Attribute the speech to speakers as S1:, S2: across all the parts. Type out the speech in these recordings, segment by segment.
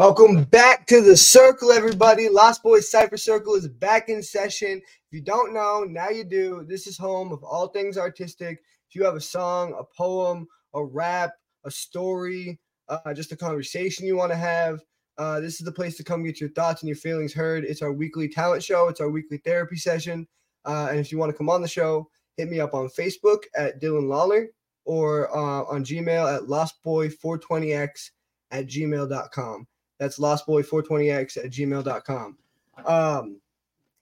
S1: Welcome back to the circle, everybody. Lost Boys Cypher Circle is back in session. If you don't know, now you do. This is home of all things artistic. If you have a song, a poem, a rap, a story, uh, just a conversation you want to have, uh, this is the place to come get your thoughts and your feelings heard. It's our weekly talent show, it's our weekly therapy session. Uh, and if you want to come on the show, hit me up on Facebook at Dylan Lawler or uh, on Gmail at lostboy420x at gmail.com. That's lostboy420x at gmail.com. Um,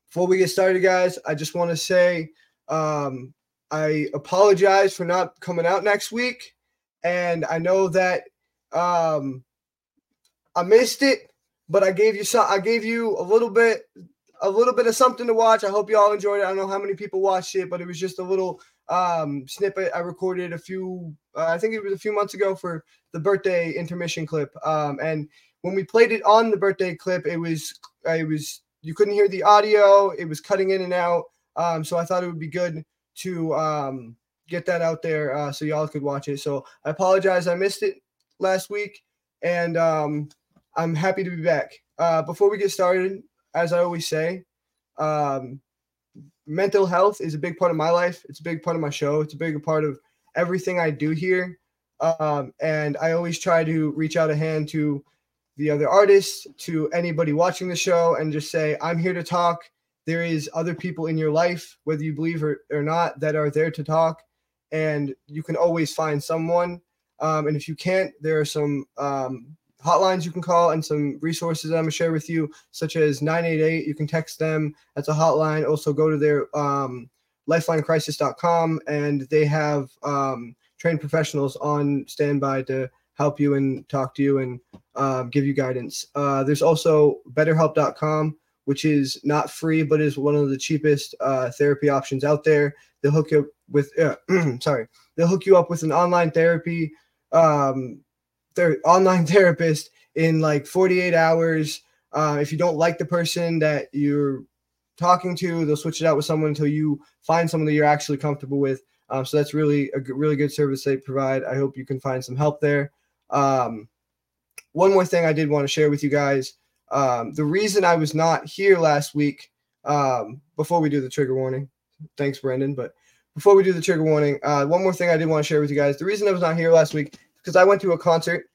S1: before we get started, guys, I just want to say um, I apologize for not coming out next week. And I know that um, I missed it, but I gave you some, I gave you a little bit, a little bit of something to watch. I hope you all enjoyed it. I don't know how many people watched it, but it was just a little um, snippet I recorded a few, uh, I think it was a few months ago for the birthday intermission clip. Um, and when we played it on the birthday clip, it was it was you couldn't hear the audio. It was cutting in and out. Um, so I thought it would be good to um, get that out there uh, so y'all could watch it. So I apologize I missed it last week, and um, I'm happy to be back. Uh, before we get started, as I always say, um, mental health is a big part of my life. It's a big part of my show. It's a big part of everything I do here. Um, and I always try to reach out a hand to the other artists, to anybody watching the show, and just say, I'm here to talk. There is other people in your life, whether you believe or, or not, that are there to talk. And you can always find someone. Um, and if you can't, there are some um, hotlines you can call and some resources I'm gonna share with you, such as 988. You can text them. That's a hotline. Also, go to their um, lifelinecrisis.com and they have um, trained professionals on standby to help you and talk to you and um, give you guidance. Uh, there's also betterhelp.com, which is not free, but is one of the cheapest uh, therapy options out there. They'll hook you up with, uh, sorry, they'll hook you up with an online therapy, um, ther- online therapist in like 48 hours. Uh, if you don't like the person that you're talking to, they'll switch it out with someone until you find someone that you're actually comfortable with. Um, so that's really a really good service they provide. I hope you can find some help there. Um, one more thing I did want to share with you guys. Um, the reason I was not here last week, um, before we do the trigger warning, thanks, Brendan. But before we do the trigger warning, uh, one more thing I did want to share with you guys. The reason I was not here last week because I went to a concert.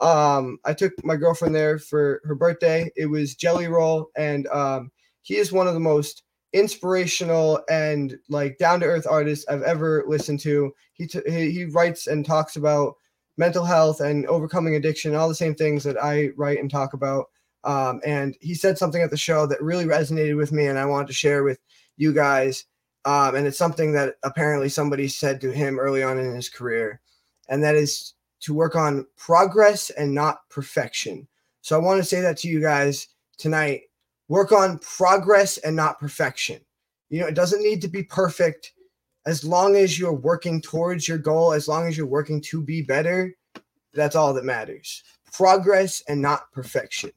S1: Um, I took my girlfriend there for her birthday. It was Jelly Roll, and um, he is one of the most inspirational and like down to earth artists I've ever listened to. He, t- he he writes and talks about mental health and overcoming addiction, all the same things that I write and talk about. Um, and he said something at the show that really resonated with me, and I wanted to share with you guys. Um, and it's something that apparently somebody said to him early on in his career, and that is to work on progress and not perfection. So I want to say that to you guys tonight. Work on progress and not perfection. You know, it doesn't need to be perfect as long as you're working towards your goal, as long as you're working to be better, that's all that matters. Progress and not perfection.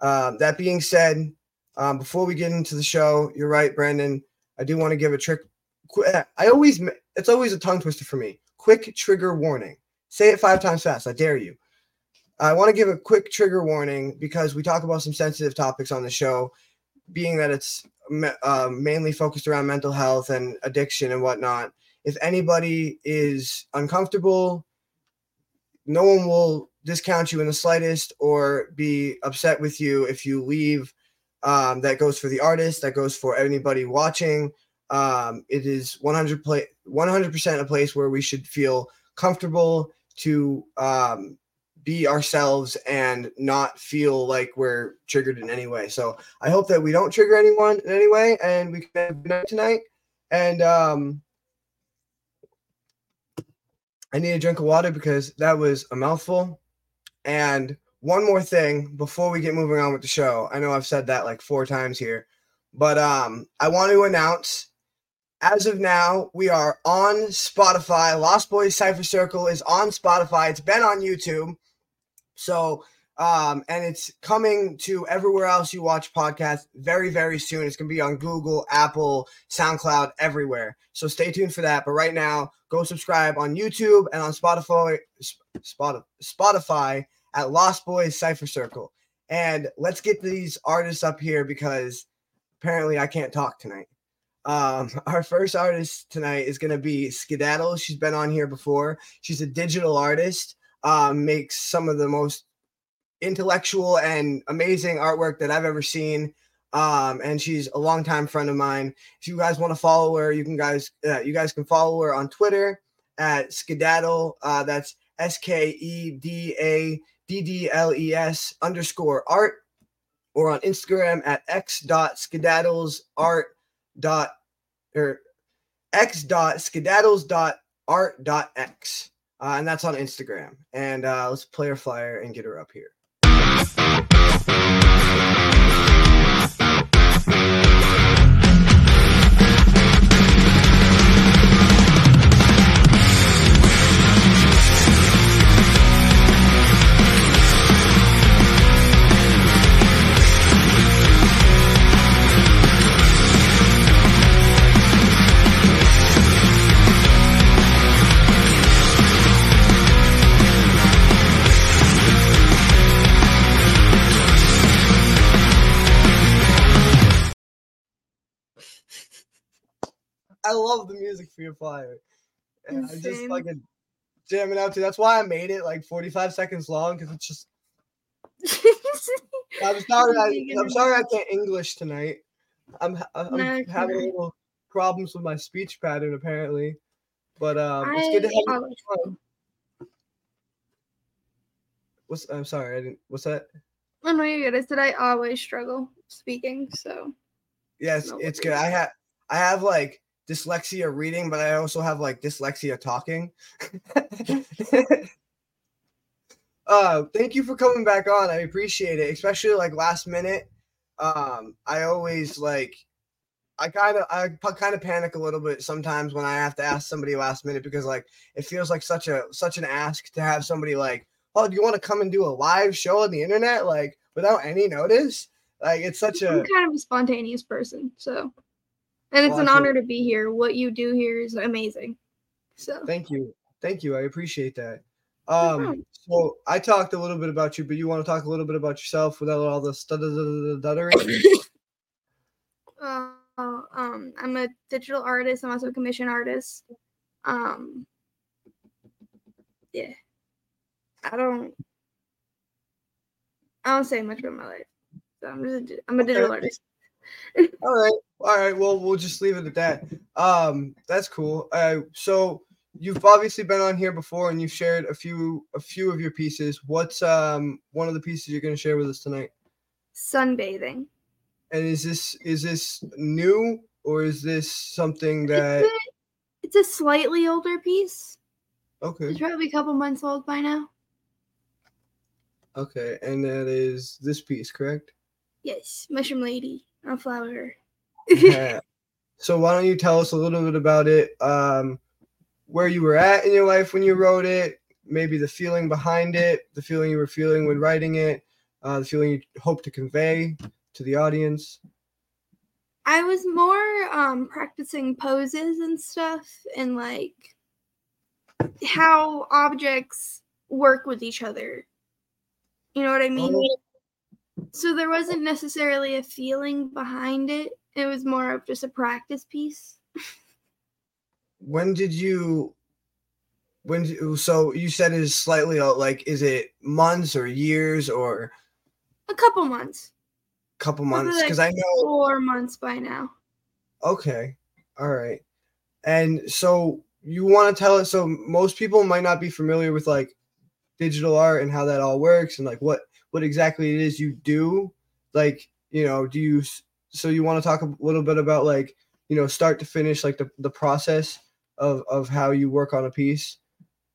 S1: Um, that being said, um, before we get into the show, you're right, Brandon. I do want to give a trick. I always, it's always a tongue twister for me. Quick trigger warning. Say it five times fast. I dare you. I want to give a quick trigger warning because we talk about some sensitive topics on the show, being that it's uh, mainly focused around mental health and addiction and whatnot. If anybody is uncomfortable, no one will discount you in the slightest or be upset with you if you leave. Um, that goes for the artist. That goes for anybody watching. Um, it is 100 play 100% a place where we should feel comfortable to um, be ourselves and not feel like we're triggered in any way. So I hope that we don't trigger anyone in any way and we can have a good night tonight. And um I need a drink of water because that was a mouthful. And one more thing before we get moving on with the show. I know I've said that like four times here, but um I want to announce as of now, we are on Spotify. Lost Boys Cypher Circle is on Spotify. It's been on YouTube. So, um, and it's coming to everywhere else you watch podcasts very, very soon. It's going to be on Google, Apple, SoundCloud, everywhere. So stay tuned for that. But right now, go subscribe on YouTube and on Spotify, Spotify at Lost Boys Cypher Circle. And let's get these artists up here because apparently I can't talk tonight. Um, our first artist tonight is going to be Skedaddle. She's been on here before. She's a digital artist, um, makes some of the most intellectual and amazing artwork that I've ever seen. Um, and she's a longtime friend of mine. If you guys want to follow her, you can guys uh, you guys can follow her on Twitter at Skedaddle. Uh, that's S K E D A D D L E S underscore art, or on Instagram at x dot skedaddles art dot or x dot skedaddles dot art dot x, uh, and that's on Instagram. And uh, let's play her flyer and get her up here. I love the music for your flyer. And I just fucking jamming out to. That's why I made it like 45 seconds long because it's just. I'm sorry. I, I'm sorry I can't English tonight. I'm I'm
S2: No,
S1: having a little problems with my speech pattern apparently, but um, it's
S2: I
S1: good to have you What's I'm sorry I didn't. What's that?
S2: Oh no, you're good. I said I always struggle speaking, so
S1: Yes, it's good. I have I have like dyslexia reading, but I also have like dyslexia talking. uh thank you for coming back on. I appreciate it, especially like last minute. Um I always like I kind of I kind of panic a little bit sometimes when I have to ask somebody last minute because like it feels like such a such an ask to have somebody like, "Oh, do you want to come and do a live show on the internet like without any notice?" Like it's such a
S2: I'm kind of a spontaneous person, so and it's
S1: Well,
S2: an honor to be here. What you do here is amazing. So
S1: Thank you. Thank you. I appreciate that. Um, so I talked a little bit about you, but you want to talk a little bit about yourself without all the stuttering?
S2: uh, um, I'm a digital artist. I'm also a commission artist. Um, yeah, I don't, I don't say much about my life. So I'm just, a, I'm a digital
S1: Okay.
S2: artist.
S1: All right. All right. Well, we'll just leave it at that. Um, that's cool. Uh, so you've obviously been on here before and you've shared a few a few of your pieces. What's um one of the pieces you're going to share with us tonight?
S2: Sunbathing.
S1: And is this is this new or is this something that
S2: It's a, it's a slightly older piece.
S1: okay
S2: It's probably a couple months old by now.
S1: okay and that is this piece correct?
S2: Yes, Mushroom Lady on Flower.
S1: Yeah. So why don't you tell us a little bit about it? Um, where you were at in your life when you wrote it, maybe the feeling behind it, the feeling you were feeling when writing it, uh, the feeling you hope to convey to the audience.
S2: I was more um practicing poses and stuff and like how objects work with each other. You know what I mean? So there wasn't necessarily a feeling behind it. It was more of just a practice piece.
S1: When did you? When did- so you said is slightly uh, like is it months or years or
S2: A couple months.
S1: couple months?
S2: like
S1: Because I know
S2: Four months by now.
S1: Okay. All right. And so you want to tell us so most people might not be familiar with like digital art and how that all works and like what what exactly it is you do like you know do you so you want to talk a little bit about like you know start to finish like the, the process of of how you work on a piece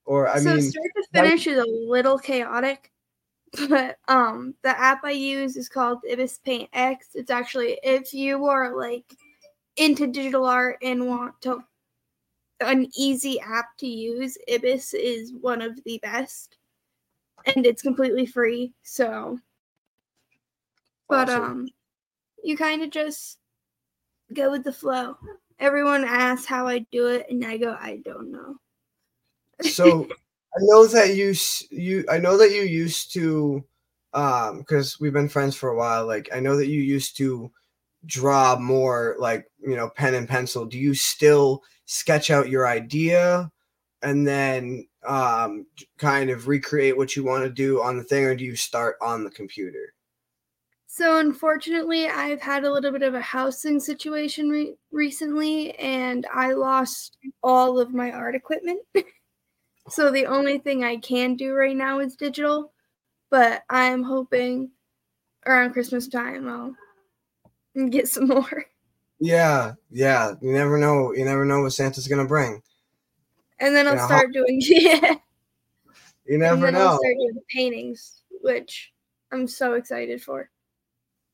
S1: or i
S2: so
S1: mean
S2: start to finish is a little chaotic, but um, the app I use is called Ibis Paint X. It's actually if you are like into digital art and want to an easy app to use, Ibis is one of the best, and it's completely free. So, but
S1: Awesome.
S2: um, you kind of just go with the flow. Everyone asks how I do it, and I go, I don't know.
S1: so I know that you you I know that you used to um because we've been friends for a while like i know that you used to draw more like you know pen and pencil do you still sketch out your idea and then um kind of recreate what you want to do on the thing or do you start on the computer
S2: So unfortunately, I've had a little bit of a housing situation re- recently, and I lost all of my art equipment. so the only thing I can do right now is digital, but I'm hoping around Christmas time I'll get some more.
S1: yeah yeah you never know you never know what santa's gonna bring
S2: And then I'll
S1: Yeah,
S2: start doing yeah.
S1: you
S2: and
S1: never
S2: then I'll
S1: know
S2: start doing paintings, which I'm so excited for.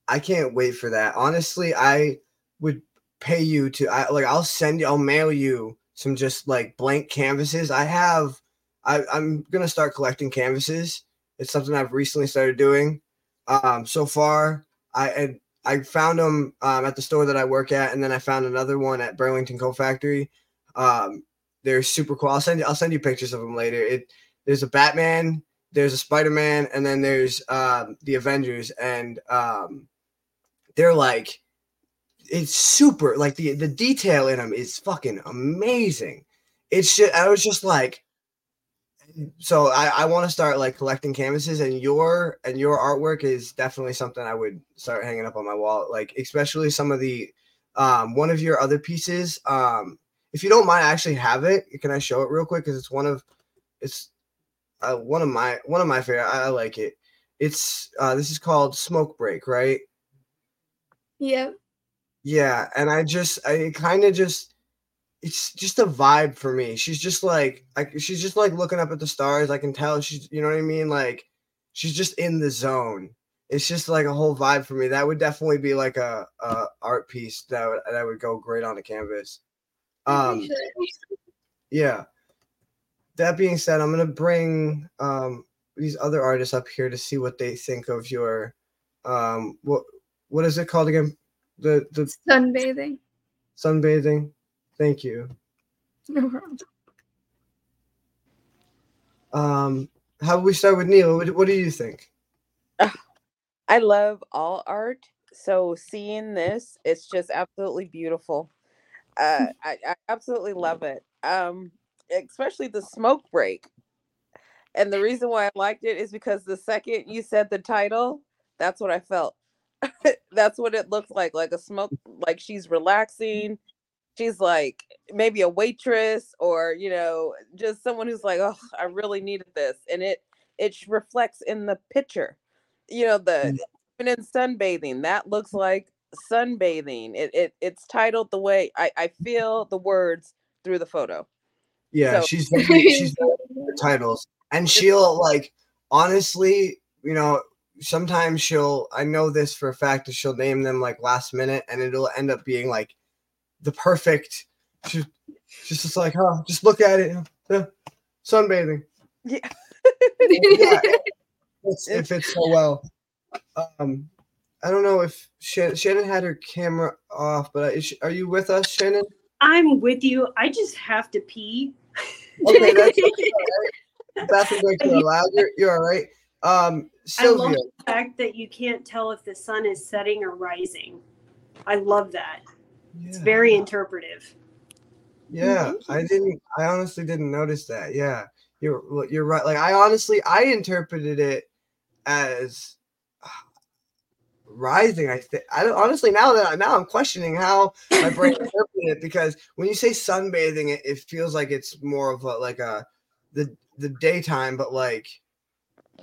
S1: I can't wait for that. Honestly, I would pay you to I like I'll send you I'll mail you some just like blank canvases. I have I, I'm gonna start collecting canvases. It's something I've recently started doing. Um so far I I, I found them um, at the store that I work at, and then I found another one at Burlington Coat Factory. Um, they're super cool. I'll send you I'll send you pictures of them later. It there's a Batman, there's a Spider-Man, and then there's um, the Avengers, and um, they're like it's super like the the detail in them is fucking amazing it's just i was just like so i i want to start like collecting canvases and your and your artwork is definitely something i would start hanging up on my wall like especially some of the um one of your other pieces um if you don't mind i actually have it can i show it real quick because it's one of it's uh, one of my one of my favorite I, I like it it's uh this is called smoke break right
S2: Yep.
S1: yeah, and I just I kind of just it's just a vibe for me. She's just like like she's just like looking up at the stars. I can tell she's you know what I mean? Like she's just in the zone. It's just like a whole vibe for me. That would definitely be like a, a art piece that would that would go great on a canvas.
S2: I
S1: Um yeah. That being said, I'm gonna bring um these other artists up here to see what they think of your um what what is it called again? The the
S2: Sunbathing.
S1: sunbathing. Thank you.
S2: No problem.
S1: Um, how about we start with Neil? What, what do you think?
S3: I love all art. So seeing this, it's just absolutely beautiful. Uh, I, I absolutely love it. Um, especially the smoke break. And the reason why I liked it is because the second you said the title, that's what I felt. that's what it looked like, like a smoke, like she's relaxing. She's like maybe a waitress or you know just someone who's like, oh, I really needed this, and it it reflects in the picture. You know the even in sunbathing that looks like sunbathing. It, it it's titled the way I I feel the words through the photo.
S1: Yeah,
S3: So-
S1: she's she's the titles, and she'll like honestly, you know, sometimes she'll. I know this for a fact that she'll name them like last minute, and it'll end up being like the perfect. She's she's just like, huh, just look at it, yeah, sunbathing.
S3: Yeah.
S1: yeah, it's, it fits so well. Um, I don't know if Shannon, Shannon had her camera off, but is are you with us, Shannon?
S4: I'm with you. I just have to pee.
S1: Okay, that's bathroom breaks are allowed. You're, you're all right. Um,
S4: I love the fact that you can't tell if the sun is setting or rising. I love that. It's very interpretive.
S1: yeah. I didn't. I honestly didn't notice that. Yeah, you're you're right. Like I honestly, I interpreted it as rising. I think I don't honestly now that now I'm questioning how my brain interpreted it because when you say sunbathing, it, it feels like it's more of a, like a the the daytime, but like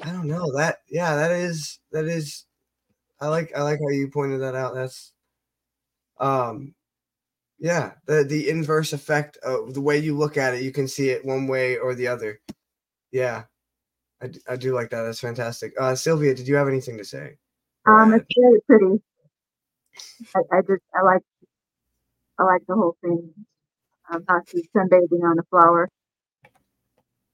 S1: I don't know that. Yeah, that is that is. I like I like how you pointed that out. That's um yeah the the inverse effect of the way you look at it you can see it one way or the other yeah i, d- I do like that that's fantastic uh sylvia did you have anything to say
S5: Um, it's very pretty. I, I just I like I like the whole thing. Um, how she's sunbathing on a flower.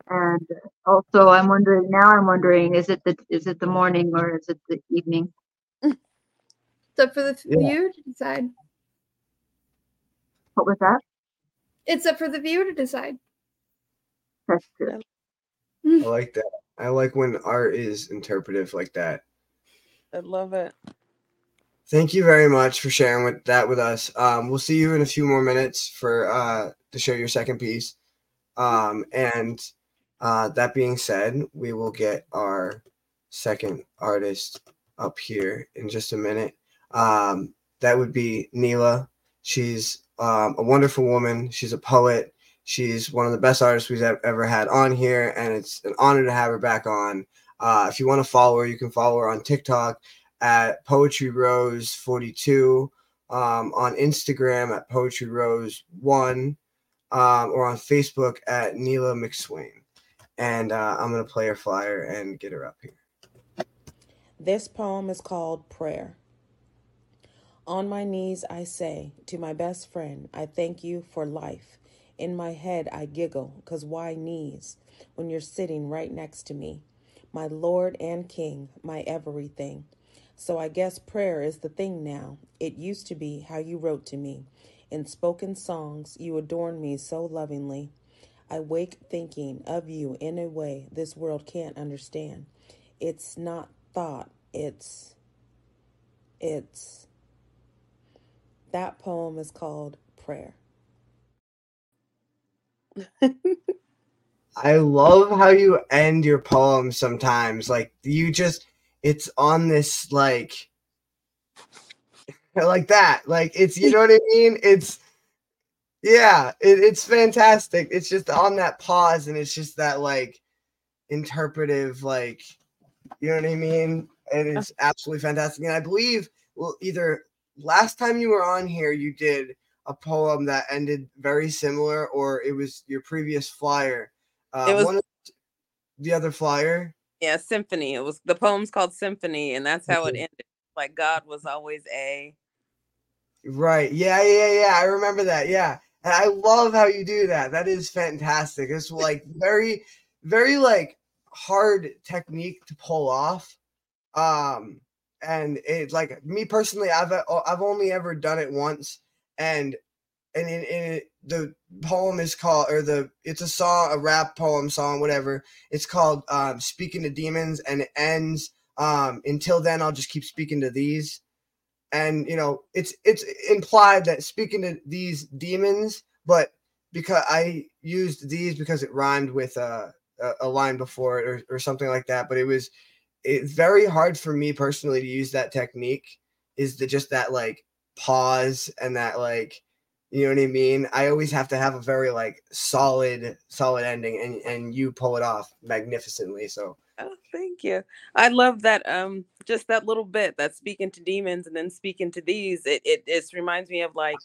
S5: And also, I'm wondering now. I'm wondering, is it the is it the morning or is it the evening?
S2: It's up for the
S1: Yeah.
S2: viewer to decide.
S5: What was that?
S2: It's up for the viewer to decide.
S5: That's true.
S1: i like that i like when art is interpretive like that
S3: I love it.
S1: Thank you very much for sharing with that with us. Um, we'll see you in a few more minutes for uh, to show your second piece. Um, and uh, that being said, we will get our second artist up here in just a minute. Um, that would be Neela. She's um, a wonderful woman. She's a poet. She's one of the best artists we've ever had on here, and it's an honor to have her back on. Uh, if you want to follow her, you can follow her on TikTok at Poetry Rose 42, um, on Instagram at Poetry Rose 1, um, or on Facebook at Neela McSwain. And uh, I'm going to play her flyer and get her up here.
S6: This poem is called Prayer. On my knees, I say to my best friend, I thank you for life. In my head, I giggle, because why knees when you're sitting right next to me? My Lord and King, my everything. So I guess prayer is the thing now. It used to be how you wrote to me. In spoken songs, you adorn me so lovingly. I wake thinking of you in a way this world can't understand. It's not thought, it's. It's. That poem is called Prayer.
S1: I love how you end your poems sometimes. Like you just it's on this like like that. Like it's you know what I mean? It's yeah, it, it's fantastic. It's just on that pause and it's just that like interpretive like you know what I mean? And it's absolutely fantastic. And I believe well either last time you were on here you did a poem that ended very similar or it was your previous flyer. Uh,
S3: It was-
S1: one of the other flyer.
S3: Yeah, symphony. It was the poem's called Symphony, and that's how it ended. Like God was always a.
S1: Right. Yeah, yeah, yeah. I remember that. Yeah. And I love how you do that. That is fantastic. It's like very, very like hard technique to pull off. Um, and it like me personally, I've I've only ever done it once, and and in it, the poem is called or the it's a song, a rap poem song, whatever. It's called um, "Speaking to Demons," and it ends um, until then. I'll just keep speaking to these and you know it's it's implied that speaking to these demons but because i used these because it rhymed with uh, a, a line before it or, or something like that but it was it's very hard for me personally to use that technique is the just that like pause and that like you know what i mean i always have to have a very like solid solid ending and and you pull it off magnificently so
S3: Oh, thank you. I love that. Um, just that little bit that speaking to demons and then speaking to these. It it just reminds me of like,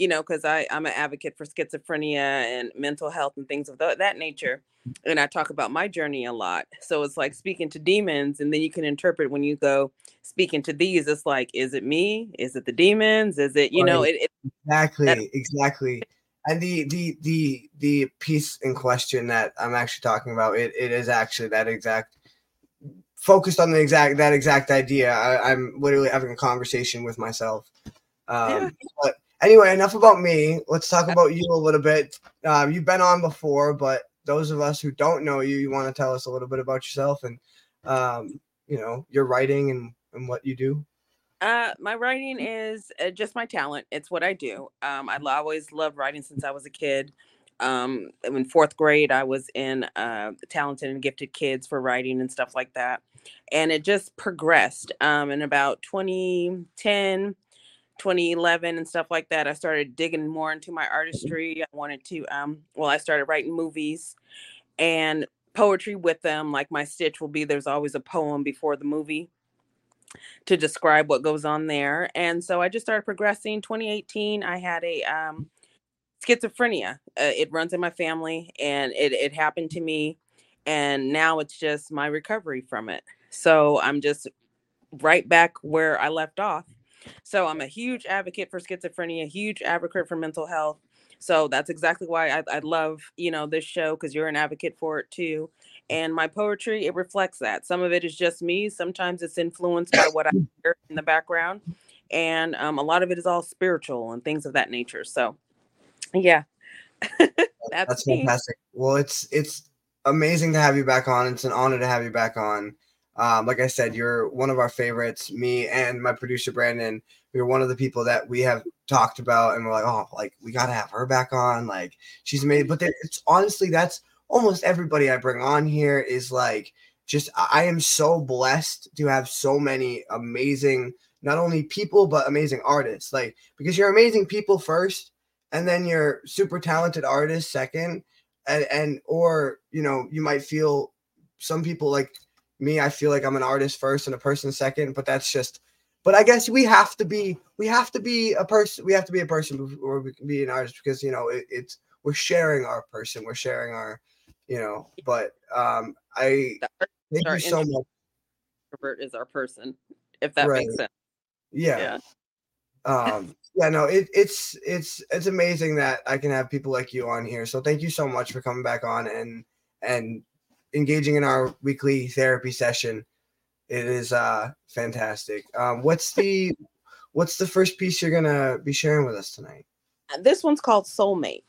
S3: you know, because I I'm an advocate for schizophrenia and mental health and things of tha- that nature, and I talk about my journey a lot. So it's like speaking to demons, and then you can interpret when you go speaking to these. It's like, is it me? Is it the demons? Is it you know? It, it
S1: Exactly, exactly. And the the the the piece in question that I'm actually talking about, it, it is actually that exact focused on the exact that exact idea. I, I'm literally having a conversation with myself. Um,
S3: Yeah.
S1: But anyway, enough about me. Let's talk about you a little bit. Um, you've been on before, but those of us who don't know you, you want to tell us a little bit about yourself and um, you know your writing and and what you do.
S3: Uh, my writing is uh, just my talent. It's what I do. Um, I always loved writing since I was a kid. Um, in fourth grade, I was in uh, talented and gifted kids for writing and stuff like that, and it just progressed. Um, in about 2010, 2011, and stuff like that, I started digging more into my artistry. I wanted to. Um, well, I started writing movies and poetry with them. Like my stitch will be, there's always a poem before the movie to describe what goes on there. And so I just started progressing. 2018, I had a um, schizophrenia. Uh, it runs in my family, and it it happened to me, and now it's just my recovery from it. So I'm just right back where I left off. So I'm a huge advocate for schizophrenia, huge advocate for mental health. So that's exactly why I, I love, you know, this show because you're an advocate for it too. And my poetry, it reflects that. Some of it is just me. Sometimes it's influenced by what I hear in the background. And um, a lot of it is all spiritual and things of that nature. So, yeah, that's,
S1: That's fantastic. Well, it's it's amazing to have you back on. It's an honor to have you back on. Um, like I said, you're one of our favorites. Me and my producer Brandon, are one of the people that we have talked about, and we're like, oh, like we gotta have her back on. Like she's amazing. But it's honestly that's almost everybody I bring on here is like just I am so blessed to have so many amazing not only people but amazing artists. Like because you're amazing people first, and then you're super talented artists second, and and or you know you might feel some people like me. I feel like I'm an artist first and a person second, but that's just. But I guess we have to be we have to be a person we have to be a person before we can be an artist because you know it, it's we're sharing our person we're sharing our you know but um I thank you so much
S3: introvert is our person, if that
S1: Right.
S3: makes sense.
S1: yeah
S3: Yeah.
S1: um yeah no it, it's it's it's amazing that i can have people like you on here so thank you so much for coming back on and and engaging in our weekly therapy session. It is uh fantastic. Um what's the what's the first piece you're gonna be sharing with us tonight?
S3: Uh, This one's called Soulmate.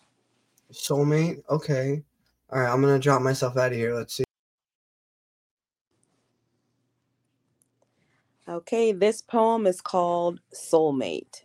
S1: soulmate? Okay. All right i'm gonna drop myself out of here. Let's see.
S3: Okay, this poem is called Soulmate.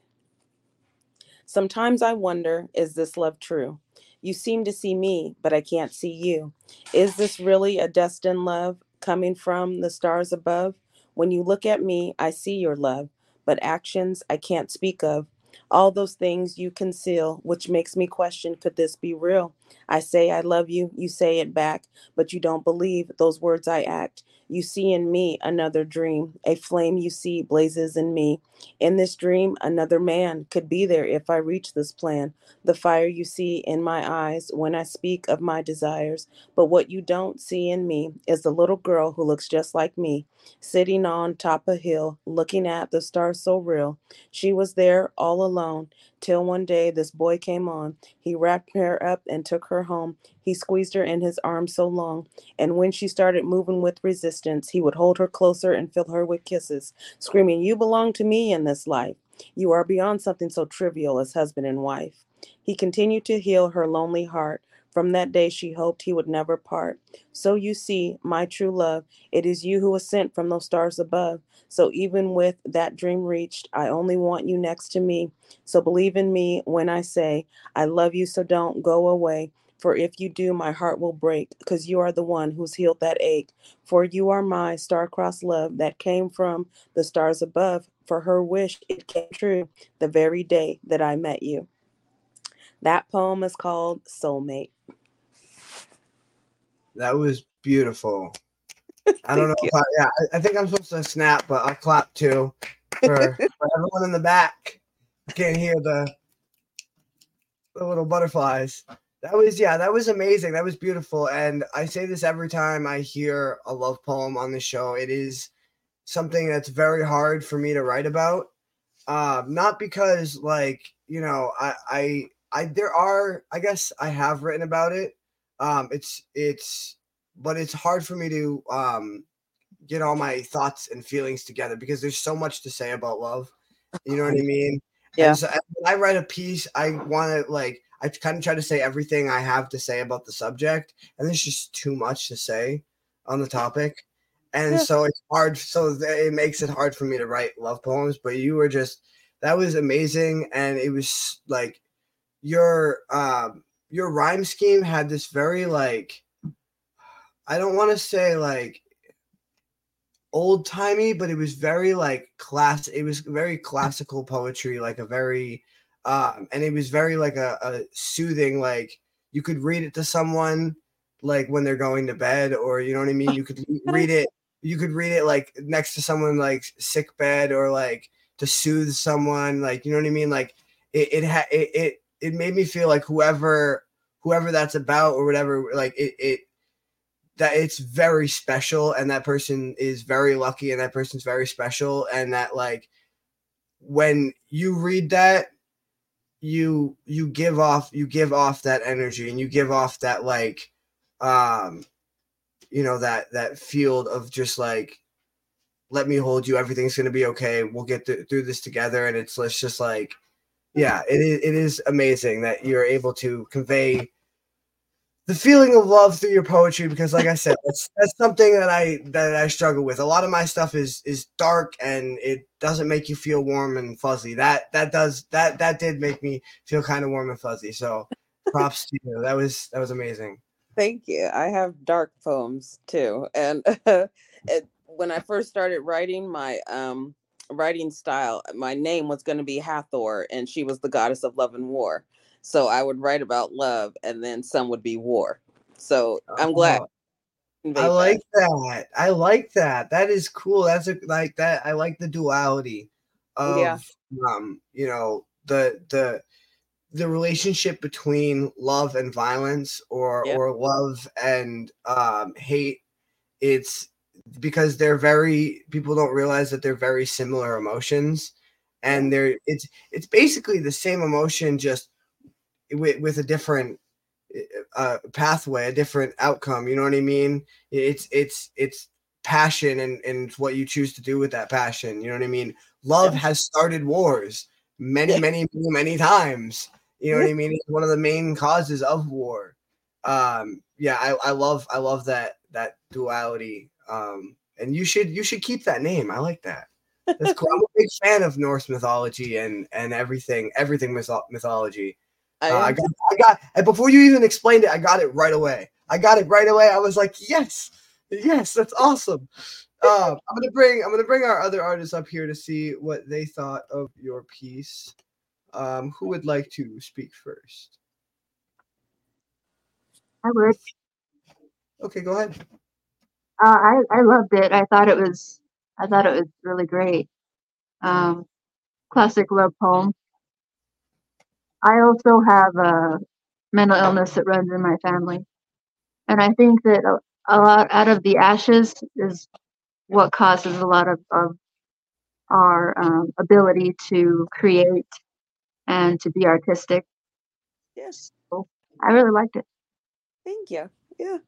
S3: Sometimes I wonder, is this love true? You seem to see me, but I can't see you. Is this really a destined love coming from the stars above? When you look at me, I see your love, but actions I can't speak of. All those things you conceal, which makes me question could this be real? I say I love you, you say it back, but you don't believe those words I act. You see in me another dream, a flame you see blazes in me. In this dream, another man could be there if I reach this plan. The fire you see in my eyes when I speak of my desires. But what you don't see in me is the little girl who looks just like me, sitting on top a hill, looking at the stars so real. She was there all alone till one day this boy came on. He wrapped her up and took her home. He squeezed her in his arms so long. And when she started moving with resistance, he would hold her closer and fill her with kisses, screaming, You belong to me in this life. You are beyond something so trivial as husband and wife. He continued to heal her lonely heart. From that day, she hoped he would never part. So you see, my true love, it is you who was sent from those stars above. So even with that dream reached, I only want you next to me. So believe in me when I say, I love you, so don't go away. For if you do, my heart will break, because you are the one who's healed that ache. For you are my star-crossed love that came from the stars above. For her wish, it came true the very day that I met you. That poem is called Soulmate.
S1: that was beautiful i don't know if I, yeah I, think i'm supposed to snap but i'll clap too for, for everyone in the back I can't hear the the little butterflies that was yeah that was amazing. That was beautiful. And i say this every time i hear a love poem on the show. It is something that's very hard for me to write about. Um not because like you know i i i there are i guess i have written about it. Um it's it's but it's hard for me to um get all my thoughts and feelings together because there's so much to say about love. You know what i mean?
S3: Yeah.
S1: so when i write a piece i want to like i kind of try to say everything i have to say about the subject and there's just too much to say on the topic and
S3: Yeah.
S1: so it's hard so it makes it hard for me to write love poems but you were just that was amazing and it was like your um your rhyme scheme had this very like i don't want to say like old timey but it was very like class it was very classical poetry like a very um and it was very like a, a soothing like you could read it to someone like when they're going to bed or you know what i mean? You could read it you could read it like next to someone like sick bed or like to soothe someone like you know what i mean? Like it it had it, it it made me feel like whoever whoever that's about or whatever like it it that it's very special and that person is very lucky and that person's very special and that like when you read that you you give off you give off that energy and you give off that like um you know that that field of just like let me hold you everything's going to be okay we'll get th- through this together. And it's let's just like yeah it is, it is amazing that you're able to convey the feeling of love through your poetry because like i said that's that's something that i that i struggle with. A lot of my stuff is is dark and it doesn't make you feel warm and fuzzy. That that does that that did make me feel kind of warm and fuzzy. So props to you. That was that was amazing.
S3: Thank you. I have dark poems too, and it, when I first started writing my um writing style, my name was going to be Hathor, and she was the goddess of love and war. So I would write about love, and then some would be war. So I'm glad.
S1: Oh, i like that i like that that is cool that's a, like that i like the duality of
S3: Yeah.
S1: um you know the the the relationship between love and violence or
S3: Yeah.
S1: or love and um hate it's because they're very people don't realize that they're very similar emotions and they're it's it's basically the same emotion just with, with a different uh, pathway a different outcome you know what i mean? It's it's it's passion and and what you choose to do with that passion you know what i mean? Love
S3: Yeah.
S1: has started wars many
S3: Yeah.
S1: many many many times you know
S3: Yeah.
S1: what i mean? It's one of the main causes of war. Um yeah i i love i love that that duality um and you should you should keep that name i like that. That's cool. I'm a big fan of norse mythology and and everything everything mytho- mythology
S3: I
S1: uh, I got, I got, and before you even explained it, I got it right away. I got it right away. I was like, yes, yes, that's awesome. Uh, I'm gonna bring, I'm gonna bring our other artists up here to see what they thought of your piece. Um, who would like to speak first?
S5: I would.
S1: Okay, go ahead.
S5: Uh, I I loved it. I thought it was I thought it was really great. Um, classic love poem. I also have a mental illness that runs in my family, and I think that a, a lot out of the ashes is what causes a lot of, of our um, ability to create and to be artistic.
S3: yes.
S5: I really liked it.
S3: Thank you. Yeah.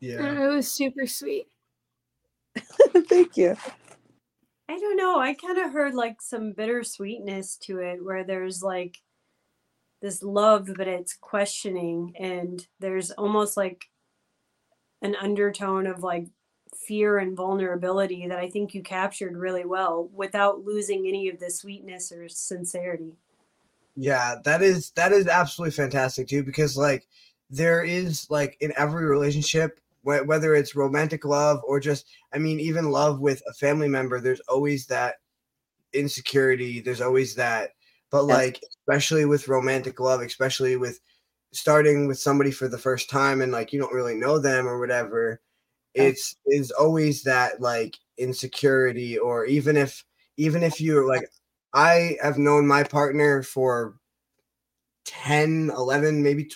S1: Yeah,
S2: It was super sweet.
S3: Thank you.
S4: I don't know. I kind of heard like some bittersweetness to it where there's like this love, but it's questioning, and there's almost like an undertone of like fear and vulnerability that I think you captured really well without losing any of the sweetness or sincerity.
S1: yeah, that is that is absolutely fantastic too, because like there is like in every relationship, wh- whether it's romantic love or just, I mean, even love with a family member, there's always that insecurity. There's always that, but like especially with romantic love, especially with starting with somebody for the first time and like you don't really know them or whatever, it's is always that like insecurity or even if even if you're like I have known my partner for 10, 11, maybe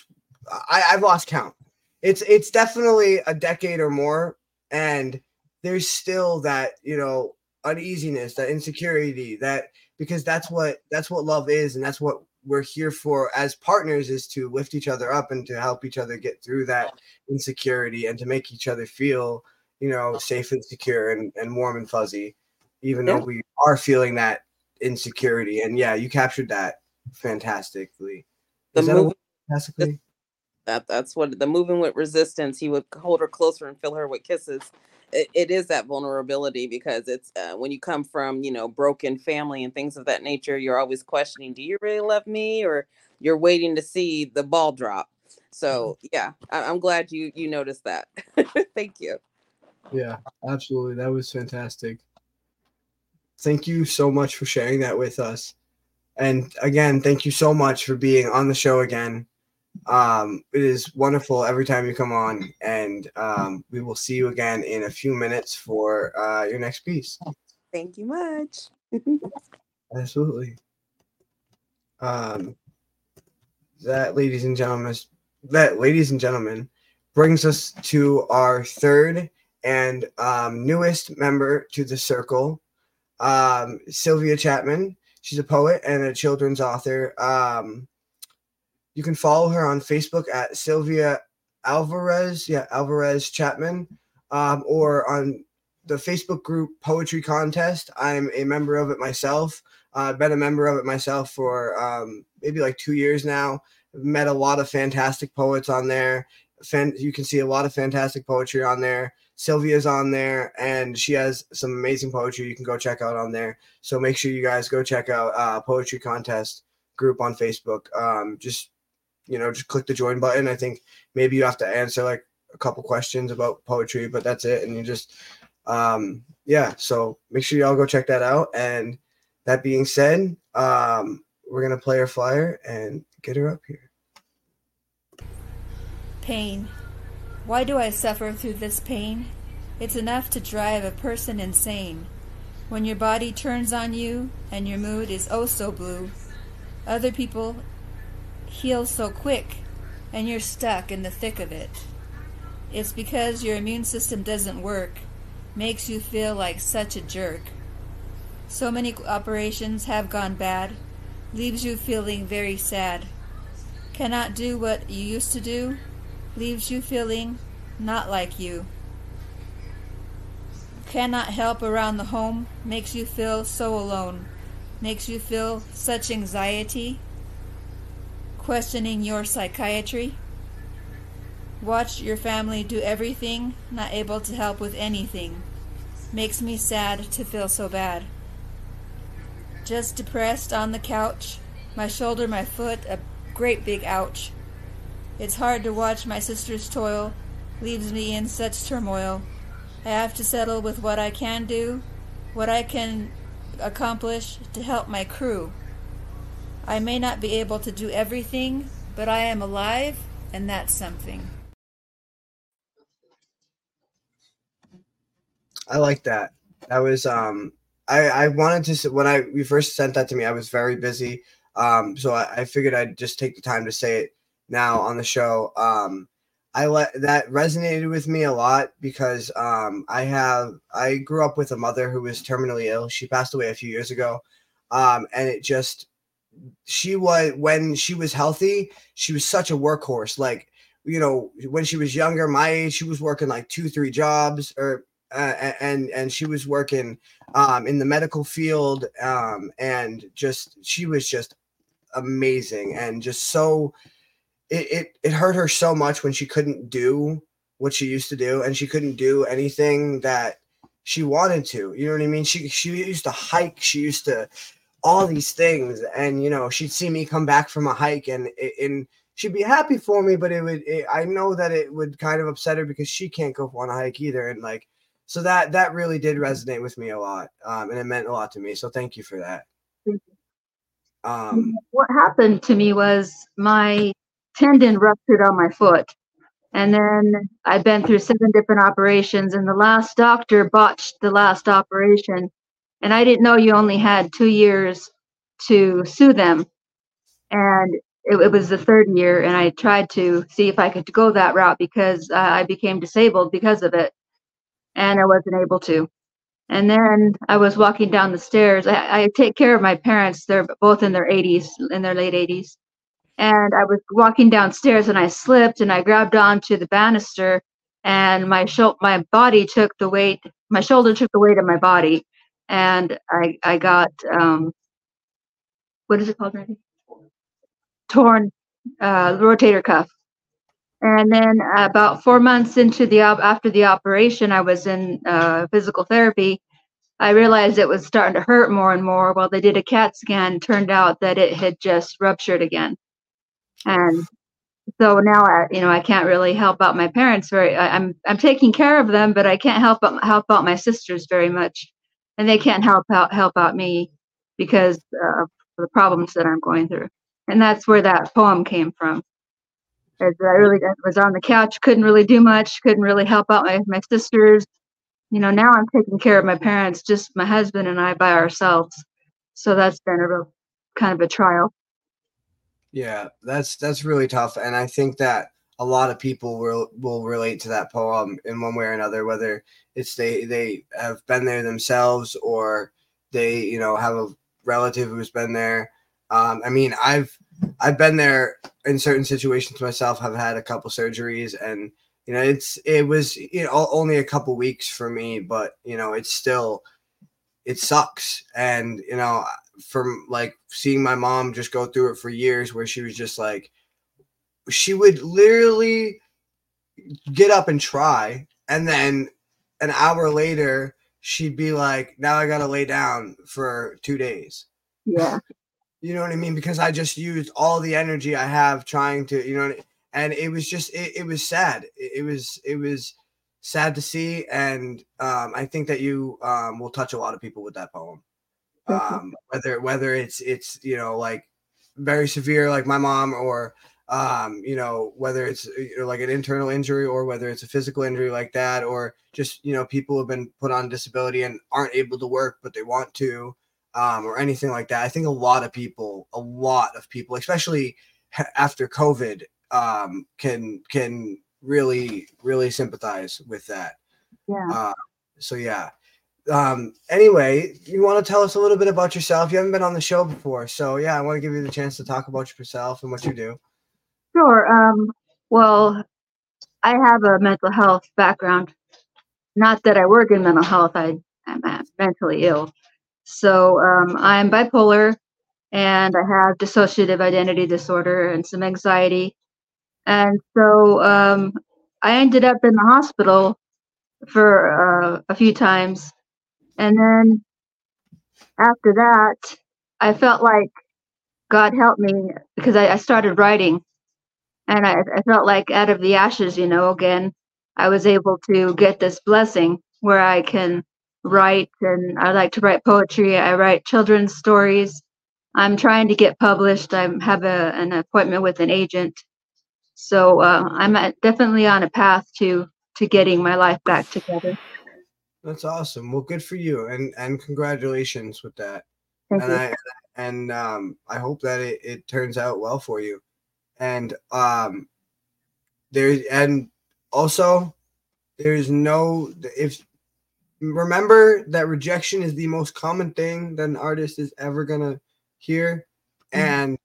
S1: I, I've lost count. It's it's definitely a decade or more, and there's still that you know uneasiness, that insecurity, that because that's what that's what love is, and that's what we're here for as partners is to lift each other up and to help each other get through that insecurity and to make each other feel you know safe and secure and, and warm and fuzzy even
S3: Yeah.
S1: though we are feeling that insecurity. And yeah you captured that fantastically.
S3: The
S1: is that a
S3: movie
S1: word, fantastically
S3: that that's what the moving with resistance he would hold her closer and fill her with kisses it, it is that vulnerability because it's uh, when you come from you know broken family and things of that nature you're always questioning do you really love me or you're waiting to see the ball drop so yeah I, i'm glad you you noticed that thank you
S1: Yeah, absolutely. That was fantastic. Thank you so much for sharing that with us. And again, thank you so much for being on the show again. Um, it is wonderful every time you come on, and um, we will see you again in a few minutes for uh, your next piece.
S3: thank you much
S1: Absolutely. Um, that, ladies and gentlemen, that, ladies and gentlemen, brings us to our third and um, newest member to the circle, um, Sylvia Chapman. She's a poet and a children's author. Um, you can follow her on Facebook at Sylvia Alvarez, yeah, Alvarez Chapman, um, or on the Facebook group Poetry Contest. I'm a member of it myself. Uh, I've been a member of it myself for um, maybe like two years now, met a lot of fantastic poets on there. Fan, you can see a lot of fantastic poetry on there. Sylvia's on there, and she has some amazing poetry you can go check out on there. So make sure you guys go check out uh, poetry contest group on Facebook. Um, just you know, just click the join button. I think maybe you have to answer like a couple questions about poetry, but that's it. And you just um, yeah. So make sure y'all go check that out. And that being said, um, we're gonna play our flyer and get her up here.
S7: Pain. Why do I suffer through this pain? It's enough to drive a person insane. When your body turns on you and your mood is oh so blue, other people heal so quick and you're stuck in the thick of it. It's because your immune system doesn't work, makes you feel like such a jerk. So many operations have gone bad, leaves you feeling very sad. Cannot do what you used to do, leaves you feeling not like you. Cannot help around the home, makes you feel so alone, makes you feel such anxiety. Questioning your psychiatry. Watch your family do everything, not able to help with anything. Makes me sad to feel so bad. Just depressed on the couch, my shoulder, my foot, a great big ouch. It's hard to watch my sister's toil, leaves me in such turmoil. I have to settle with what I can do, what I can accomplish to help my crew. I may not be able to do everything, but I am alive, and that's something.
S1: I like that. That was um I I wanted to when I you first sent that to me I was very busy um so I, I figured I'd just take the time to say it now on the show um I let that resonated with me a lot because um I have I grew up with a mother who was terminally ill she passed away a few years ago um and it just she was when she was healthy she was such a workhorse. Like you know when she was younger my age she was working like two three jobs or uh, and and she was working um, in the medical field um, and just she was just amazing and just so it, it it hurt her so much when she couldn't do what she used to do and she couldn't do anything that she wanted to you know what i mean? She she used to hike she used to all these things. And you know she'd see me come back from a hike and and she'd be happy for me but it would it, i know that it would kind of upset her because she can't go on a hike either. And like so that that really did resonate with me a lot um, and it meant a lot to me. So thank you for that. Um,
S5: what happened to me was my tendon ruptured on my foot. And then i've been through seven different operations and the last doctor botched the last operation and i didn't know you only had two years to sue them and it, it was the third year and i tried to see if i could go that route because uh, i became disabled because of it and I wasn't able to. And then I was walking down the stairs. I, I, take care of my parents. They're both in their 80s, in their late 80s. And I was walking downstairs and I slipped and I grabbed onto the banister and my sho- my body took the weight, my shoulder took the weight of my body. And I, I got, um, what is it called, Randy? Torn uh, rotator cuff. And then about four months into the op- after the operation, I was in uh, physical therapy. I realized it was starting to hurt more and more. Well, they did a CAT scan. Turned out that it had just ruptured again, and so now I, you know, I can't really help out my parents very. I, I'm I'm taking care of them, but I can't help help out my sisters very much, and they can't help out help out me because uh, of the problems that I'm going through. And that's where that poem came from. As I really was on the couch, couldn't really do much, couldn't really help out my, my sisters. You know, now I'm taking care of my parents, just my husband and I by ourselves. So that's been a real kind of a trial.
S1: Yeah, that's that's really tough, and I think that a lot of people will will relate to that poem in one way or another, whether it's they they have been there themselves or they you know have a relative who's been there. Um, I mean, I've I've been there in certain situations myself. Have had a couple surgeries, and you know, it's it was you know only a couple weeks for me, but you know, it's still it sucks. And you know, from like seeing my mom just go through it for years, where she was just like, she would literally get up and try, and then an hour later she'd be like, "Now I gotta lay down for two days."
S5: Yeah.
S1: You know what I mean? Because I just used all the energy I have trying to, you know, I- and it was just, it, it was sad. It, it was, it was sad to see, and um, I think that you um, will touch a lot of people with that poem. Um, whether whether it's it's you know like very severe like my mom or um you know whether it's you know, like an internal injury or whether it's a physical injury like that or just you know people have been put on disability and aren't able to work but they want to um or anything like that i think a lot of people a lot of people especially after covid um can can really really sympathize with that
S5: Yeah.
S1: uh, so yeah. Um, anyway, you want to tell us a little bit about yourself? You haven't been on the show before, so yeah, I want to give you the chance to talk about yourself and what you do.
S5: Sure. Um, well, I have a mental health background. Not that I work in mental health, I am mentally ill. So um, I'm bipolar and I have dissociative identity disorder and some anxiety. And so um, I ended up in the hospital for uh, a few times. And then after that, I felt like God helped me because I, I started writing and I, I felt like out of the ashes you know again i was able to get this blessing where i can write and i like to write poetry i write children's stories i'm trying to get published i have a, an appointment with an agent so uh, i'm definitely on a path to to getting my life back together
S1: That's awesome. Well, good for you, and and congratulations with that.
S5: thank
S1: and
S5: you
S1: I and um, I hope that it, it turns out well for you. And um, there and also there's no if remember that rejection is the most common thing that an artist is ever gonna hear,
S5: Mhm.
S1: and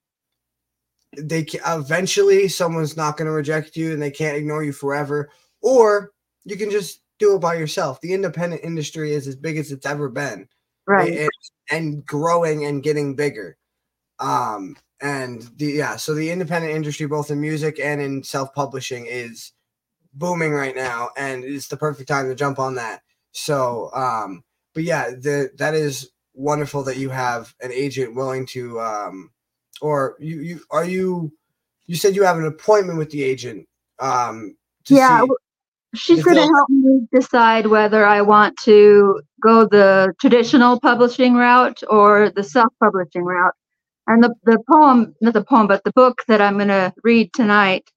S1: they eventually someone's not gonna reject you, and they can't ignore you forever, or you can just do it by yourself. The independent industry is as big as it's ever been
S5: right
S1: and, and growing and getting bigger. Um, and the yeah, so the independent industry, both in music and in self-publishing, is booming right now, and it's the perfect time to jump on that. So, um, but yeah, the that is wonderful that you have an agent willing to, um, or you you are you you said you have an appointment with the agent, um, to
S5: yeah she's going to help me decide whether i want to go the traditional publishing route or the self-publishing route and the, the poem not the poem but the book that i'm going to read tonight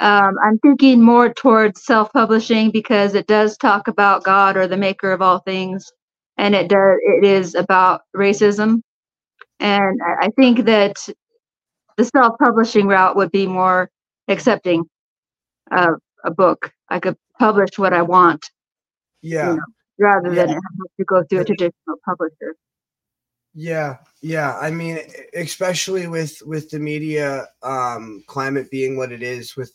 S5: um, i'm thinking more towards self-publishing because it does talk about god or the maker of all things and it does it is about racism and i think that the self-publishing route would be more accepting of a book i could publish what i want
S1: yeah.
S5: know, rather
S1: Yeah.
S5: than have to go through a traditional publisher
S1: Yeah, yeah. I mean, especially with with the media um, climate being what it is, with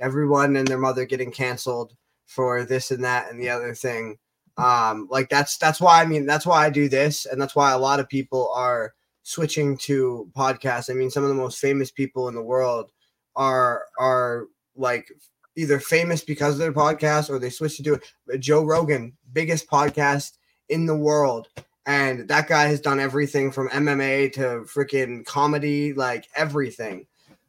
S1: everyone and their mother getting canceled for this and that and the other thing. Um, like that's that's why I mean that's why I do this, and that's why a lot of people are switching to podcasts. I mean, some of the most famous people in the world are are like either famous because of their podcast or they switch to do it. Joe Rogan, biggest podcast in the world and that guy has done everything from MMA to freaking comedy, like everything.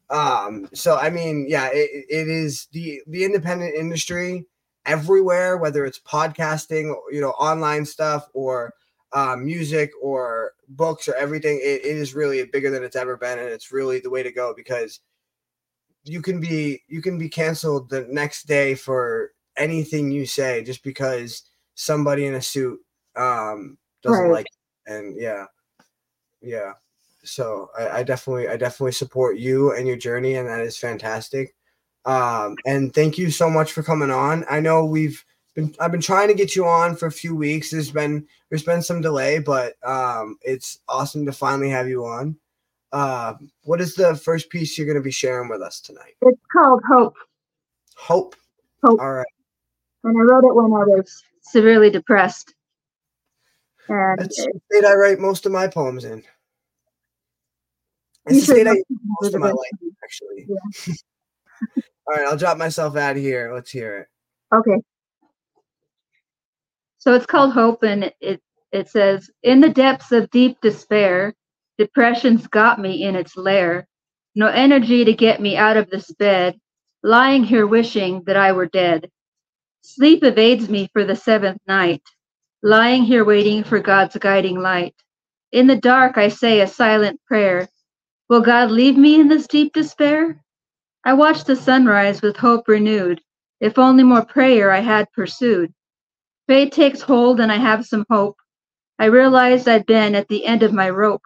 S1: Um, so I mean, yeah, it, it is the the independent industry everywhere, whether it's podcasting, you know, online stuff, or uh, music, or books, or everything. It, it is really bigger than it's ever been, and it's really the way to go because you can be you can be canceled the next day for anything you say just because somebody in a suit um doesn't
S5: Right.
S1: like it. and yeah yeah. So I, I definitely i definitely support you and your journey and that is fantastic. Um and thank you so much for coming on. I know we've been i've been trying to get you on for a few weeks. There's been there's been some delay but um it's awesome to finally have you on. Uh what is the first piece you're going to be sharing with us tonight?
S5: It's called hope.
S1: Hope.
S5: Hope.
S1: all right.
S5: And i wrote it when i was severely depressed and
S1: that's the state i write most of my poems in it's the state i use most of my life actually All right, I'll drop myself out of here. Let's hear it.
S5: Okay. So it's called Hope, and it, it says, In the depths of deep despair, depression's got me in its lair. No energy to get me out of this bed, lying here wishing that I were dead. Sleep evades me for the seventh night, lying here waiting for God's guiding light. In the dark, I say a silent prayer. Will God leave me in this deep despair? I watch the sunrise with hope renewed. If only more prayer I had pursued. Faith takes hold and I have some hope. I realized I'd been at the end of my rope.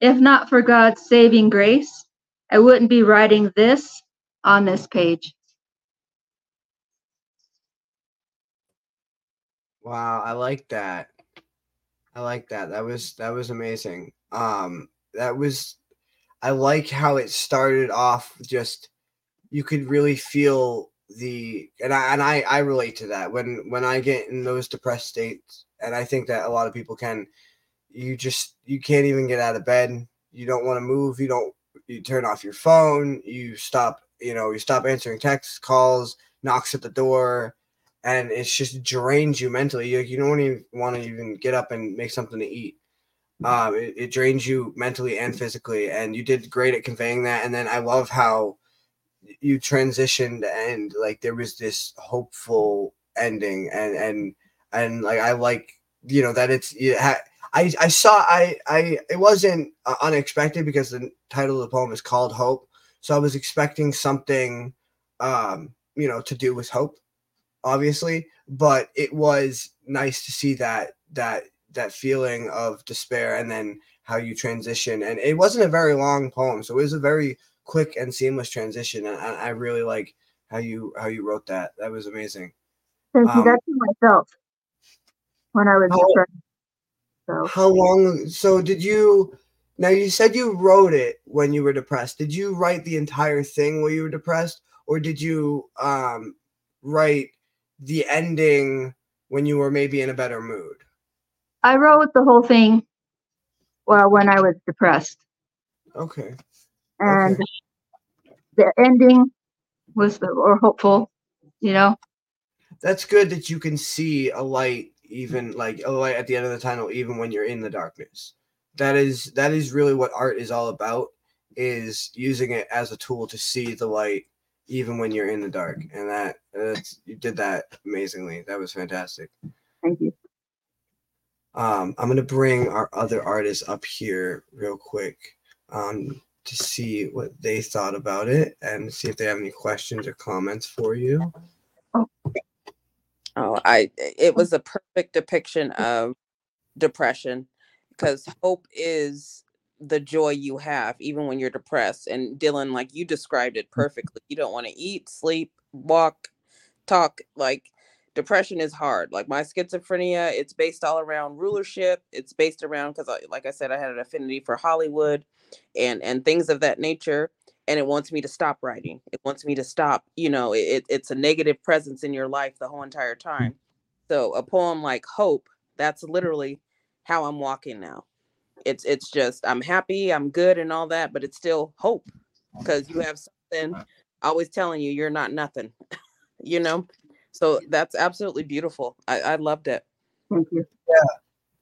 S5: If not for God's saving grace, I wouldn't be writing this on this page.
S1: Wow, I like that. I like that. That was that was amazing. Um that was I like how it started off just you could really feel the and I and I I relate to that when when I get in those depressed states and I think that a lot of people can you just you can't even get out of bed you don't want to move you don't you turn off your phone you stop you know you stop answering texts calls knocks at the door and it's just drains you mentally. You, you don't even want to even get up and make something to eat. Um it, it drains you mentally and physically and you did great at conveying that. And then i love how you transitioned and like there was this hopeful ending. And and and like i like you know that it's you ha- I, I saw I I it wasn't uh, unexpected because the title of the poem is called hope. So i was expecting something um you know to do with hope obviously but it was nice to see that that that feeling of despair and then how you transition. And it wasn't a very long poem so it was a very quick and seamless transition and i, I really like how you how you wrote that. That was amazing.
S5: Thank you.
S1: Um,
S5: That's how I felt when I was
S1: How-
S5: depressed. So.
S1: How long so did you now you said you wrote it when you were depressed. Did you write the entire thing while you were depressed or did you um write the ending when you were maybe in a better mood
S5: I wrote the whole thing well when I was depressed.
S1: okay
S5: And the ending was the or hopeful, you know.
S1: that's good that you can see a light even like a light at the end of the tunnel even when you're in the darkness that is that is really what art is all about is using it as a tool to see the light even when you're in the dark. And that that's you did that amazingly. That was fantastic.
S5: Thank you.
S1: um i'm gonna bring our other artists up here real quick um to see what they thought about it and see if they have any questions or comments for you.
S3: Oh, I it was a perfect depiction of depression because hope is the joy you have even when you're depressed. And Dylan, like you described it mm-hmm. perfectly. You don't want to eat, sleep, walk, talk. Like depression is hard. Like my schizophrenia, it's based all around rulership. It's based around because, like I said, I had an affinity for Hollywood and and things of that nature and it wants me to stop writing. It wants me to stop, you know, it, it's a negative presence in your life the whole entire mm. time. So a poem like Hope, that's literally how I'm walking now. It's it's just I'm happy, I'm good and all that, but it's still hope because you have something always telling you you're not nothing, you know? So that's absolutely beautiful. I, I loved it.
S5: Thank you.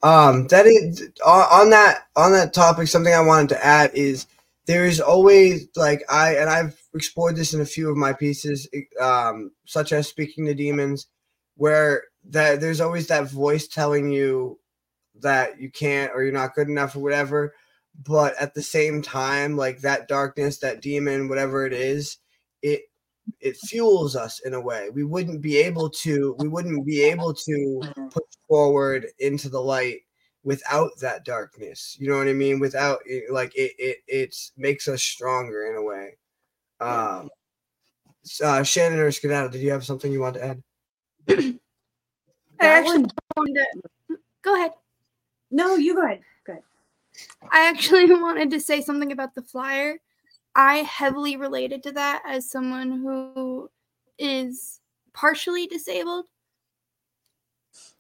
S1: Um, that is on, on that on that topic. Something I wanted to add is there is always like I and I've explored this in a few of my pieces, um, such as speaking to demons, where that there's always that voice telling you that you can't or you're not good enough or whatever. But at the same time, like that darkness, that demon, whatever it is, it it fuels us in a way. We wouldn't be able to we wouldn't be able to push forward into the light without that darkness. You know what I mean? Without like it it it's makes us stronger in a way. Um uh, Shannon or Skedaddle, did you have something you want to add?
S2: I actually
S4: one-
S2: wanted to, go ahead.
S4: No, you go ahead. Good.
S2: I actually wanted to say something about the flyer. I heavily related to that as someone who is partially disabled.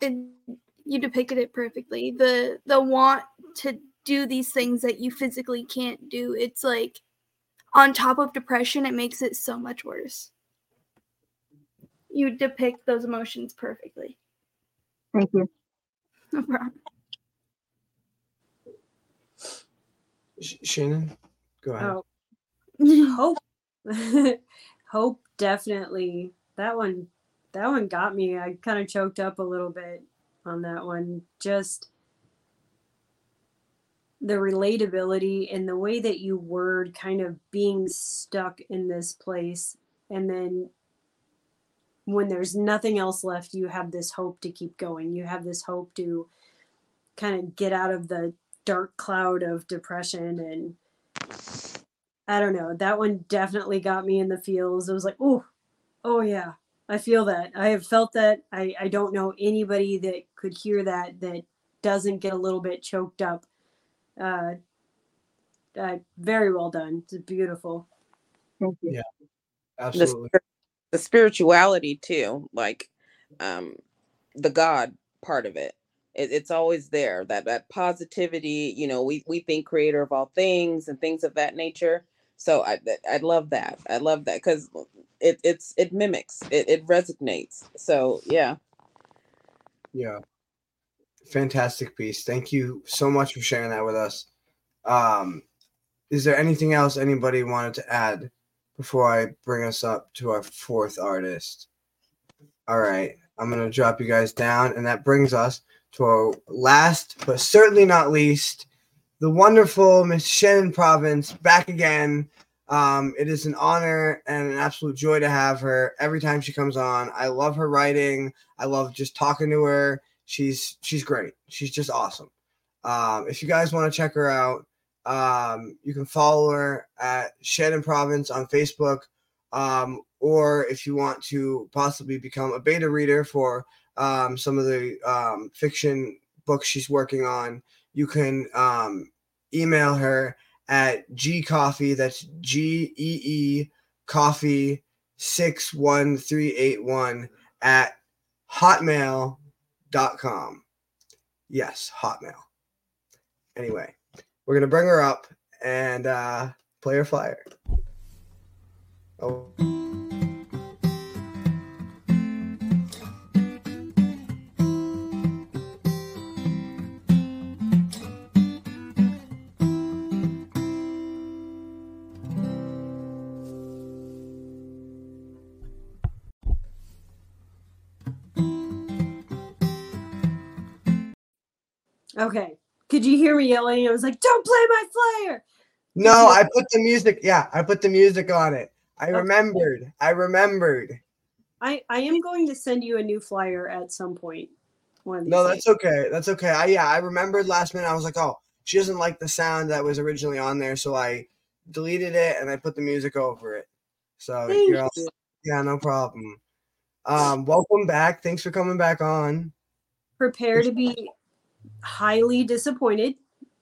S2: And you depicted it perfectly. The the want to do these things that you physically can't do. It's like on top of depression, it makes it so much worse. You depict those emotions perfectly.
S5: Thank you.
S2: No problem.
S1: Sh- Shannon, go ahead.
S4: Oh, hope, hope definitely. That one, that one got me. I kind of choked up a little bit on that one. Just the relatability and the way that you word kind of being stuck in this place, and then when there's nothing else left, you have this hope to keep going. You have this hope to kind of get out of the dark cloud of depression and I don't know. That one definitely got me in the feels. It was like, oh, oh yeah, I feel that. I have felt that. I, I don't know anybody that could hear that that doesn't get a little bit choked up. Uh, uh very well done. It's beautiful.
S5: Thank you.
S1: Yeah.
S3: the,
S1: Absolutely.
S3: spir- the spirituality too like um the god part of it. It it's always there that that positivity you know we we think creator of all things and things of that nature so i i love that i love that because it it's it mimics it, it resonates so yeah
S1: Yeah. Fantastic piece. Thank you so much for sharing that with us. Um, is there anything else anybody wanted to add before I bring us up to our fourth artist? All right. I'm to drop you guys down, and that brings us to our last, but certainly not least, the wonderful Miss Shannon Province back again. Um, it is an honor and an absolute joy to have her every time she comes on. I love her writing. I love just talking to her. She's she's great. She's just awesome. Um, if you guys want to check her out, um, you can follow her at Shannon Province on Facebook. Um, or if you want to possibly become a beta reader for um, some of the um, fiction books she's working on, you can um, email her at gcoffee. That's G E E coffee six one three eight one at hotmail.com. Yes, hotmail. Anyway, we're gonna bring her up and uh, play her flyer. Oh.
S4: Hear me yelling? I was like, don't play my flyer.
S1: No, I put the music. Yeah, I put the music on it. I
S4: Okay.
S1: remembered. I remembered.
S4: I, I am going to send you a new flyer at some point. One of these
S1: No,
S4: days.
S1: that's okay. That's okay. I yeah, I remembered last minute. I was like, oh, she doesn't like the sound that was originally on there, so I deleted it and I put the music over it. So all, yeah, no problem. Um, welcome back. Thanks for coming back on.
S4: Prepare to be highly disappointed.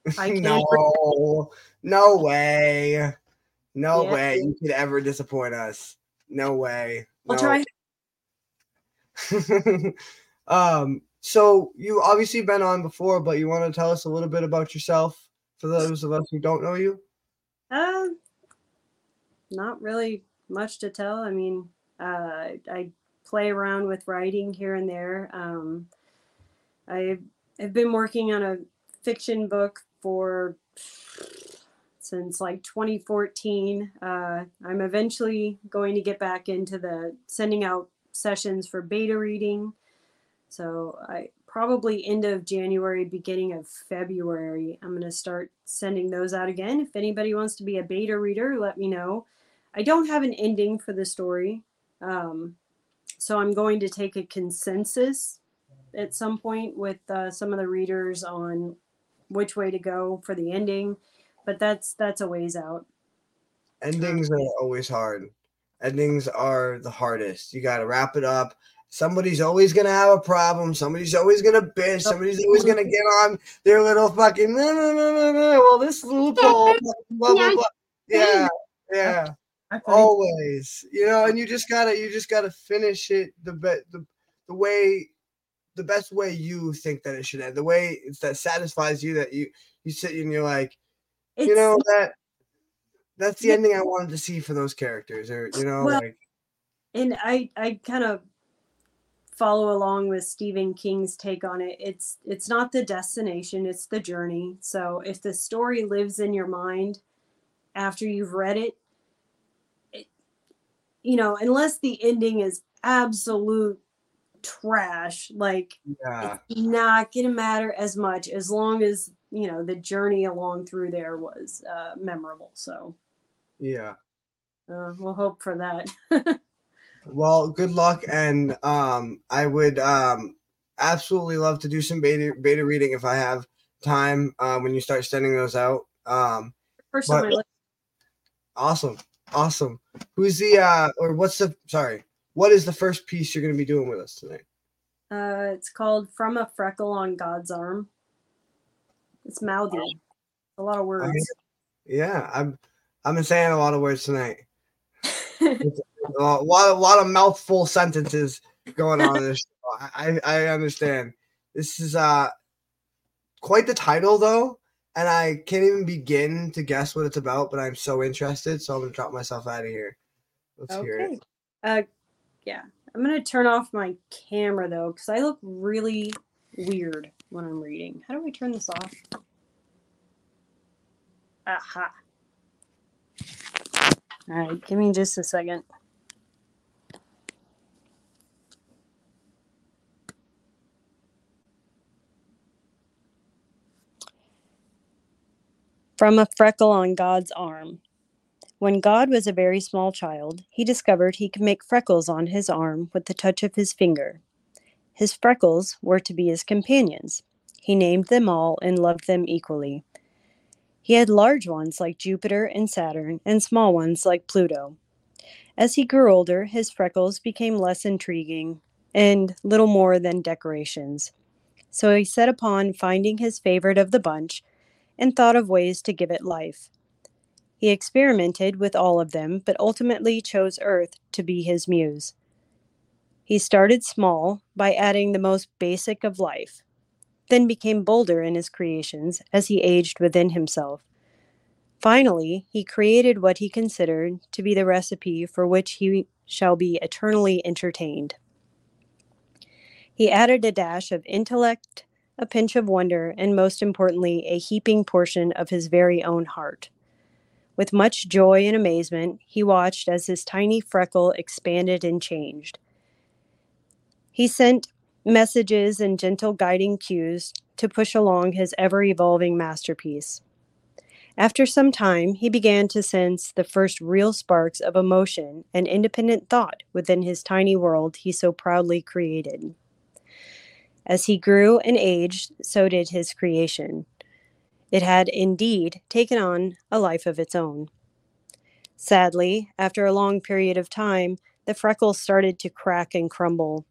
S4: I can't
S1: no, no way, no
S4: Yeah.
S1: way you could ever disappoint us. No way.
S4: I'll try.
S1: um, so you obviously been on before, but you want to tell us a little bit about yourself for those of us who don't know you?
S4: Uh, not really much to tell. I mean, uh, I play around with writing here and there. Um, I have been working on a fiction book for since like 2014. Uh, I'm eventually going to get back into the sending out sessions for beta reading. So I probably end of January, beginning of February, I'm going to start sending those out again. If anybody wants to be a beta reader, let me know. I don't have an ending for the story. Um, so I'm going to take a consensus at some point with uh, some of the readers on which way to go for the ending, but that's that's a ways out.
S1: Endings are always hard. Endings are the hardest. You got to wrap it up. Somebody's always gonna have a problem. Somebody's always gonna bitch. Somebody's always gonna get on their little fucking no no no no no. Well, this loophole, blah blah blah. Yeah, yeah. Always, you know, and you just gotta you just gotta finish it the be- the the way the best way you think that it should end. The way it's that satisfies you that you you sit and you're like, you know that that's the ending I wanted to see for those characters, or you know,
S4: Well-
S1: like
S4: and I I kind of follow along with Stephen King's take on it. It's it's not the destination, it's the journey. So if the story lives in your mind after you've read it, it you know, unless the ending is absolute trash, like
S1: yeah,
S4: it's not gonna matter as much as long as you know the journey along through there was uh, memorable. So
S1: yeah.
S4: uh, we'll hope for that.
S1: Well, good luck, and um, I would um absolutely love to do some beta beta reading if I have time uh, when you start sending those out. Um,
S4: First on
S1: But-
S4: my list.
S1: awesome, awesome. Who's the uh, or what's the sorry? What is the first piece you're going to be doing with us tonight?
S4: Uh, it's called From a Freckle on God's Arm. It's mouthy. A lot of words.
S1: Yeah, I'm I've been saying a lot of words tonight. a lot, a lot of mouthful sentences going on in this show. I, I understand. This is uh quite the title though, and I can't even begin to guess what it's about, but I'm so interested, so I'm gonna drop myself out of here. Let's hear it.
S4: Uh, yeah. I'm gonna turn off my camera though, because I look really weird when I'm reading. How do I turn this off? Aha. All right, give me just a second. From a freckle on God's arm. When God was a very small child, he discovered he could make freckles on his arm with the touch of his finger. His freckles were to be his companions. He named them all and loved them equally. He had large ones like Jupiter and Saturn, and small ones like Pluto. As he grew older, his freckles became less intriguing and little more than decorations. So he set upon finding his favorite of the bunch and thought of ways to give it life. He experimented with all of them, but ultimately chose Earth to be his muse. He started small by adding the most basic of life, then became bolder in his creations as he aged within himself. Finally, he created what he considered to be the recipe for which he shall be eternally entertained. He added a dash of intellect, a pinch of wonder, and most importantly, a heaping portion of his very own heart. With much joy and amazement, he watched as his tiny freckle expanded and changed. He sent messages and gentle guiding cues to push along his ever evolving masterpiece. After some time, he began to sense the first real sparks of emotion and independent thought within his tiny world he so proudly created. As he grew and aged, so did his creation. It had indeed taken on a life of its own. Sadly, after a long period of time, the freckles started to crack and crumble.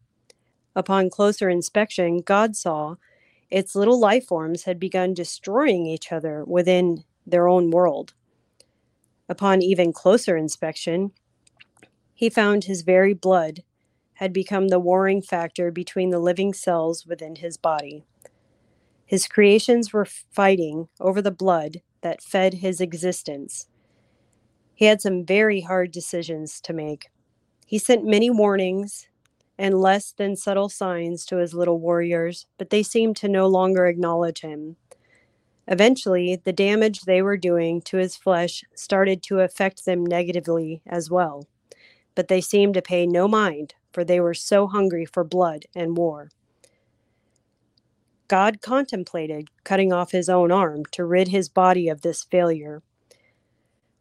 S4: Upon closer inspection, God saw its little life forms had begun destroying each other within their own world. Upon even closer inspection, he found his very blood had become the warring factor between the living cells within his body. His creations were fighting over the blood that fed his existence. He had some very hard decisions to make. He sent many warnings and less than subtle signs to his little warriors, but they seemed to no longer acknowledge him. Eventually, the damage they were doing to his flesh started to affect them negatively as well, but they seemed to pay no mind, for they were so hungry for blood and war. God contemplated cutting off his own arm to rid his body of this failure.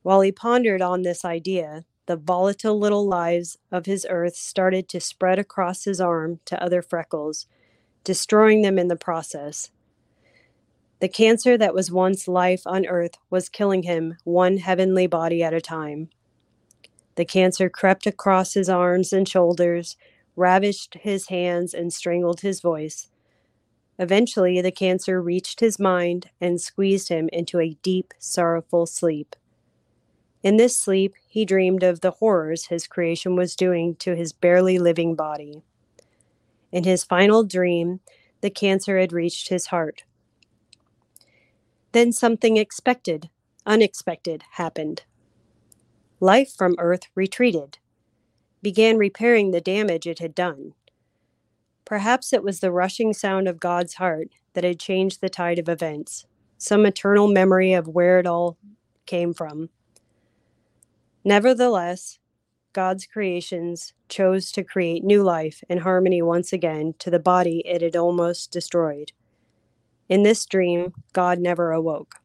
S4: While he pondered on this idea, the volatile little lives of his earth started to spread across his arm to other freckles, destroying them in the process. The cancer that was once life on earth was killing him one heavenly body at a time. The cancer crept across his arms and shoulders, ravished his hands, and strangled his voice. Eventually, the cancer reached his mind and squeezed him into a deep, sorrowful sleep. In this sleep, he dreamed of the horrors his creation was doing to his barely living body. In his final dream, the cancer had reached his heart. Then something expected, unexpected happened. life from Earth retreated, began repairing the damage it had done. Perhaps it was the rushing sound of God's heart that had changed the tide of events, some eternal memory of where it all came from. Nevertheless, God's creations chose to create new life and harmony once again to the body it had almost destroyed. In this dream, God never awoke.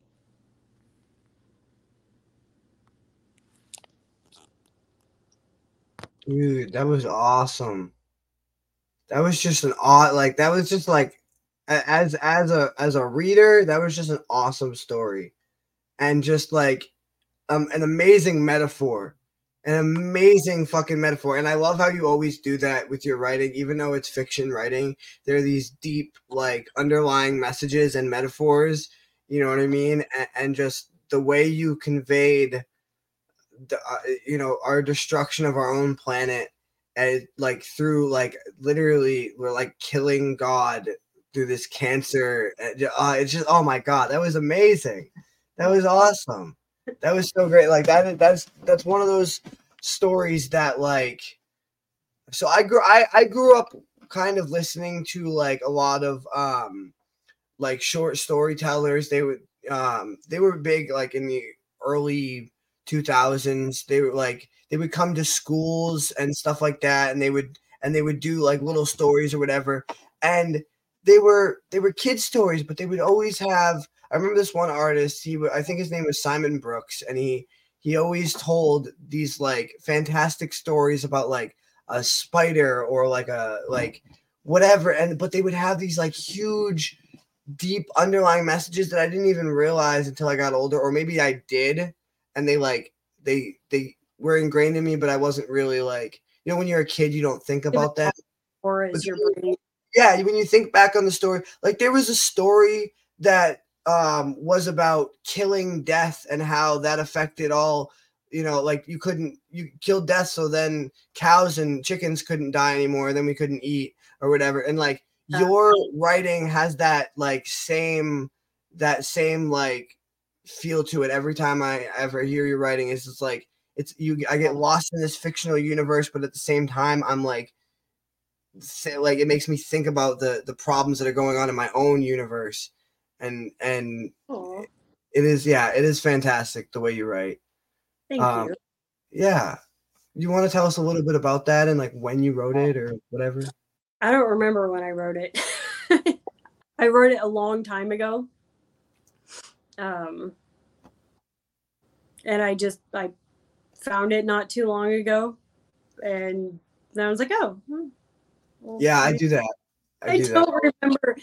S1: Dude, that was awesome. That was just an odd like that was just like as as a as a reader, that was just an awesome story. And just like um an amazing metaphor. An amazing fucking metaphor. And I love how you always do that with your writing, even though it's fiction writing. There are these deep, like underlying messages and metaphors, you know what I mean? And, and just the way you conveyed the, uh, you know our destruction of our own planet and like through like literally we're like killing god through this cancer uh, it's just oh my god that was amazing. That was awesome. That was so great. Like that that's that's one of those stories that like so i grew i i grew up kind of listening to like a lot of um like short storytellers. They would um they were big like in the early 2000s they were like they would come to schools and stuff like that and they would and they would do like little stories or whatever and they were they were kid stories but they would always have i remember this one artist he i think his name was simon brooks and he he always told these like fantastic stories about like a spider or like a mm. like whatever and but they would have these like huge deep underlying messages that i didn't even realize until i got older or maybe i did and they like they they were ingrained in me, but I wasn't really like you know when you're a kid you don't think about that.
S4: Or is your brain?
S1: Yeah, when you think back on the story, like there was a story that um was about killing death and how that affected all you know like you couldn't you killed death so then cows and chickens couldn't die anymore then we couldn't eat or whatever and like your writing has that like same that same like feel to it every time I ever hear your writing. It's just like it's you. I get lost in this fictional universe, but at the same time, I'm like, say, like it makes me think about the the problems that are going on in my own universe, and and
S4: Aw,
S1: it is yeah, it is fantastic the way you write.
S4: thank
S1: Um,
S4: you.
S1: Yeah, you want to tell us a little bit about that and like when you wrote it or whatever?
S4: I don't remember when I wrote it. I wrote it a long time ago. Um, and I just I found it not too long ago, and then I was like, oh, hmm, well,
S1: Yeah, I
S4: maybe-
S1: do that. I,
S4: I,
S1: do
S4: don't remember.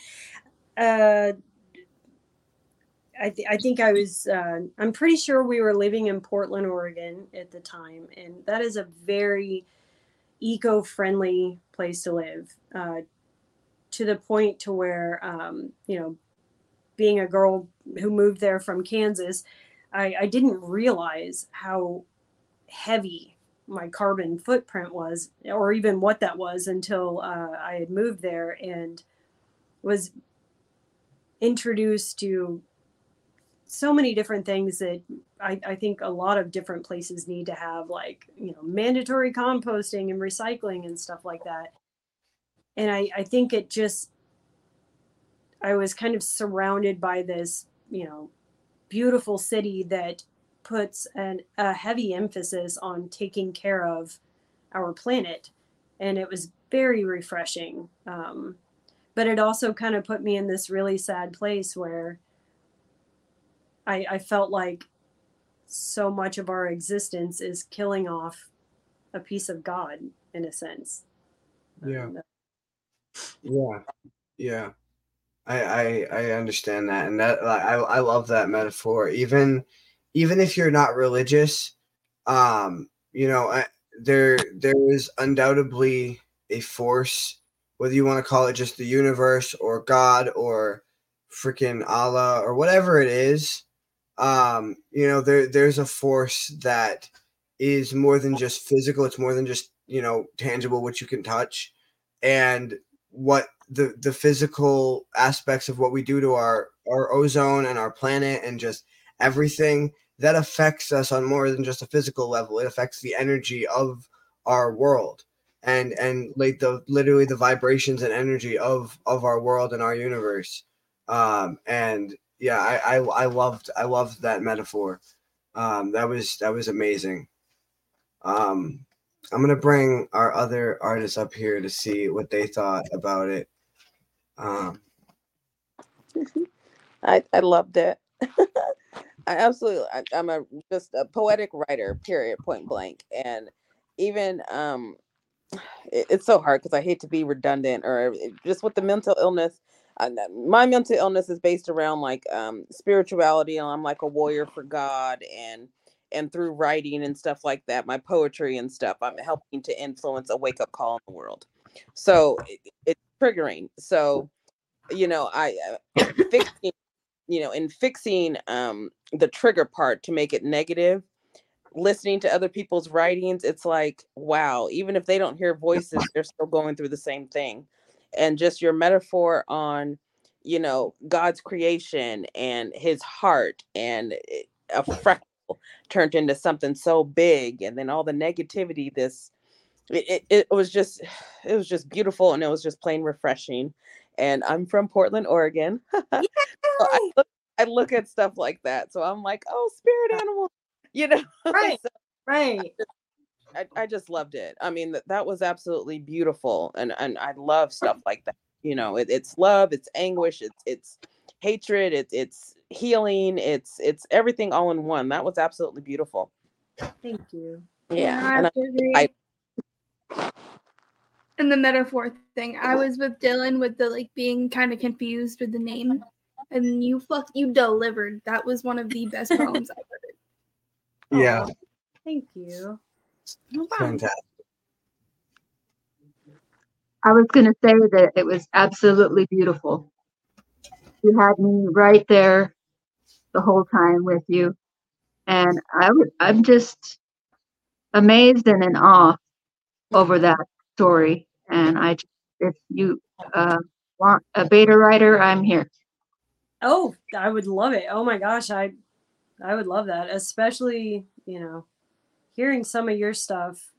S4: Uh, I th- I think I was. Uh, I'm pretty sure we were living in Portland, Oregon at the time, and that is a very eco-friendly place to live. Uh, to the point to where, um, you know, being a girl who moved there from Kansas, I, I didn't realize how heavy my carbon footprint was, or even what that was, until uh, I had moved there and was introduced to so many different things that I, I think a lot of different places need to have, like, you know, mandatory composting and recycling and stuff like that. And I, I think it just, I was kind of surrounded by this, you know, beautiful city that puts an, a heavy emphasis on taking care of our planet. And it was very refreshing. Um, but it also kind of put me in this really sad place where I, I felt like so much of our existence is killing off a piece of God in a sense.
S1: Yeah.
S4: Um,
S1: Yeah, yeah. I I I understand that, and that I I love that metaphor. Even even if you're not religious, um, you know, I, there there is undoubtedly a force, whether you want to call it just the universe or God or freaking Allah or whatever it is. Um, you know, there there's a force that is more than just physical. It's more than just you know tangible, which you can touch, and what the the physical aspects of what we do to our our ozone and our planet and just everything that affects us on more than just a physical level. It affects the energy of our world and and like the literally the vibrations and energy of of our world and our universe. Um, and yeah, I, I I loved I loved that metaphor. Um, that was that was amazing. Um, I'm gonna bring our other artists up here to see what they thought about it. Um,
S3: I I loved it. I absolutely. I, I'm a just a poetic writer. Period. Point blank. And even um, it, it's so hard because I hate to be redundant or it- just with the mental illness. I, my mental illness is based around like um spirituality and I'm like a warrior for God and and through writing and stuff like that, my poetry and stuff, I'm helping to influence a wake up call in the world. So it, triggering. So you know, I uh, fixing, you know, in fixing um the trigger part to make it negative, listening to other people's writings, it's like, wow, even if they don't hear voices, they're still going through the same thing. And just your metaphor on, you know, God's creation and his heart and a freckle turned into something so big and then all the negativity this it, it, it was just it was just beautiful and it was just plain refreshing and i'm from portland oregon. So I, look, I look at stuff like that so i'm like oh spirit uh animal you know?
S4: Right.
S3: So
S4: Right.
S3: I, I just loved it. I mean that, that was absolutely beautiful and and i love stuff like that you know? It, it's love it's anguish it's it's hatred it's it's healing it's it's everything all in one. That was absolutely beautiful.
S4: Thank you.
S3: yeah
S2: I
S3: and
S2: have to agree.
S3: I-
S2: and the metaphor thing, I was with Dylan with the like being kind of confused with the name, and you fuck you delivered. That was one of the best poems I've heard.
S1: yeah,
S4: Aw, Thank you.
S2: No
S1: fantastic.
S5: I was going to say that it was absolutely beautiful. You had me right there the whole time with you. And I would, I'm just amazed and in awe over that story. And I, if you uh, want a beta writer, I'm here.
S4: Oh, I would love it. Oh my gosh, I I would love that. Especially, you know, hearing some of your stuff.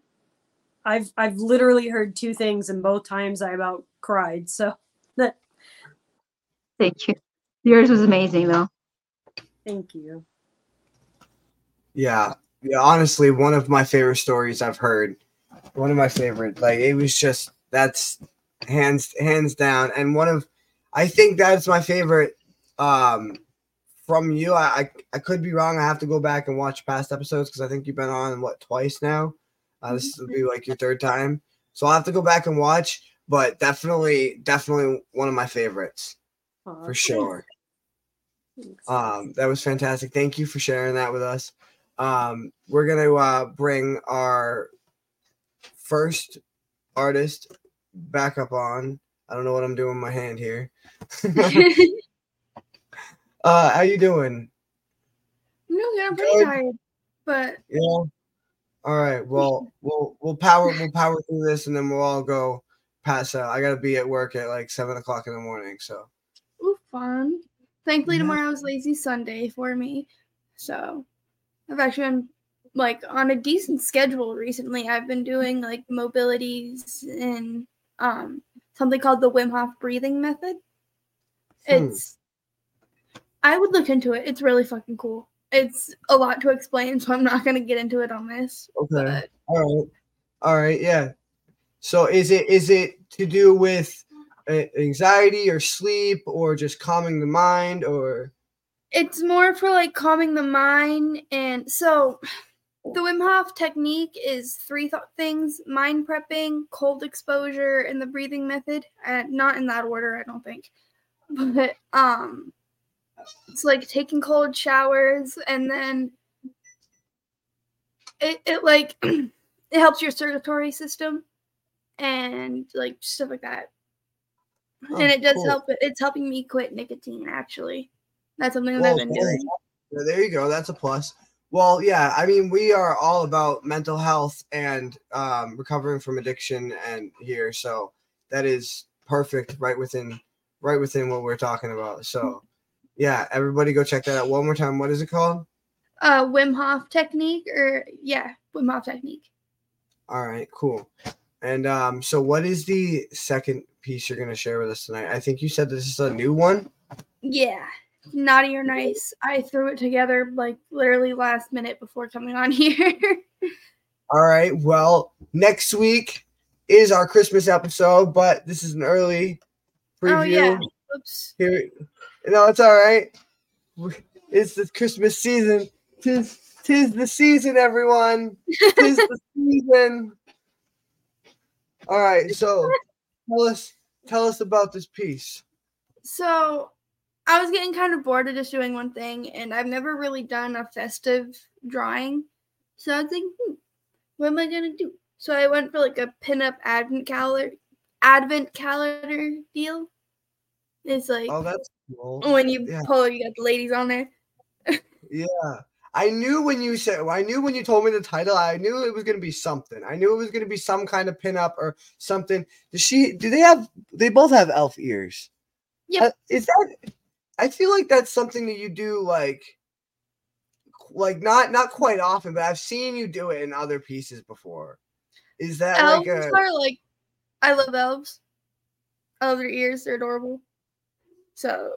S4: I've I've literally heard two things and both times I about cried. So that
S5: Thank you. Yours was amazing, though.
S4: thank you.
S1: Yeah, yeah. Honestly, one of my favorite stories I've heard. One of my favorite. Like it was just that's hands hands down, and one of I think that's my favorite. Um, from you, I I, I could be wrong. I have to go back and watch past episodes because I think you've been on what twice now. Uh, this will be like your third time, so I'll have to go back and watch. But definitely, definitely one of my favorites
S4: Aw,
S1: for sure.
S4: thanks.
S1: Um, that was fantastic. Thank you for sharing that with us. Um, we're gonna uh, bring our first artist back up on. I don't know what I'm doing with my hand here. uh, how you doing?
S2: no, yeah, I'm pretty
S1: Good.
S2: tired, but
S1: Yeah. All right. Well, we'll we'll power we'll power through this, and then we'll all go pass out. I gotta be at work at like seven o'clock in the morning. So
S2: ooh, fun. Thankfully, tomorrow's lazy Sunday for me, so I've actually been like on a decent schedule recently. I've been doing like mobilities and um something called the Wim Hof breathing method.
S1: Hmm.
S2: It's I would look into it. It's really fucking cool. It's a lot to explain, so I'm not gonna get into it on this.
S1: okay.
S2: But
S1: All right. All right. Yeah. So is it is it to do with uh, anxiety or sleep or just calming the mind or
S2: it's more for like calming the mind and so the Wim Hof technique is three th- things mind prepping, cold exposure, and the breathing method. Uh, not in that order, I don't think. But um it's like taking cold showers and then it, it like it helps your circulatory system and like stuff like that.
S1: Oh,
S2: and it does
S1: cool.
S2: help it's helping me quit nicotine actually. That's something that I've
S1: Well,
S2: been doing.
S1: Yeah, there you go. That's a plus. Well, yeah, I mean, we are all about mental health and um, recovering from addiction, and here, so that is perfect, right within, right within what we're talking about. So, yeah, everybody, go check that out one more time. What is it called?
S2: uh Wim Hof technique or yeah, Wim Hof technique.
S1: All right, cool. And um, so what is the second piece you're gonna share with us tonight? I think you said this is a new one.
S2: Yeah. Naughty or nice. I threw it together like literally last minute before coming on here.
S1: All right. Well, next week is our Christmas episode, but this is an early oh, preview.
S2: oh yeah. Oops.
S1: Here, no, it's all right. It's the Christmas season. Tis, tis the season, everyone. Tis the season. All right. So, tell us, tell us about this piece.
S2: So I was getting kind of bored of just doing one thing, and I've never really done a festive drawing. So I was like, hmm, what am I gonna do? So I went for like a pinup advent calendar, advent calendar deal. It's like
S1: Oh, that's cool.
S2: when you
S1: yeah.
S2: pull, you got the ladies on there.
S1: Yeah. I knew when you said I knew when you told me the title, I knew it was gonna be something. I knew it was gonna be some kind of pinup or something. Does she do they have they both have elf ears?
S2: Yeah.
S1: Uh, is that I feel like that's something that you do like like not not quite often, but I've seen you do it in other pieces before. Is that
S2: Elves
S1: like a
S2: are like, I love elves. I love their ears; they're adorable. So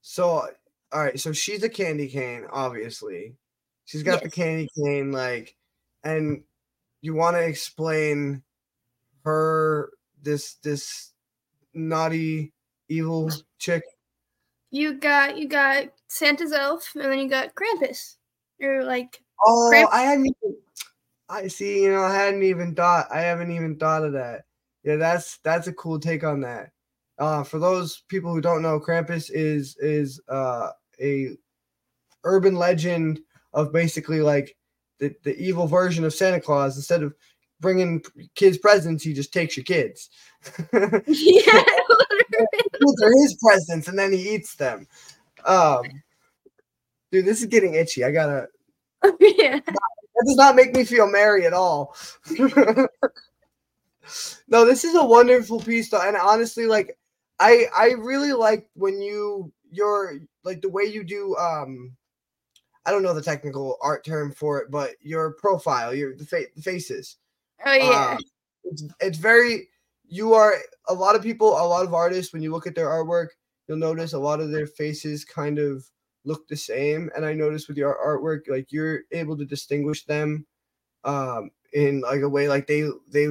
S1: so all right, so she's a candy cane, obviously. She's got the candy cane, like, and you want to explain her this this naughty evil chick.
S2: you got you got Santa's elf, and then you got Krampus. You're like,
S1: Oh,
S2: Cramp-
S1: I hadn't even I see, you know, I hadn't even thought I haven't even thought of that. Yeah, that's that's a cool take on that. Uh for those people who don't know, Krampus is is uh a urban legend of basically like the, the evil version of Santa Claus. Instead of bringing kids presents, he just takes your kids.
S2: yeah,
S1: Those are his presents, and then he eats them. Um, dude, this is getting itchy. I gotta.
S2: yeah.
S1: That does not make me feel merry at all. no, this is a wonderful piece, though, and honestly, like, I I really like when you you're like the way you do um I don't know the technical art term for it, but your profile, your the, fa- faces.
S2: Oh yeah.
S1: Uh, it's, it's very you are a lot of people a lot of artists when you look at their artwork you'll notice a lot of their faces kind of look the same. And i noticed with your artwork like you're able to distinguish them um in like a way like they they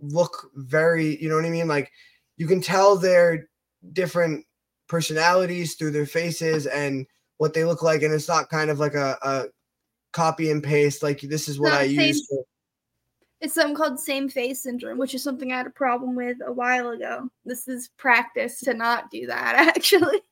S1: look very you know what i mean? Like you can tell their different personalities through their faces and what they look like. And it's not kind of like a, a copy and paste like this is what
S2: Not
S1: i
S2: same-
S1: use for
S2: It's something called same face syndrome, which is something I had a problem with a while ago. This is practice to not do that, actually.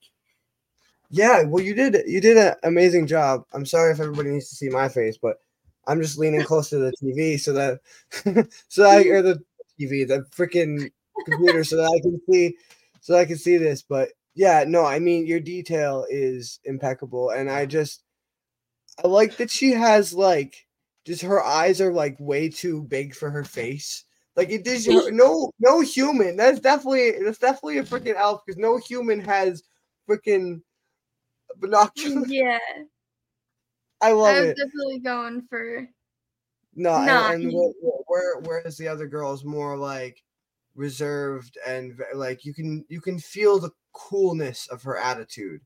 S1: Yeah, well, you did you did an amazing job. I'm sorry if everybody needs to see my face, but I'm just leaning close to the TV so that so I or the TV, the freaking computer, so that I can see so I can see this. But yeah, no, I mean your detail is impeccable, and I just I like that she has like just her eyes are like way too big for her face. Like it does no no human. That's definitely that's definitely a freaking elf because no human has freaking binoculars.
S2: yeah.
S1: I
S2: I
S1: love
S2: was
S1: it.
S2: definitely going for
S1: No, and,
S2: not
S1: and
S2: human.
S1: where, where whereas the other girl is more like reserved and like you can you can feel the coolness of her attitude,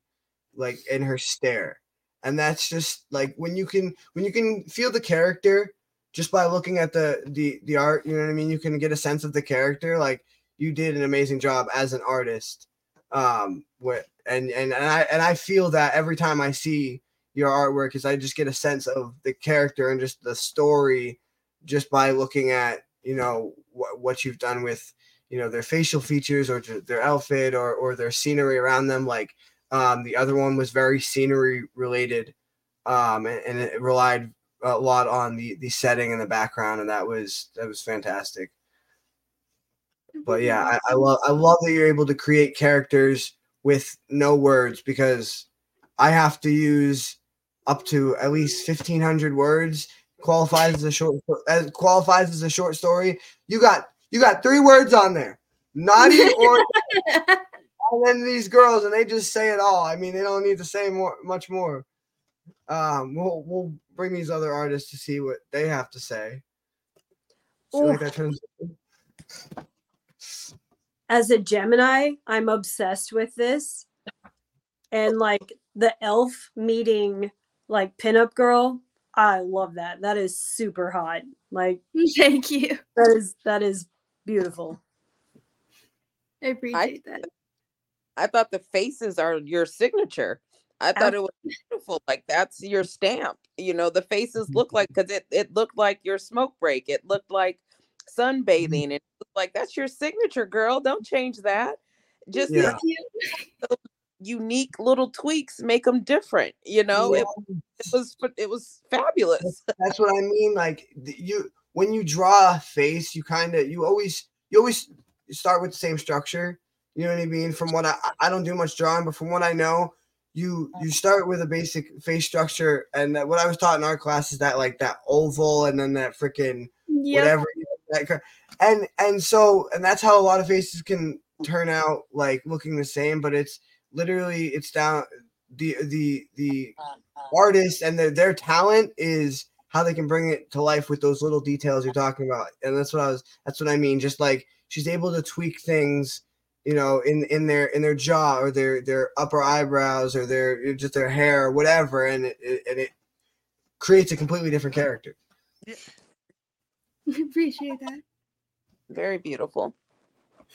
S1: like in her stare, and that's just like when you can when you can feel the character just by looking at the the the art. You know what I mean? You can get a sense of the character. Like you did an amazing job as an artist. Um, what and and and I and I feel that every time I see your artwork is I just get a sense of the character and just the story just by looking at you know wh- what you've done with you know their facial features or their outfit or or their scenery around them like um the other one was very scenery related um and, and it relied a lot on the the setting and the background and that was that was fantastic. But yeah I, I love i love that you're able to create characters with no words because i have to use up to at least 1500 words. Qualifies as a short as qualifies as a short story. You got you got three words on there. Naughty or and then these girls, and they just say it all. I mean, they don't need to say more, much more. Um, we'll we'll bring these other artists to see what they have to say. See, like that turns.
S4: As a Gemini, I'm obsessed with this. And like the elf meeting like pinup girl, I love that. That is super hot. Like
S2: Thank you.
S4: that is that is beautiful.
S2: I appreciate that.
S3: I thought the faces are your signature. I thought it was beautiful. Like that's your stamp. You know, the faces look like mm-hmm. because it it looked like your smoke break. It looked like mm-hmm. sunbathing. And it looked like that's your signature, girl. Don't change that. Just
S1: Yeah.
S2: Thank
S3: unique little tweaks make them different. You know, it, it was it was fabulous.
S1: That's what I mean. Like you, when you draw a face, you kind of you always you always start with the same structure. You know what I mean? From what I I don't do much drawing, but from what I know, you you start with a basic face structure, and that, what I was taught in our class is that like that oval, and then that freaking
S2: Yep.
S1: whatever that and and so and that's how a lot of faces can turn out like looking the same but it's literally it's down the the the artist and their their talent is how they can bring it to life with those little details you're talking about and that's what i was that's what i mean just like she's able to tweak things you know in in their in their jaw or their their upper eyebrows or their just their hair or whatever and it, it and it creates a completely different character
S2: I appreciate that.
S3: Very beautiful.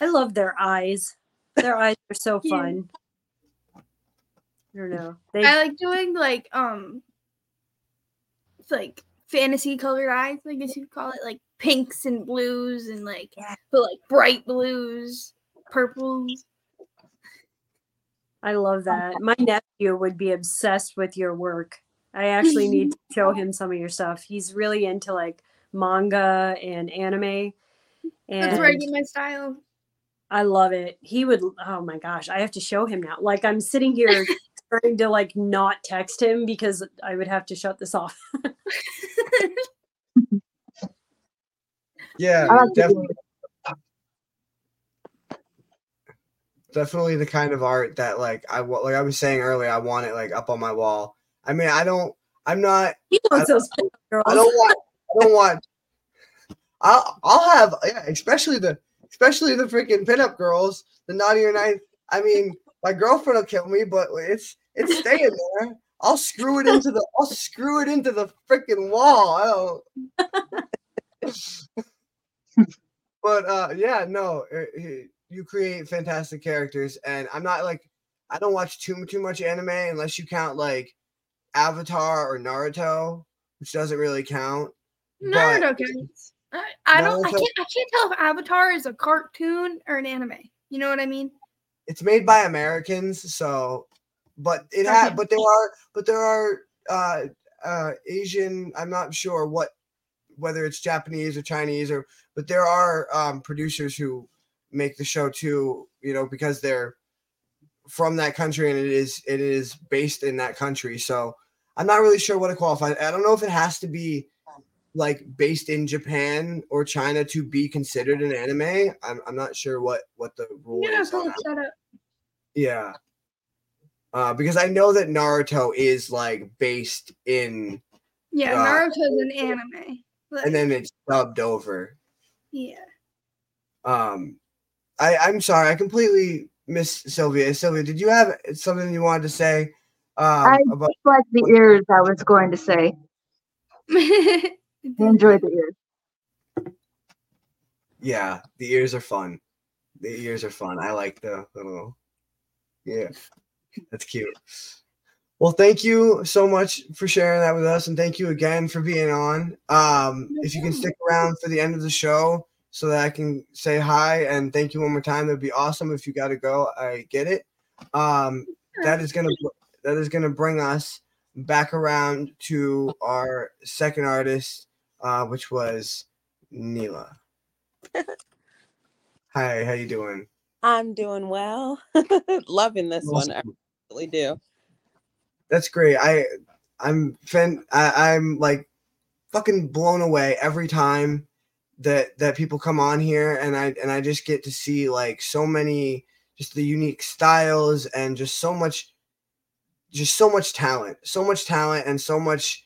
S4: I love their eyes. Their eyes are so
S2: Yeah.
S4: fun. I don't know. They
S2: I like doing like um it's like fantasy colored eyes, I guess you'd call it like pinks and blues and like
S4: Yeah.
S2: but like bright blues, purples.
S4: I love that. My nephew would be obsessed with your work. I actually need to show him some of your stuff. He's really into like manga and anime.
S2: That's where I
S4: And
S2: get my style.
S4: I love it. He would oh my gosh, I have to show him now. Like I'm sitting here trying to like not text him because I would have to shut this off.
S1: yeah
S5: I like to
S1: definitely definitely the kind of art that like I like I was saying earlier, I want it like up on my wall. I mean, I don't. I'm not.
S4: He wants those girls.
S1: I don't want. I don't want. I'll. I'll have. Yeah, especially the. Especially the freaking pinup girls, the naughty or nice. I mean, my girlfriend will kill me, but it's it's staying there. I'll screw it into the. I'll screw it into the freaking wall. I don't. but uh yeah no uh, you create fantastic characters and i'm not like i don't watch too too much anime unless you count like avatar or naruto which doesn't really count
S2: Naruto counts. I, I don't I
S1: Naruto-
S2: can't I can't tell if Avatar is a cartoon or an anime. You know what I mean?
S1: it's made by americans so but it had
S2: Okay.
S1: but there are but there are uh uh asian i'm not sure what whether it's japanese or chinese or but there are um producers who make the show too you know because they're from that country and it is it is based in that country so i'm not really sure what it qualifies i don't know if it has to be like based in japan or china to be considered an anime i'm, I'm not sure what what the rule
S2: Yeah,
S1: is. Yeah. Uh, because I know that Naruto is like based in,
S2: Yeah,
S1: Uh,
S2: Naruto's an anime. Like,
S1: and then it's dubbed over.
S2: yeah.
S1: Um, I I'm sorry, I completely missed Sylvia. Sylvia, did you have something you wanted to say? Um,
S5: I
S1: about
S5: just like the ears. I was going to say. I enjoy the ears.
S1: yeah, the ears are fun. The ears are fun. I like the little, yeah, that's cute. Well, thank you so much for sharing that with us, and thank you again for being on. Um, if you can stick around for the end of the show so that I can say hi and thank you one more time, that'd be awesome. If you got to go, I get it. Um, that is gonna that is gonna bring us back around to our second artist, uh, which was Neela. Hi, how you doing?
S3: I'm doing well. Loving this one. I really do.
S1: That's great. I I'm fan I, I'm like fucking blown away every time that that people come on here and I and I just get to see like so many just the unique styles and just so much just so much talent so much talent and so much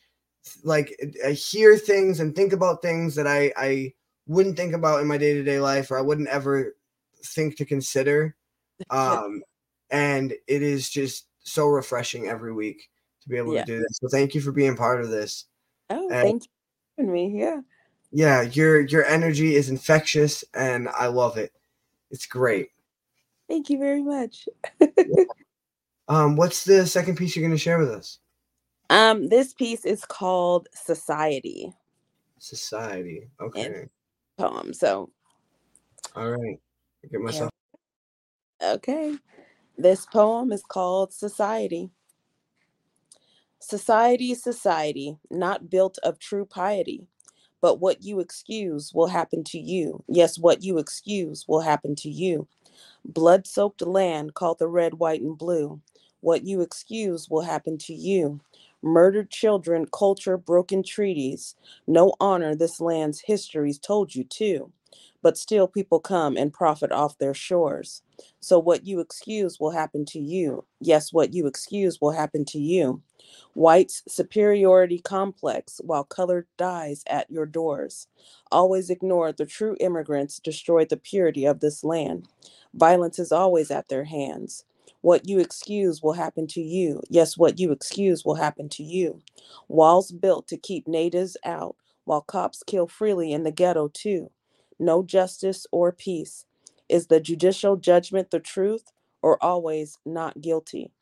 S1: like i hear things and think about things that i i wouldn't think about in my day-to-day life or i wouldn't ever think to consider um and it is just so refreshing every week to be able
S3: Yeah.
S1: to do this so thank you for being part of this
S3: Oh,
S1: And-
S3: thank you for having me. Yeah.
S1: Yeah your your energy is infectious and i love it it's great
S3: Thank you very much.
S1: um what's the second piece you're going to share with us
S3: Um, this piece is called Society
S1: society okay
S3: poem. So
S1: all right I get myself
S3: Okay. This poem is called Society. Society, society, not built of true piety, but what you excuse will happen to you. Yes, what you excuse will happen to you. Blood soaked land called the red, white, and blue. What you excuse will happen to you. Murdered children, culture, broken treaties. No honor this land's histories told you to. But still, people come and profit off their shores. So, what you excuse will happen to you. Yes, what you excuse will happen to you. White's superiority complex while colored dies at your doors. Always ignore the true immigrants, destroy the purity of this land. Violence is always at their hands. What you excuse will happen to you. Yes, what you excuse will happen to you. Walls built to keep natives out, while cops kill freely in the ghetto, too. No justice or peace. Is the judicial judgment the truth or always not guilty?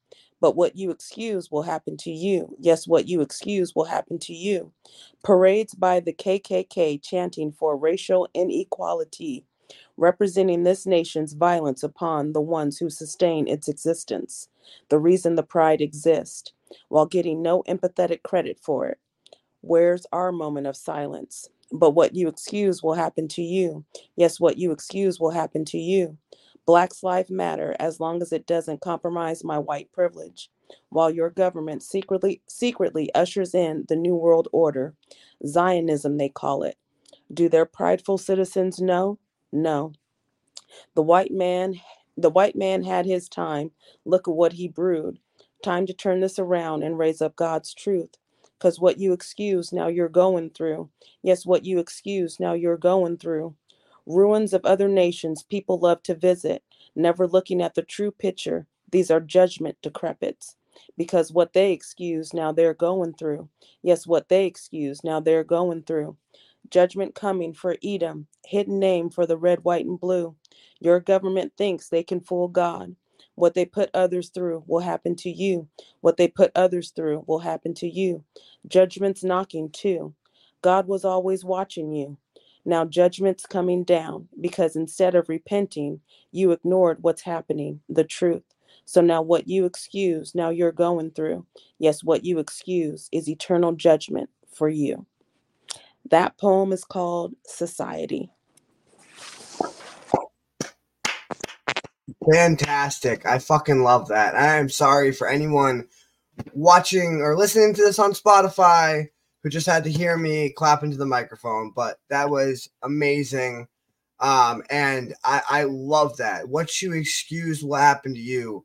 S3: But what you excuse will happen to you. Yes, what you excuse will happen to you. Parades by the KKK chanting for racial inequality, representing this nation's violence upon the ones who sustain its existence. The reason the pride exists, while getting no empathetic credit for it. Where's our moment of silence? But what you excuse will happen to you. Yes, what you excuse will happen to you. Black's life matter as long as it doesn't compromise my white privilege. While your government secretly secretly ushers in the new world order, Zionism they call it. Do their prideful citizens know? No. The white man the white man had his time. Look at what he brewed. Time to turn this around and raise up God's truth. Cause what you excuse now you're going through. Yes, what you excuse now you're going through. Ruins of other nations people love to visit, never looking at the true picture. These are judgment decrepits. Because what they excuse now they're going through. Yes, what they excuse now they're going through. Judgment coming for Edom, hidden name for the red, white, and blue. Your government thinks they can fool God. What they put others through will happen to you. What they put others through will happen to you. Judgment's knocking too. God was always watching you. Now judgment's coming down because instead of repenting, you ignored what's happening, the truth. So now what you excuse, now you're going through. Yes, what you excuse is eternal judgment for you. That poem is called Society.
S1: Fantastic. I fucking love that. I am sorry for anyone watching or listening to this on Spotify who just had to hear me clap into the microphone, but that was amazing. Um, and I, I love that. What you excuse will happen to you.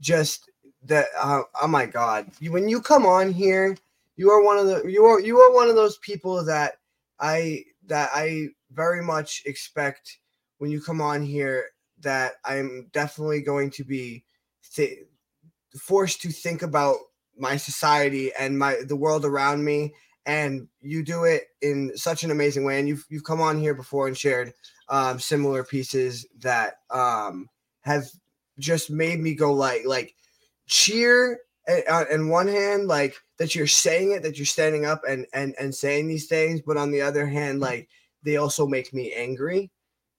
S1: Just that uh, oh my god. You, when you come on here, you are one of the you are you are one of those people that I that I very much expect when you come on here that I'm definitely going to be th- forced to think about my society and my the world around me. And you do it in such an amazing way. And you've you've come on here before and shared um, similar pieces that um, have just made me go like like cheer on one hand like that you're saying it that you're standing up and and and saying these things. But on the other hand like they also make me angry.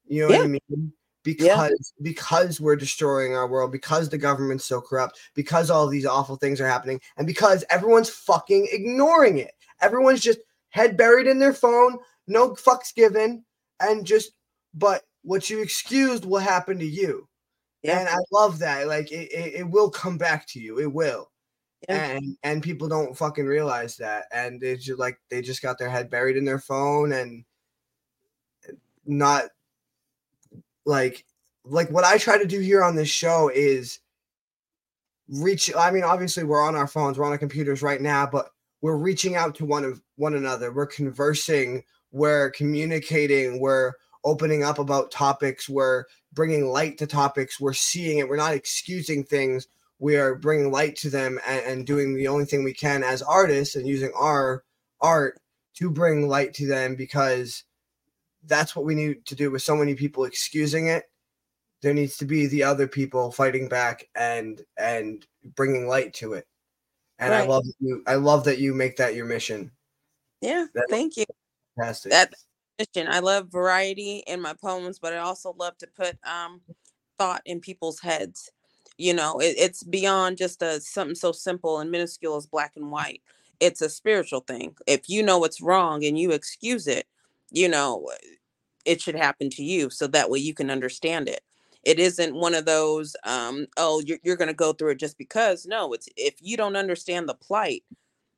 S1: You know what i mean because because we're destroying our world because the government's so corrupt because all these awful things are happening and because everyone's fucking ignoring it everyone's just head buried in their phone no fucks given and just but what you excused will happen to you
S3: Yeah.
S1: and i love that like it, it, it will come back to you it will
S3: Yeah.
S1: and and people don't fucking realize that and it's just like they just got their head buried in their phone and not like like what I try to do here on this show is reach I mean obviously we're on our phones, we're on our computers right now, but we're reaching out to one of one another. We're conversing, we're communicating, we're opening up about topics, we're bringing light to topics, we're seeing it, we're not excusing things, we are bringing light to them and, and doing the only thing we can as artists and using our art to bring light to them because that's what we need to do with so many people excusing it there needs to be the other people fighting back and and bringing light to it and i love you i love that you make that your mission
S3: Yeah,
S1: That-
S3: thank you.
S1: fantastic
S3: That mission. I love variety in my poems, but I also love to put um thought in people's heads. You know, it, it's beyond just a something so simple and minuscule as black and white. It's a spiritual thing. If you know it's wrong and you excuse it, you know, it should happen to you so that way you can understand it. It isn't one of those, um, oh, you're, you're going to go through it just because. No, it's if you don't understand the plight,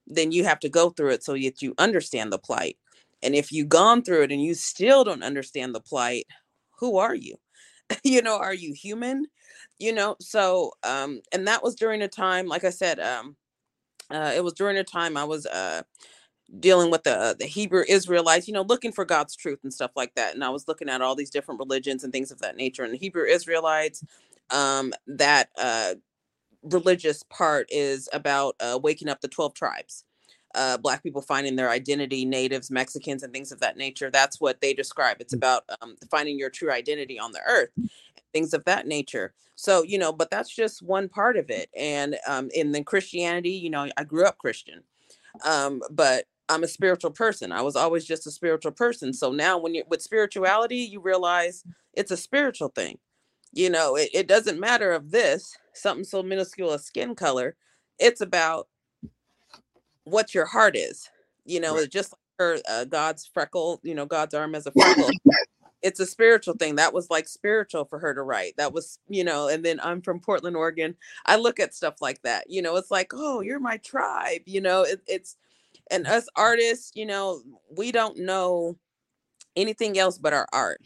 S3: then you have to go through it so that you understand the plight. And if you've gone through it and you still don't understand the plight, who are you? you know, are you human? You know, so um, and that was during a time, like I said, um, uh, it was during a time I was uh dealing with the the Hebrew Israelites, you know, looking for God's truth and stuff like that. And I was looking at all these different religions and things of that nature. And the Hebrew Israelites, um, that uh religious part is about uh, waking up the 12 tribes uh, black people finding their identity natives mexicans and things of that nature that's what they describe it's about um, finding your true identity on the earth things of that nature so you know but that's just one part of it and um, in then christianity you know i grew up christian um, but i'm a spiritual person i was always just a spiritual person so now when you're with spirituality you realize it's a spiritual thing. You know it, it doesn't matter of this something so minuscule as skin color it's about what your heart is. You know
S1: Right.
S3: it's just like her uh, god's freckle you know god's arm as a freckle. It's a spiritual thing that was like spiritual for her to write that was you know and then i'm from portland oregon i look at stuff like that you know it's like oh you're my tribe you know it, it's and us artists you know we don't know anything else but our art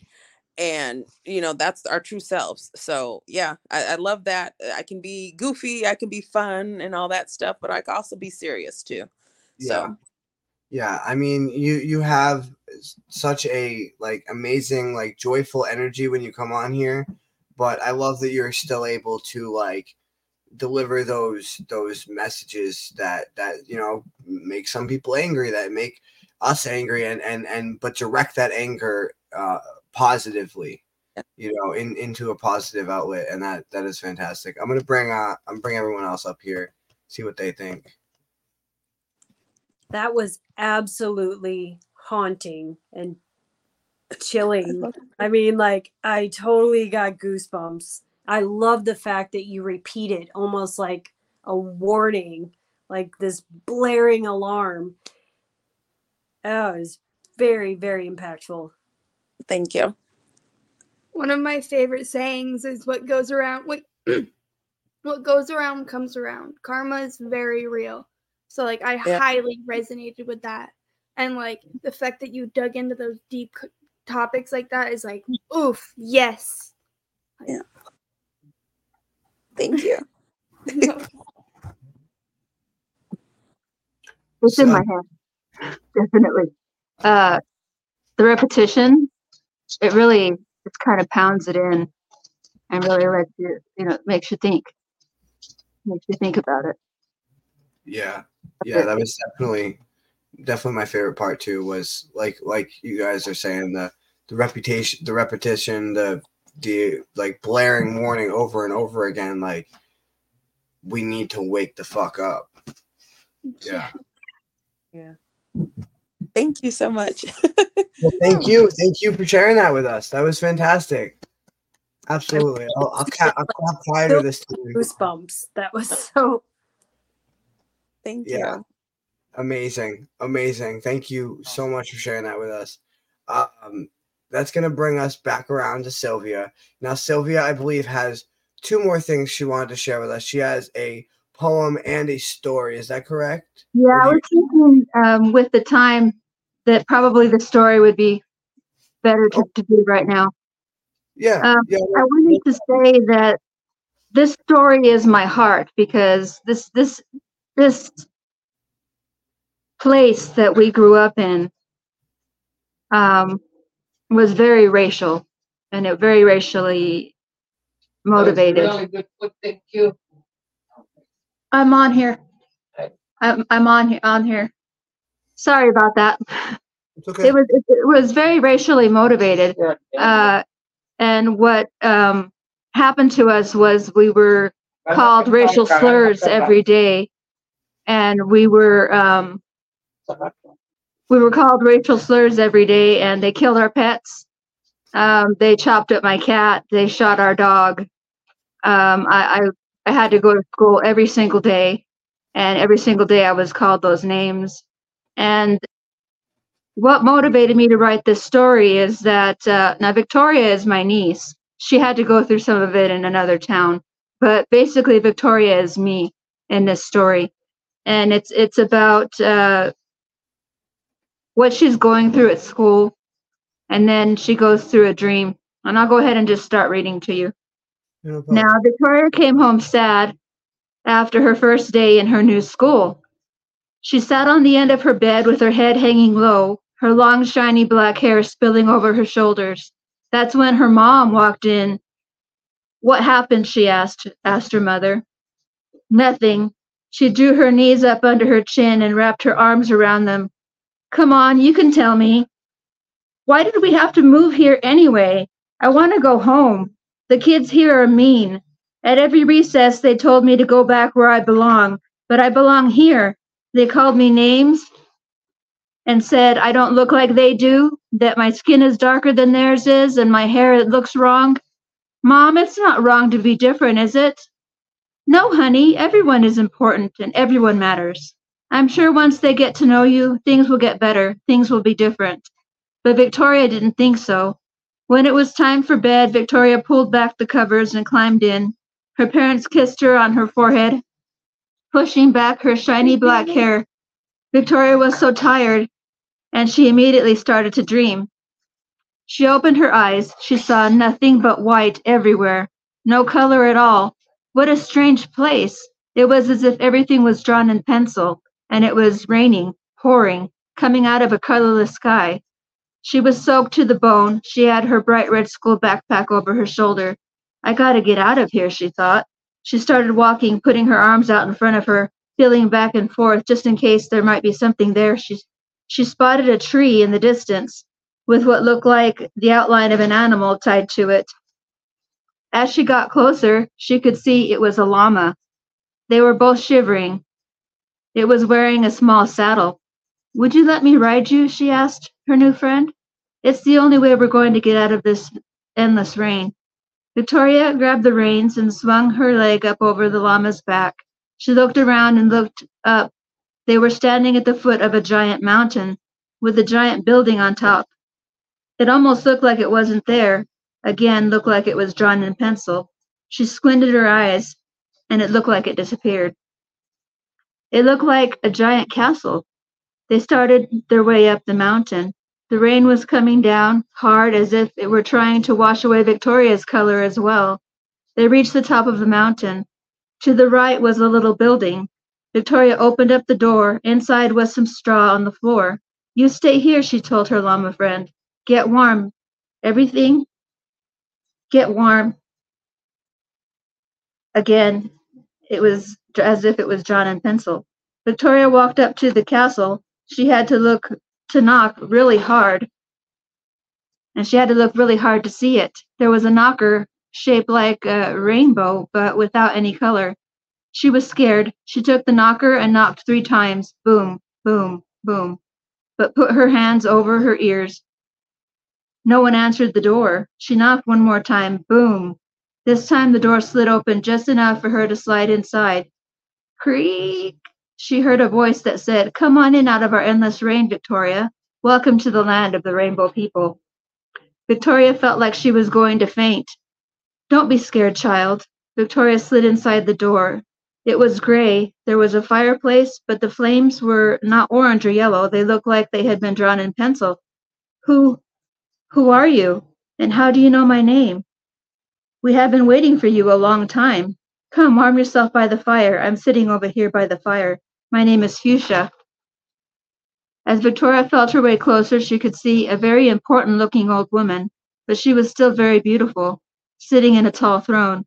S3: and you know that's our true selves so yeah I, I love that uh, i can be goofy i can be fun and all that stuff but i can also be serious too
S1: yeah.
S3: so.
S1: Yeah i mean you you have such a like amazing like joyful energy when you come on here but i love that you're still able to like deliver those those messages that that you know make some people angry that make us angry and and and but direct that anger uh positively you know in into a positive outlet and that that is fantastic i'm gonna bring uh i'm bring everyone else up here see what they think
S4: That was absolutely haunting and chilling. I mean, like, I totally got goosebumps. I love the fact that you repeat it almost like a warning, like this blaring alarm. Oh, it was very, very impactful.
S3: thank you
S2: One of my favorite sayings is what goes around what what goes around comes around. Karma is very real. So like I
S3: Yeah.
S2: highly resonated with that. And like the fact that you dug into those deep topics like that is like oof, yes.
S3: Thank you
S5: It's in my head, definitely. Uh, the repetition, it really just kind of pounds it in, and really lets you, you know, makes you think, makes you think about it.
S1: Yeah, yeah, that was definitely definitely my favorite part too. Was like like you guys are saying the the reputation, the repetition, the the like blaring warning over and over again. Like we need to wake the fuck up. Yeah. Yeah.
S3: Thank you so much
S1: Well, thank you, thank you for sharing that with us. That was fantastic. Absolutely. I'll, I'll, ca- I'll clap quieter this time.
S4: Goosebumps. That was so.
S3: thank you.
S1: Yeah.
S3: you
S1: Amazing, amazing. Thank you so much for sharing that with us. Um, that's gonna bring us back around to Sylvia. Now, Sylvia, I believe, has two more things she wanted to share with us. She has a poem and a story. Is that correct?
S5: Yeah, I was thinking um, with the time that probably the story would be better to, to do right now.
S1: Yeah,
S5: Um,
S1: yeah.
S5: I wanted to say that this story is my heart because this this this place that we grew up in um, was very racial and it very racially motivated.
S8: Really good foot, thank you.
S5: I'm on here. I'm I'm on here on here. Sorry about that.
S1: Okay.
S5: It was it, it was very racially motivated. Uh, and what um, happened to us was we were called racial slurs every day, and we were um, we were called racial slurs every day, and they killed our pets. Um, they chopped up my cat. They shot our dog. Um, I, I I had to go to school every single day, and every single day I was called those names. And what motivated me to write this story is that uh, now Victoria is my niece. She had to go through some of it in another town, but basically Victoria is me in this story, and it's it's about uh, what she's going through at school, and then she goes through a dream. And I'll go ahead and just start reading to you.
S1: No.
S5: Now, Victoria came home sad after her first day in her new school. She sat on the end of her bed with her head hanging low, her long, shiny black hair spilling over her shoulders. That's when her mom walked in. What happened? she asked, asked her mother. Nothing. She drew her knees up under her chin and wrapped her arms around them. Come on, you can tell me. Why did we have to move here anyway? I want to go home. The kids here are mean. At every recess, they told me to go back where I belong, but I belong here. They called me names and said I don't look like they do, that my skin is darker than theirs is, and my hair looks wrong. Mom, it's not wrong to be different, is it? No, honey, everyone is important and everyone matters. I'm sure once they get to know you, things will get better, things will be different. But Victoria didn't think so. When it was time for bed, Victoria pulled back the covers and climbed in. Her parents kissed her on her forehead, pushing back her shiny black hair. Victoria was so tired, and she immediately started to dream. She opened her eyes. She saw nothing but white everywhere, no color at all. What a strange place! It was as if everything was drawn in pencil, and it was raining, pouring, coming out of a colorless sky. She was soaked to the bone. She had her bright red school backpack over her shoulder. I gotta get out of here, she thought. She started walking, putting her arms out in front of her, feeling back and forth just in case there might be something there. She, she spotted a tree in the distance with what looked like the outline of an animal tied to it. As she got closer, she could see it was a llama. They were both shivering. It was wearing a small saddle. Would you let me ride you? she asked her new friend. It's the only way we're going to get out of this endless rain. Victoria grabbed the reins and swung her leg up over the llama's back. She looked around and looked up. They were standing at the foot of a giant mountain with a giant building on top. It almost looked like it wasn't there. Again, looked like it was drawn in pencil. She squinted her eyes, and it looked like it disappeared. It looked like a giant castle. They started their way up the mountain. The rain was coming down hard as if it were trying to wash away Victoria's color as well. They reached the top of the mountain. To the right was a little building. Victoria opened up the door. Inside was some straw on the floor. You stay here, she told her llama friend. Get warm. Everything? Get warm. Again, it was as if it was drawn in pencil. Victoria walked up to the castle. She had to look to knock really hard. And she had to look really hard to see it. There was a knocker shaped like a rainbow, but without any color. She was scared. She took the knocker and knocked three times. Boom, boom, boom. But put her hands over her ears. No one answered the door. She knocked one more time. Boom. This time the door slid open just enough for her to slide inside. Creak. She heard a voice that said, Come on in out of our endless rain, Victoria. Welcome to the land of the rainbow people. Victoria felt like she was going to faint. Don't be scared, child. Victoria slid inside the door. It was gray. There was a fireplace, but the flames were not orange or yellow. They looked like they had been drawn in pencil. Who, who are you? And how do you know my name? We have been waiting for you a long time. Come, warm yourself by the fire. I'm sitting over here by the fire. My name is Fuchsia. As Victoria felt her way closer, she could see a very important looking old woman, but she was still very beautiful, sitting in a tall throne.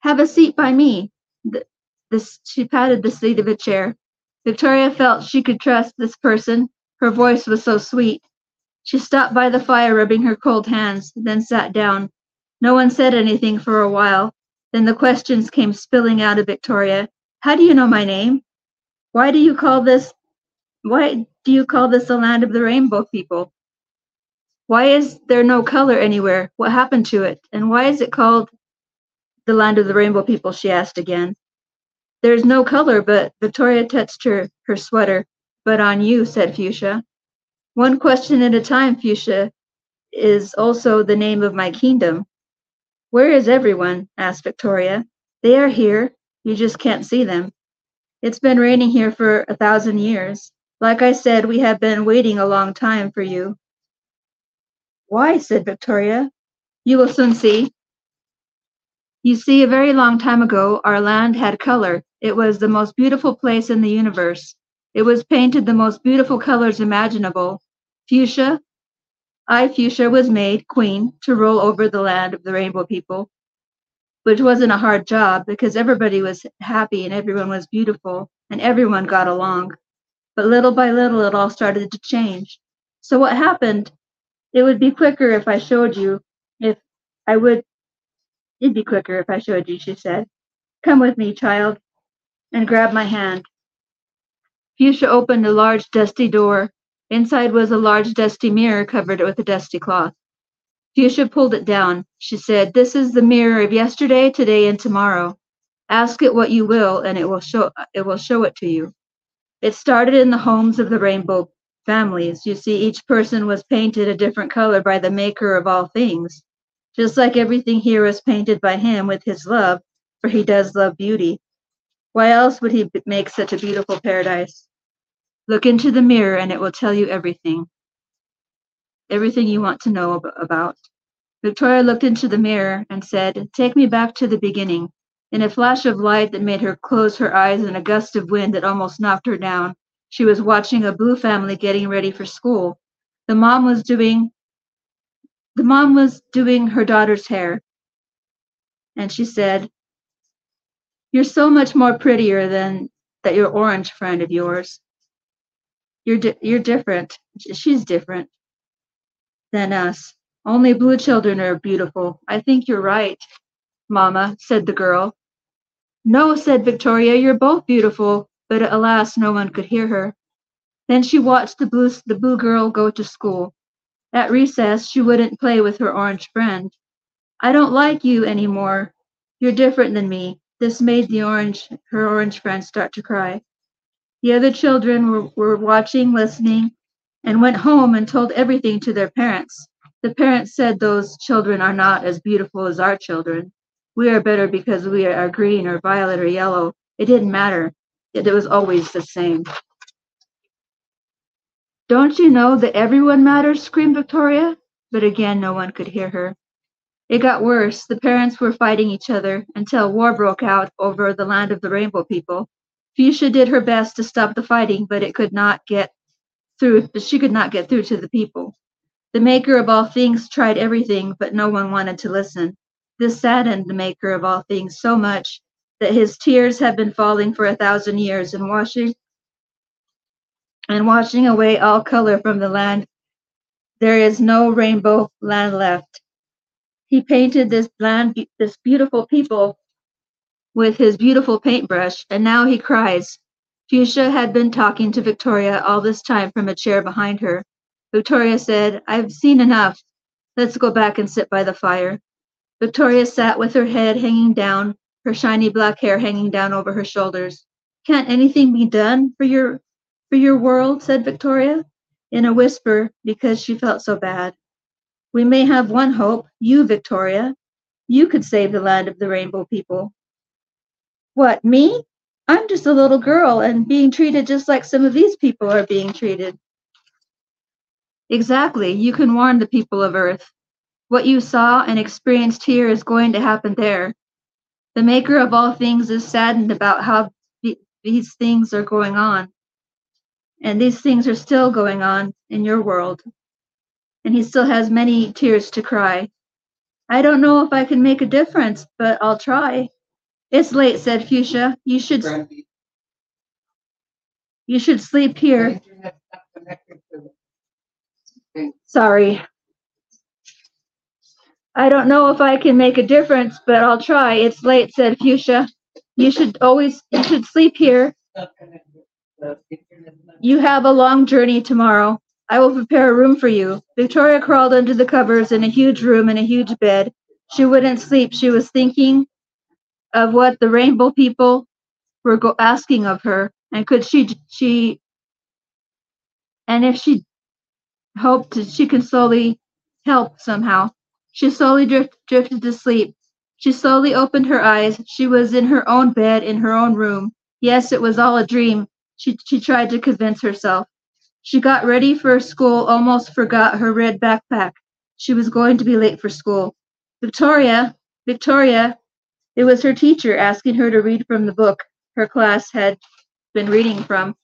S5: Have a seat by me. Th- This, she patted the seat of a chair. Victoria felt she could trust this person. Her voice was so sweet. She stopped by the fire, rubbing her cold hands, then sat down. No one said anything for a while. Then the questions came spilling out of Victoria. How do you know my name? Why do you call this why do you call this the land of the rainbow people? Why is there no color anywhere? What happened to it? And why is it called the land of the rainbow people? She asked again. There's no color, but Victoria touched her, her sweater. But on you, said Fuchsia. One question at a time, Fuchsia, is also the name of my kingdom. Where is everyone? asked Victoria. They are here. You just can't see them. It's been raining here for a thousand years. Like I said, we have been waiting a long time for you. Why? said Victoria. You will soon see. You see, a very long time ago, our land had color. It was the most beautiful place in the universe. It was painted the most beautiful colors imaginable. Fuchsia, I, Fuchsia, was made queen to rule over the land of the rainbow people, which wasn't a hard job because everybody was happy and everyone was beautiful and everyone got along. But little by little, it all started to change. So what happened? It would be quicker if I showed you. If I would, it'd be quicker if I showed you, she said. Come with me, child, and grab my hand. Fuchsia opened a large dusty door. Inside was a large dusty mirror covered with a dusty cloth. Fuchsia pulled it down. She said, This is the mirror of yesterday, today, and tomorrow. Ask it what you will, and it will show it will show it to you. It started in the homes of the rainbow families. You see, each person was painted a different color by the maker of all things. Just like everything here was painted by him with his love, for he does love beauty. Why else would he make such a beautiful paradise? Look into the mirror and it will tell you everything. Everything you want to know ab- about. Victoria looked into the mirror and said, Take me back to the beginning. In a flash of light that made her close her eyes and a gust of wind that almost knocked her down, she was watching a blue family getting ready for school. The mom was doing the mom was doing her daughter's hair. And she said, You're so much more prettier than that your orange friend of yours. You're di- you're different. She's different than us. Only blue children are beautiful. I think you're right, Mama, said the girl. No, said Victoria, you're both beautiful, but alas, no one could hear her. Then she watched the blue, the blue girl go to school. At recess, she wouldn't play with her orange friend. I don't like you anymore. You're different than me. This made the orange, her orange friend start to cry. The other children were, were watching, listening, and went home and told everything to their parents. The parents said those children are not as beautiful as our children. We are better because we are green or violet or yellow. It didn't matter. It, it was always the same. Don't you know that everyone matters? screamed Victoria. But again, no one could hear her. It got worse. The parents were fighting each other until war broke out over the land of the rainbow people. Fuchsia did her best to stop the fighting, but it could not get through. But she could not get through to the people. The maker of all things tried everything, but no one wanted to listen. This saddened the maker of all things so much that his tears have been falling for a thousand years and washing and washing away all color from the land. There is no rainbow land left. He painted this land, this beautiful people with his beautiful paintbrush, and now he cries. Fuchsia had been talking to Victoria all this time from a chair behind her. Victoria said, I've seen enough. Let's go back and sit by the fire. Victoria sat with her head hanging down, her shiny black hair hanging down over her shoulders. Can't anything be done for your for your world? said Victoria, in a whisper because she felt so bad. We may have one hope, you, Victoria. You could save the land of the rainbow people. What, me? I'm just a little girl and being treated just like some of these people are being treated. Exactly. You can warn the people of Earth. What you saw and experienced here is going to happen there. The maker of all things is saddened about how these things are going on. And these things are still going on in your world. And he still has many tears to cry. I don't know if I can make a difference, but I'll try. It's late, said Fuchsia. You should you should sleep here. Sorry. I don't know if I can make a difference, but I'll try. It's late, said Fuchsia. You should always you should sleep here. You have a long journey tomorrow. I will prepare a room for you. Victoria crawled under the covers in a huge room in a huge bed. She wouldn't sleep. She was thinking of what the rainbow people were go- asking of her, and could she she and if she hoped that she could slowly help somehow. She slowly drift, drifted to sleep. She slowly opened her eyes. She was in her own bed in her own room. Yes, it was all a dream. She she tried to convince herself. She got ready for school, almost forgot her red backpack. She was going to be late for school. Victoria, Victoria, it was her teacher asking her to read from the book her class had been reading from.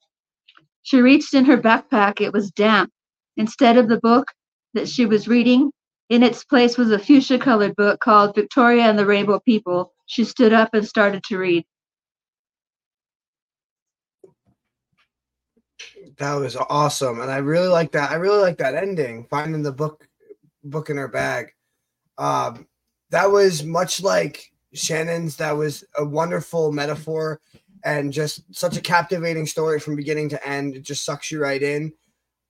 S5: She reached in her backpack. It was damp. Instead of the book that she was reading, in its place was a fuchsia colored book called Victoria and the Rainbow People. She stood up and started to read.
S1: That was awesome, and I really like that. I really like that ending, finding the book book in her bag. Um, that was much like Shannon's. That was a wonderful metaphor and just such a captivating story from beginning to end. It just sucks you right in.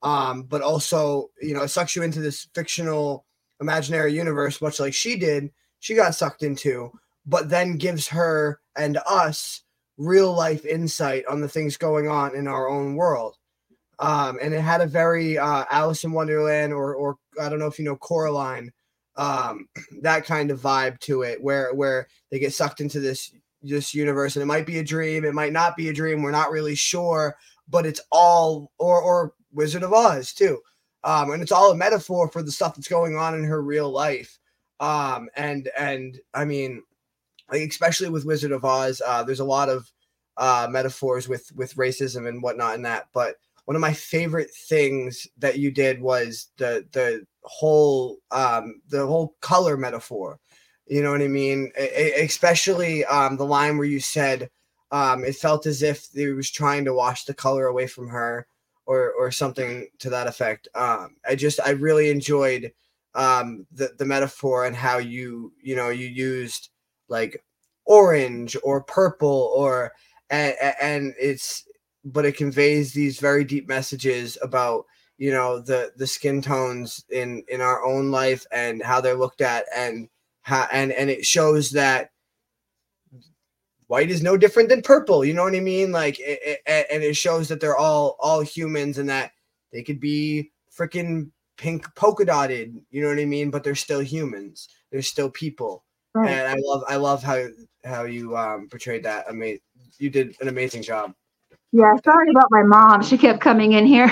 S1: Um, but also, you know, it sucks you into this fictional imaginary universe, much like she did. She got sucked into, but then gives her and us real life insight on the things going on in our own world. Um, and it had a very uh, Alice in Wonderland, or or I don't know if you know Coraline, um, that kind of vibe to it, where where they get sucked into this this universe, and it might be a dream, it might not be a dream, we're not really sure, but it's all or or Wizard of Oz too, um, and it's all a metaphor for the stuff that's going on in her real life. Um, and and I mean, like especially with Wizard of Oz, uh, there's a lot of uh, metaphors with with racism and whatnot in that, but one of my favorite things that you did was the the whole um the whole color metaphor you know what i mean? Especially um the line where you said um it felt as if he was trying to wash the color away from her or or something to that effect. Um i just i really enjoyed um the the metaphor and how you you know you used like orange or purple or and, and it's but it conveys these very deep messages about you know the the skin tones in in our own life and how they're looked at and how and and it shows that white is no different than purple you know what i mean? Like it, it, and it shows that they're all all humans and that they could be freaking pink polka dotted you know what i mean? But they're still humans. They're still people.
S5: Right.
S1: and i love i love how how you um portrayed that. I mean you did an amazing job.
S5: Yeah, sorry about my mom. She kept coming in here.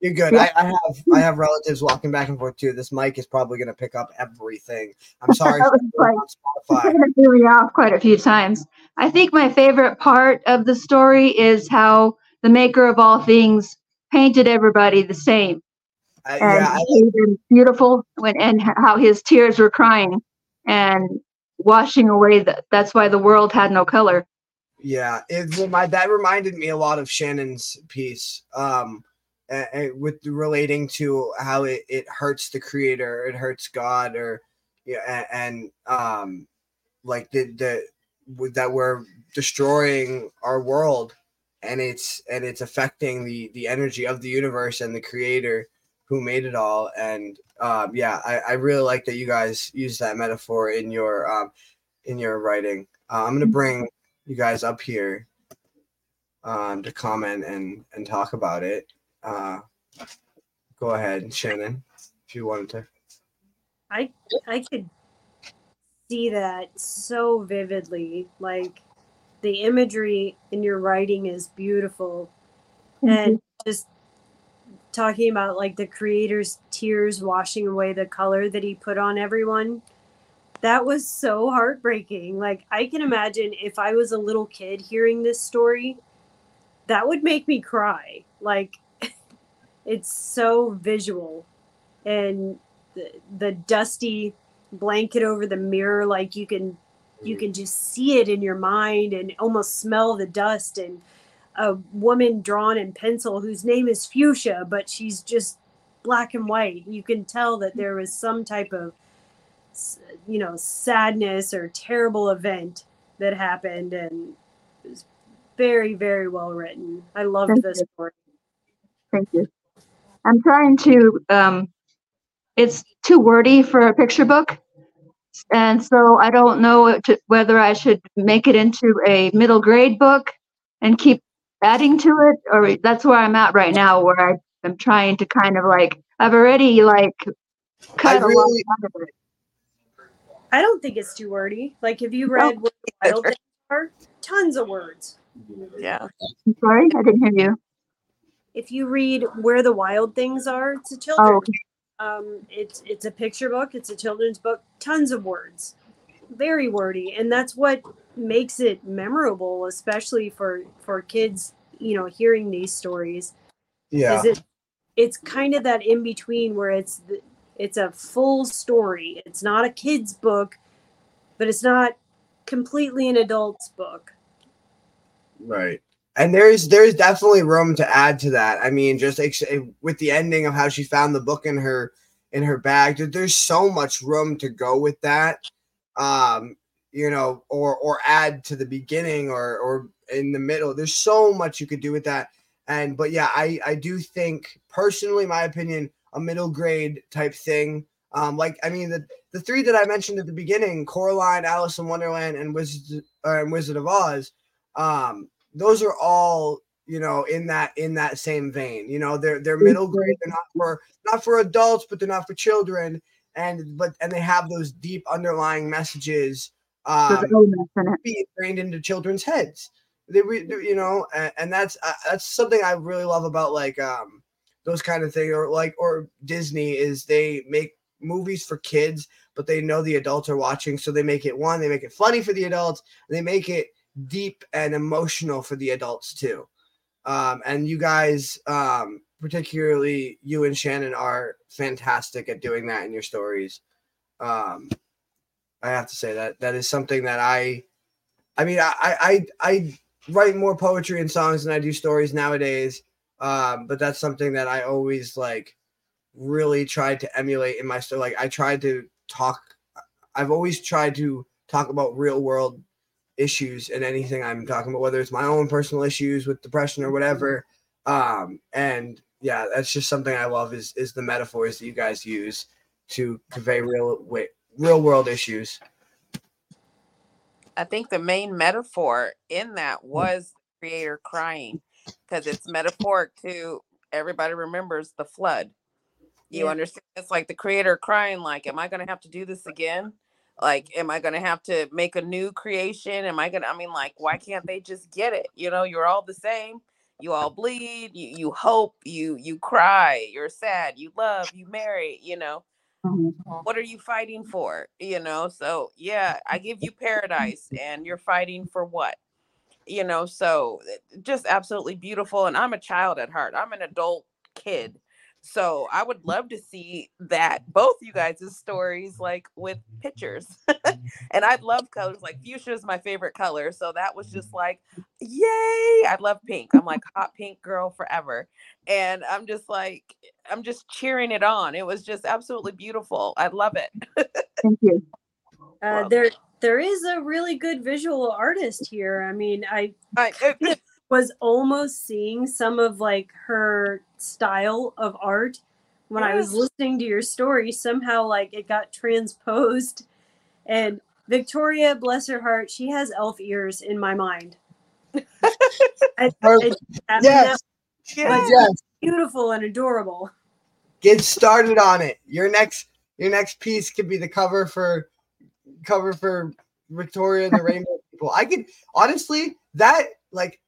S1: You're good. I, I have I have relatives walking back and forth too. This mic is probably gonna pick up everything. I'm sorry
S5: That
S1: for
S5: was
S1: everyone
S5: like-
S1: Spotify.
S5: Threw me off quite a few times. I think my favorite part of the story is how the maker of all things painted everybody the same
S1: I,
S5: and
S1: yeah, I,
S5: made them beautiful when and how his tears were crying and washing away that that's why the world had no color.
S1: yeah. It remi- that reminded me a lot of Shannon's piece. Um, a- a- with relating to how it, it hurts the creator, it hurts God, or yeah, and um, like the the that we're destroying our world, and it's and it's affecting the the energy of the universe and the creator who made it all. And um, yeah, I, I really like that you guys use that metaphor in your um, in your writing. Uh, I'm gonna bring you guys up here um, to comment and and talk about it. Uh, go ahead, Shannon, if you wanted to.
S4: I I could see that so vividly. Like the imagery in your writing is beautiful,
S5: Thank
S4: and just talking about like the creator's tears washing away the color that he put on everyone. That was so heartbreaking. Like I can imagine if I was a little kid hearing this story, that would make me cry. Like it's so visual and the, the dusty blanket over the mirror like you can you mm-hmm. can just see it in your mind and almost smell the dust. And a woman drawn in pencil whose name is fuchsia but she's just black and white. You can tell that there was some type of you know sadness or terrible event that happened and it was very very well written. I loved
S5: Thank
S4: this
S5: you.
S4: story.
S5: Thank you. I'm trying to, um, it's too wordy for a picture book. And so I don't know to, whether I should make it into a middle grade book and keep adding to it, or that's where I'm at right now, where I am trying to kind of like, I've already like cut a lot out of it.
S4: i don't think it's too wordy like have you read what the wild things are tons of words
S3: Yeah.
S5: I'm sorry, I didn't hear you.
S4: If you read where the wild things are it's a children's
S5: Oh, okay.
S4: um it's it's a picture book it's a children's book tons of words very wordy and that's what makes it memorable especially for for kids you know hearing these stories
S1: Yeah.
S4: is it it's kind of that in between where it's the, it's a full story it's not a kid's book but it's not completely an adult's book
S1: Right. And there's there's definitely room to add to that. I mean, just ex- with the ending of how she found the book in her in her bag, there's so much room to go with that. Um, you know, or or add to the beginning or or in the middle. There's so much you could do with that. And but yeah, I I do think personally, my opinion, a middle grade type thing. Um, like I mean the the three that I mentioned at the beginning, Coraline, Alice in Wonderland, and Wizard uh, and Wizard of Oz um those are all you know in that in that same vein you know they're they're middle grade they're not for not for adults but they're not for children and but and they have those deep underlying messages um
S5: elements in
S1: be ingrained into children's heads. They you know and, and that's uh, that's something i really love about like um those kind of things or like or disney is they make movies for kids but they know the adults are watching so they make it one they make it funny for the adults they make it deep and emotional for the adults too. Um, and you guys, um, particularly you and Shannon, are fantastic at doing that in your stories. Um, I have to say that that is something that I, I mean, I I I write more poetry and songs than I do stories nowadays. Um, but that's something that I always like really tried to emulate in my story. Like I tried to talk. I've always tried to talk about real world issues and anything I'm talking about, whether it's my own personal issues with depression or whatever. Um, and yeah, that's just something I love is is the metaphors that you guys use to convey real real world issues.
S3: I think the main metaphor in that was creator crying because it's metaphoric to everybody remembers the flood. You
S4: Yeah.
S3: understand? It's like the creator crying, like, Am I going to have to do this again? Like, am I going to have to make a new creation? Am I going to, I mean, like, why can't they just get it? You know, you're all the same. You all bleed, you, you hope, you you cry, you're sad, you love, you marry, you know
S5: Mhm.
S3: what are you fighting for you know so yeah i give you paradise and you're fighting for what you know so just absolutely beautiful and i'm a child at heart i'm an adult kid so i would love to see that both you guys' stories like with pictures. And i love colors like fuchsia is my favorite color so that was just like yay! I love pink. I'm like hot pink girl forever. And i'm just like i'm just cheering it on. It was just absolutely beautiful. I love it.
S5: Thank you.
S4: uh, there there is a really good visual artist here. I mean i
S3: I,
S4: was almost seeing some of like her style of art when I was listening to your story. Somehow, like it got transposed. And Victoria, bless her heart, she has elf ears in my mind. I-
S1: Perfect.
S4: I-
S1: Yes,
S3: yeah.
S1: yes.
S4: beautiful and adorable.
S1: Get started on it. Your next your next piece could be the cover for cover for Victoria and the Rainbow People. I could honestly that like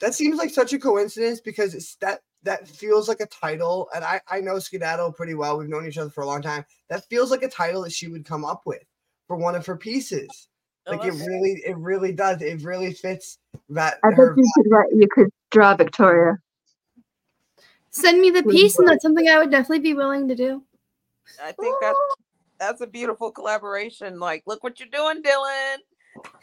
S1: that seems like such a coincidence because it's that that feels like a title, and I I know Skedaddle pretty well. We've known each other for a long time. That feels like a title that she would come up with for one of her pieces.
S3: Oh,
S1: Like it really, it really does. It really fits that
S5: I think you could write, you could draw Victoria.
S2: Send me the piece, and that's something I would definitely be willing to do.
S3: I think that's that's a beautiful collaboration. Like, look what you're doing, Dylan.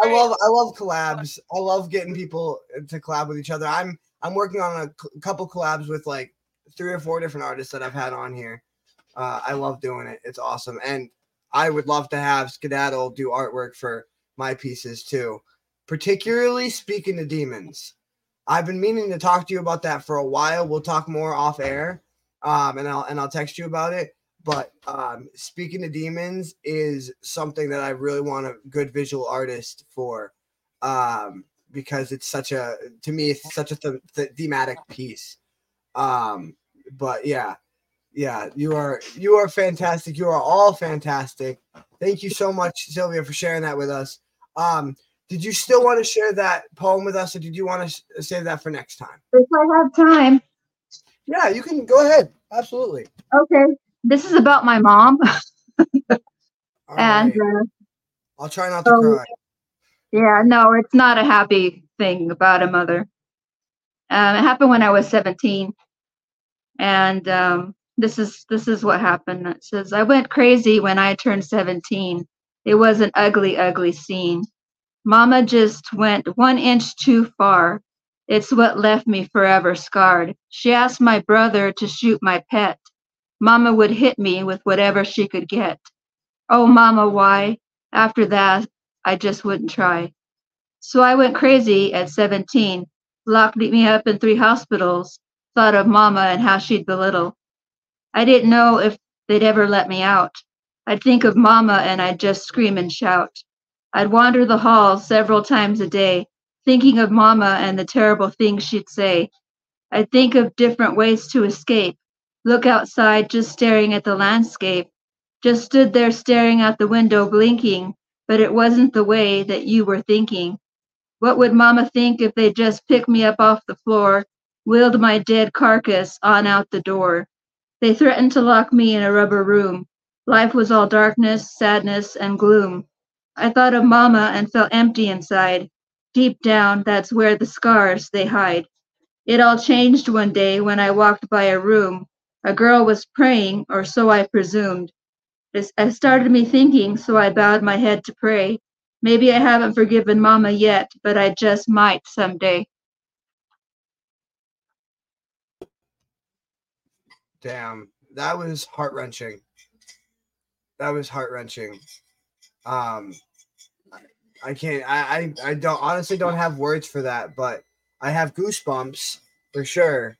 S1: I love I love collabs. I love getting people to collab with each other. I'm I'm working on a couple collabs with like three or four different artists that I've had on here. Uh, I love doing it. It's awesome, and I would love to have Skedaddle do artwork for my pieces too. Particularly speaking to demons, I've been meaning to talk to you about that for a while. We'll talk more off air, um, and I'll and I'll text you about it. But um, speaking to demons is something that I really want a good visual artist for, um, because it's such a to me it's such a th- th- thematic piece. Um, but yeah, yeah, you are you are fantastic. You are all fantastic. Thank you so much, Sylvia, for sharing that with us. Um, did you still want to share that poem with us, or did you want to save that for next time?
S5: If I have time.
S1: Yeah, you can go ahead. Absolutely.
S5: Okay. This is about my mom. And
S1: right.
S5: uh,
S1: I'll try not to
S5: so-
S1: cry.
S5: yeah, no, it's not a happy thing about a mother. Um, it happened when I was 17. And um, this is this is what happened. It says I went crazy when I turned 17. It was an ugly, ugly scene. Mama just went one inch too far. It's what left me forever scarred. She asked my brother to shoot my pet. Mama would hit me with whatever she could get. Oh, Mama, why? After that, I just wouldn't try. So I went crazy at 17, locked me up in three hospitals, thought of Mama and how she'd belittle. I didn't know if they'd ever let me out. I'd think of Mama and I'd just scream and shout. I'd wander the halls several times a day, thinking of Mama and the terrible things she'd say. I'd think of different ways to escape, look outside just staring at the landscape, just stood there staring out the window blinking, but it wasn't the way that you were thinking. What would Mama think if they just picked me up off the floor, wheeled my dead carcass on out the door? They threatened to lock me in a rubber room. Life was all darkness, sadness, and gloom. I thought of Mama and felt empty inside. Deep down, that's where the scars they hide. It all changed one day when I walked by a room. A girl was praying, or so I presumed. It started me thinking, so I bowed my head to pray. Maybe I haven't forgiven Mama yet, but I just might someday.
S1: Damn, that was heart wrenching. That was heart wrenching. Um, I- I can't. I, I I don't honestly don't have words for that, but I have goosebumps for sure.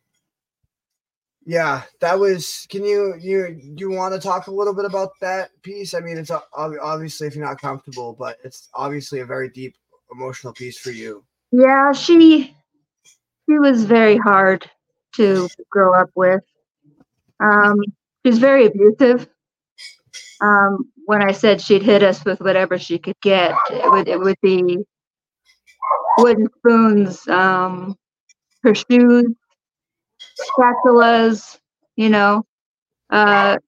S1: Yeah, that was. Can you you you want to talk a little bit about that piece? I mean, it's ob- obviously if you're not comfortable, but it's obviously a very deep emotional piece for you.
S5: Yeah, she she was very hard to grow up with. Um, she was very abusive. Um, when I said she'd hit us with whatever she could get, it would it would be wooden spoons, um, her shoes, spatulas, you know. Uh,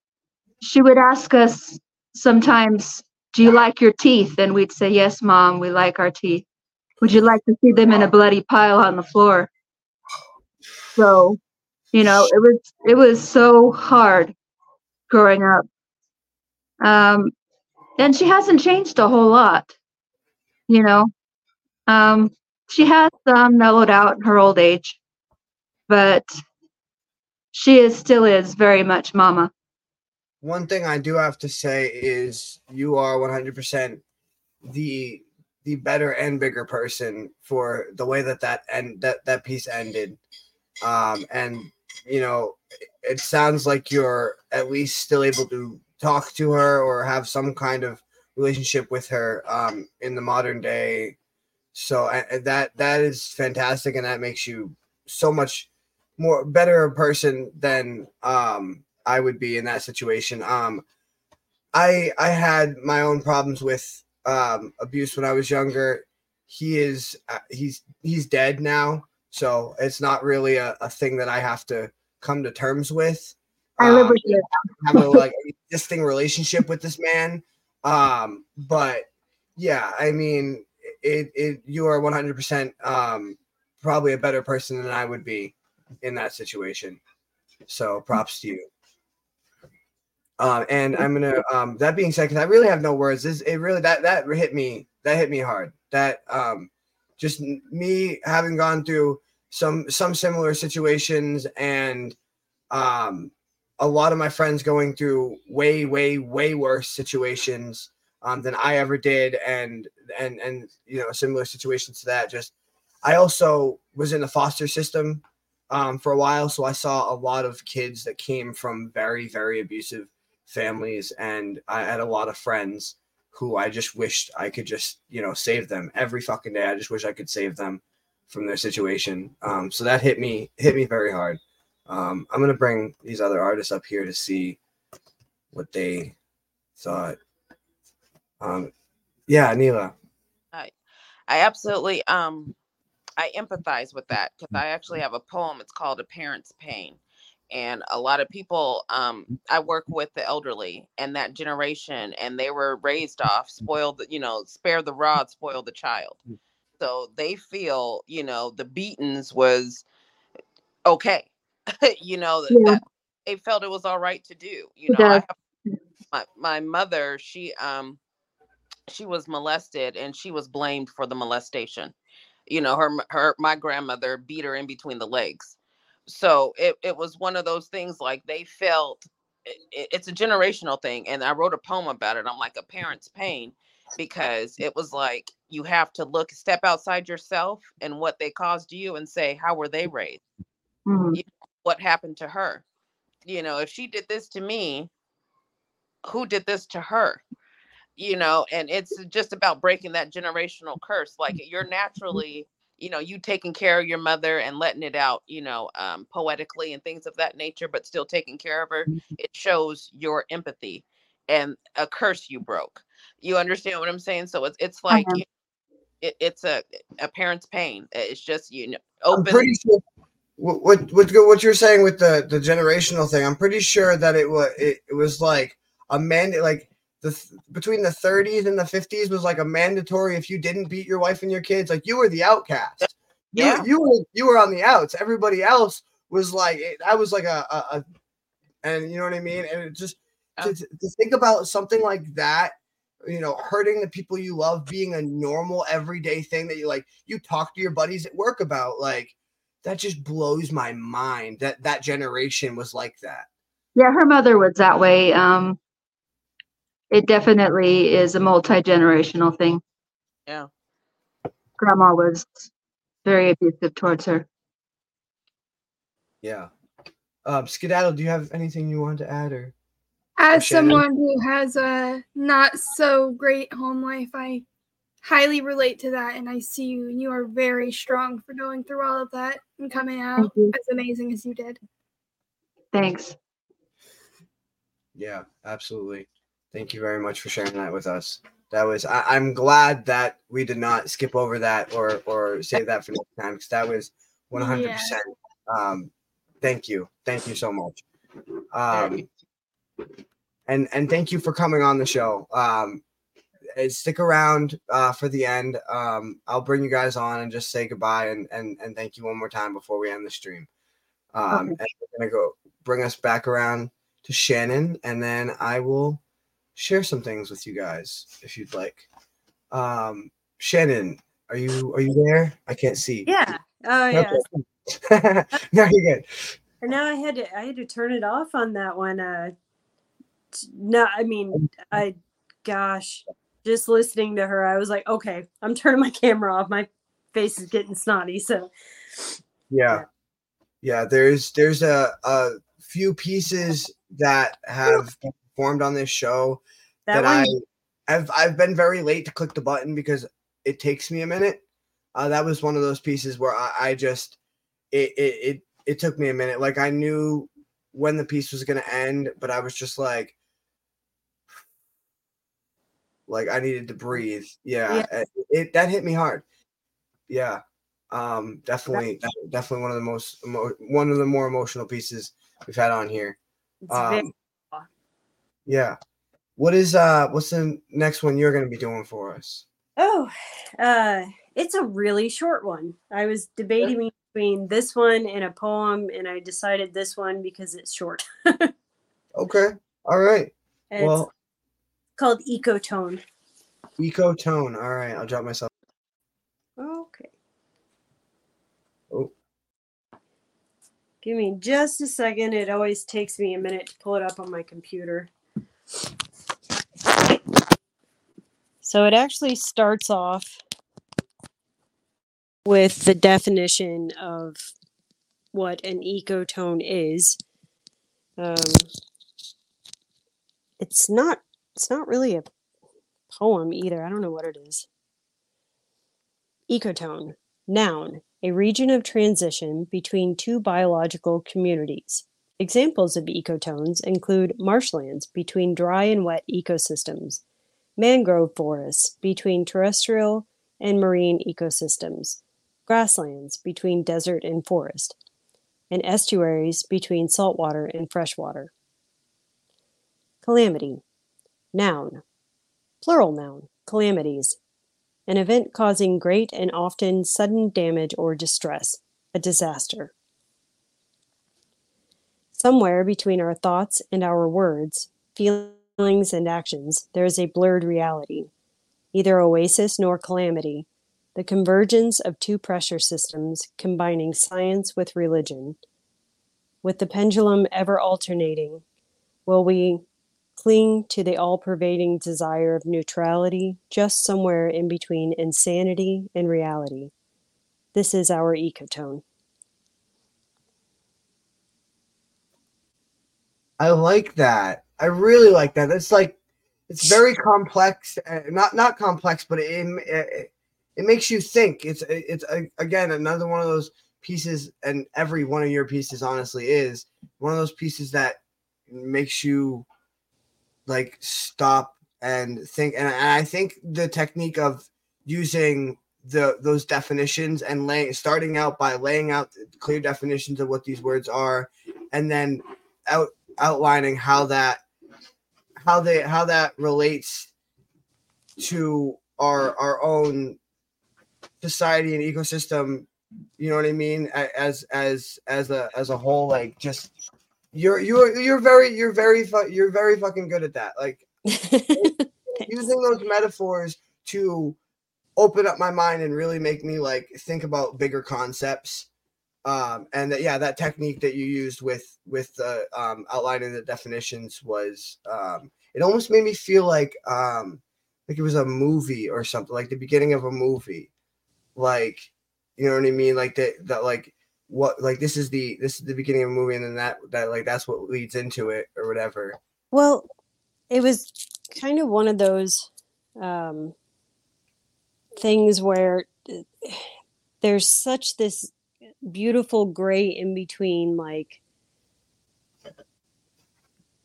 S5: she would ask us sometimes, "Do you like your teeth?" And we'd say, "Yes, mom, we like our teeth." Would you like to see them in a bloody pile on the floor? So, you know, it was it was so hard growing up. Um, and she hasn't changed a whole lot, you know. Um, she has mellowed out in her old age, but she is still is very much mama.
S1: one thing I do have to say is you are 100% the the better and bigger person for the way that that and that that piece ended. Um, and you know, it sounds like you're at least still able to talk to her or have some kind of relationship with her um, in the modern day. So that that is fantastic, and that makes you so much more better person than um, I would be in that situation. Um, I I had my own problems with um, abuse when I was younger. He is uh, he's he's dead now, So it's not really a, a thing that I have to come to terms with.
S5: I live
S1: Um,
S5: with you.
S1: have a like existing relationship with this man. Um, but yeah, I mean, it it you are one hundred percent um probably a better person than I would be in that situation. So props to you. Um, and I'm gonna um that being said, because I really have no words. This it really that that hit me that hit me hard. That um just me having gone through some some similar situations and um a lot of my friends going through way way way worse situations um, than I ever did and and and you know similar situations to that just I also was in the foster system um, for a while so I saw a lot of kids that came from very very abusive families and I had a lot of friends who I just wished I could just you know save them every fucking day I just wish I could save them from their situation um, so that hit me hit me very hard um, I'm gonna bring these other artists up here to see what they thought. Um, yeah, Neela.
S3: I I absolutely um I empathize with that because I actually have a poem. It's called A Parent's Pain. And a lot of people um I work with the elderly and that generation and they were raised off, spoiled, you know, spare the rod, spoil the child. So they feel, you know, the beatings was okay. you know,
S5: Yeah.
S3: that they felt it was all right to do. You know, I have my, my mother, she um she was molested and she was blamed for the molestation. You know, her her my grandmother beat her in between the legs. So it, it was one of those things like they felt it, it- it's a generational thing. And I wrote a poem about it. I'm like a parent's pain because it was like you have to look step outside yourself and what they caused you and say, how were they raised?
S5: Mhm.
S3: What happened to her? You know, if she did this to me, who did this to her? You know and it's just about breaking that generational curse like you're naturally you know you taking care of your mother and letting it out you know um, poetically and things of that nature but still taking care of her it shows your empathy and a curse you broke. You understand what i'm saying? So it's, it's like
S5: Uh-huh.
S3: it, it's a a parent's pain. It's just you know
S1: I'm
S3: open
S1: pretty sure what what what what you're saying with the the generational thing. I'm pretty sure that it was it, it was like a man like the between the 30s and the 50s was like a mandatory if you didn't beat your wife and your kids like you were the outcast. You,
S3: Yeah.
S1: you were you were on the outs. Everybody else was like it, I was like a, a, a and you know what I mean. And it just to, to think about something like that, you know, hurting the people you love, being a normal everyday thing that you like, you talk to your buddies at work about, like that just blows my mind. That that generation was like that.
S5: Yeah, her mother was that way. Um, it definitely is a multi-generational thing.
S3: yeah
S5: Grandma was very abusive towards her.
S1: Yeah. Um, Skedaddle, do you have anything you want to add or?
S2: As
S1: Shannon?
S2: someone who has a not so great home life, I highly relate to that, and I see you. and You are very strong for going through all of that and coming out as amazing as you did.
S5: Thanks.
S1: Yeah, absolutely. Thank you very much for sharing that with us. That was I, I'm glad that we did not skip over that or or save that for next time because that was 100. percent Um, thank you, thank you so much. Um, and and thank you for coming on the show. Um, and stick around uh, for the end. Um, I'll bring you guys on and just say goodbye and and and thank you one more time before we end the stream. Um,
S5: Okay.
S1: and we're gonna go bring us back around to Shannon, and then I will share some things with you guys if you'd like. Um, Shannon, are you are you there? I can't see.
S4: Yeah. Oh yeah.
S1: Okay. no, you're good.
S4: And now I had to I had to turn it off on that one. Uh no, I mean I gosh, just listening to her, I was like, okay, I'm turning my camera off. My face is getting snotty. So
S1: Yeah. Yeah, there's there's a, a few pieces that have been performed on this show
S4: that,
S1: that, I I've I've been very late to click the button because it takes me a minute. Uh, that was one of those pieces where I, I just it, it it it took me a minute. Like I knew when the piece was gonna end, but I was just like like I needed to breathe. Yeah,
S4: Yeah.
S1: It, it that hit me hard. Yeah. Um, definitely, definitely one of the most emo- one of the more emotional pieces we've had on here. Um, yeah. What is uh what's the next one you're gonna be doing for us?
S4: oh, uh, it's a really short one. I was debating between this one and a poem, and I decided this one because it's short.
S1: Okay. All right.
S4: it's
S1: Well,
S4: called Ecotone.
S1: eco tone. All right. I'll drop myself.
S4: Okay.
S1: Oh.
S4: Give me just a second. It always takes me a minute to pull it up on my computer. So it actually starts off with the definition of what an ecotone is. Um, it's not. It's not really a poem either. I don't know what it is. Ecotone, noun, a region of transition between two biological communities. Examples of ecotones include marshlands between dry and wet ecosystems, mangrove forests between terrestrial and marine ecosystems, grasslands between desert and forest, and estuaries between saltwater and freshwater. Calamity, noun, plural noun, calamities, an event causing great and often sudden damage or distress, a disaster. Somewhere between our thoughts and our words, feelings and actions, there is a blurred reality, neither oasis nor calamity, the convergence of two pressure systems combining science with religion. With the pendulum ever alternating, will we cling to the all pervading desire of neutrality just somewhere in between insanity and reality? This is our ecotone.
S1: I like that. I really like that. It's like it's very complex. Uh, not not complex, but it, it it makes you think. It's it's again another one of those pieces, and every one of your pieces, honestly, is one of those pieces that makes you like stop and think. And, and I think the technique of using the those definitions and laying starting out by laying out clear definitions of what these words are, and then out outlining how that how they how that relates to our our own society and ecosystem. You know what i mean? As as as a as a whole like just you're you're you're very you're very fu- you're very fucking good at that. Like using those metaphors to open up my mind and really make me like think about bigger concepts um and that yeah that technique that you used with with the um outlining the definitions was um it almost made me feel like um like it was a movie or something like the beginning of a movie. Like you know what i mean? Like that that like what like this is the this is the beginning of a movie and then that that like that's what leads into it or whatever.
S4: Well, it was kind of one of those um, things where uh, there's such this beautiful gray in between, like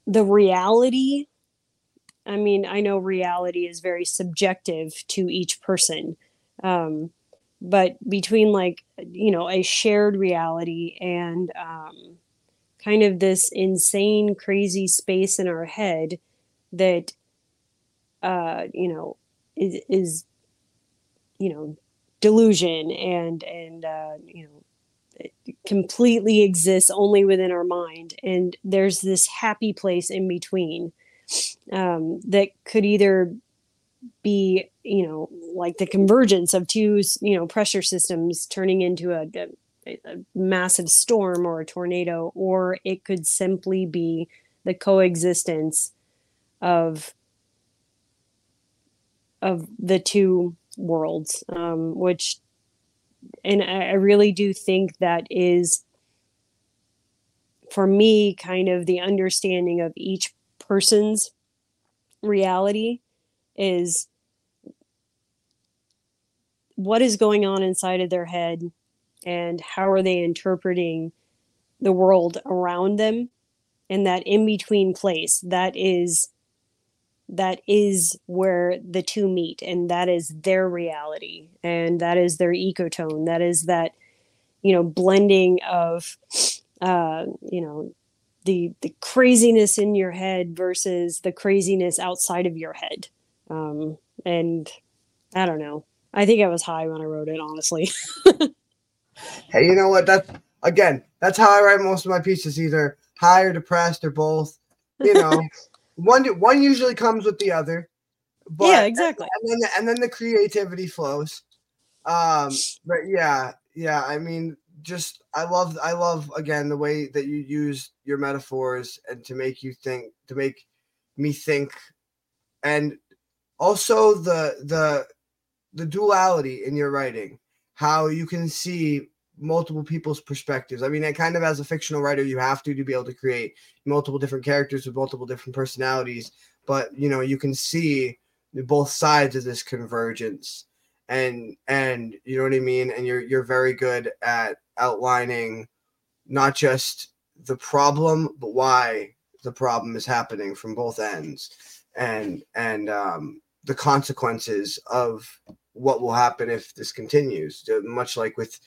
S4: the reality. I mean, I know reality is very subjective to each person, um, but between like you know a shared reality and um, kind of this insane, crazy space in our head that uh, you know is, is you know delusion and and uh, you know completely exists only within our mind. And there's this happy place in between um, that could either be you know like the convergence of two you know pressure systems turning into a, a, a massive storm or a tornado or it could simply be the coexistence of of the two worlds um, which and I, really do think that is for me kind of the understanding of each person's reality is what is going on inside of their head and how are they interpreting the world around them and that in between place that is that is where the two meet and that is their reality and that is their ecotone that is that you know blending of uh you know the the craziness in your head versus the craziness outside of your head um and i don't know i think i was high when i wrote it honestly
S1: Hey, you know what? That's again, that's how I write most of my pieces, either high or depressed or both. You know, one one usually comes with the other. But,
S4: yeah exactly
S1: and then and then the creativity flows. Um, but yeah, yeah. I mean, just I love I love again the way that you use your metaphors and to make you think to make me think, and also the the the duality in your writing, how you can see multiple people's perspectives. I mean, I kind of as a fictional writer, you have to to be able to create multiple different characters with multiple different personalities. But you know, you can see both sides of this convergence, and and you know what I mean. And you're you're very good at outlining not just the problem, but why the problem is happening from both ends, and and um, the consequences of what will happen if this continues. Much like with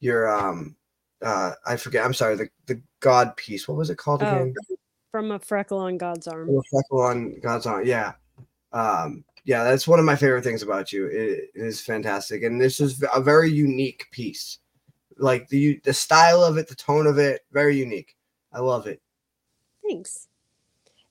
S1: your um uh I forget I'm sorry the the God piece what was it called
S4: Oh,
S1: again?
S4: from a freckle on god's arm.
S1: The freckle on God's arm yeah. Um yeah that's one of my favorite things about you it, it is fantastic and this is a very unique piece. Like the the style of it the tone of it very unique. I love it.
S4: Thanks.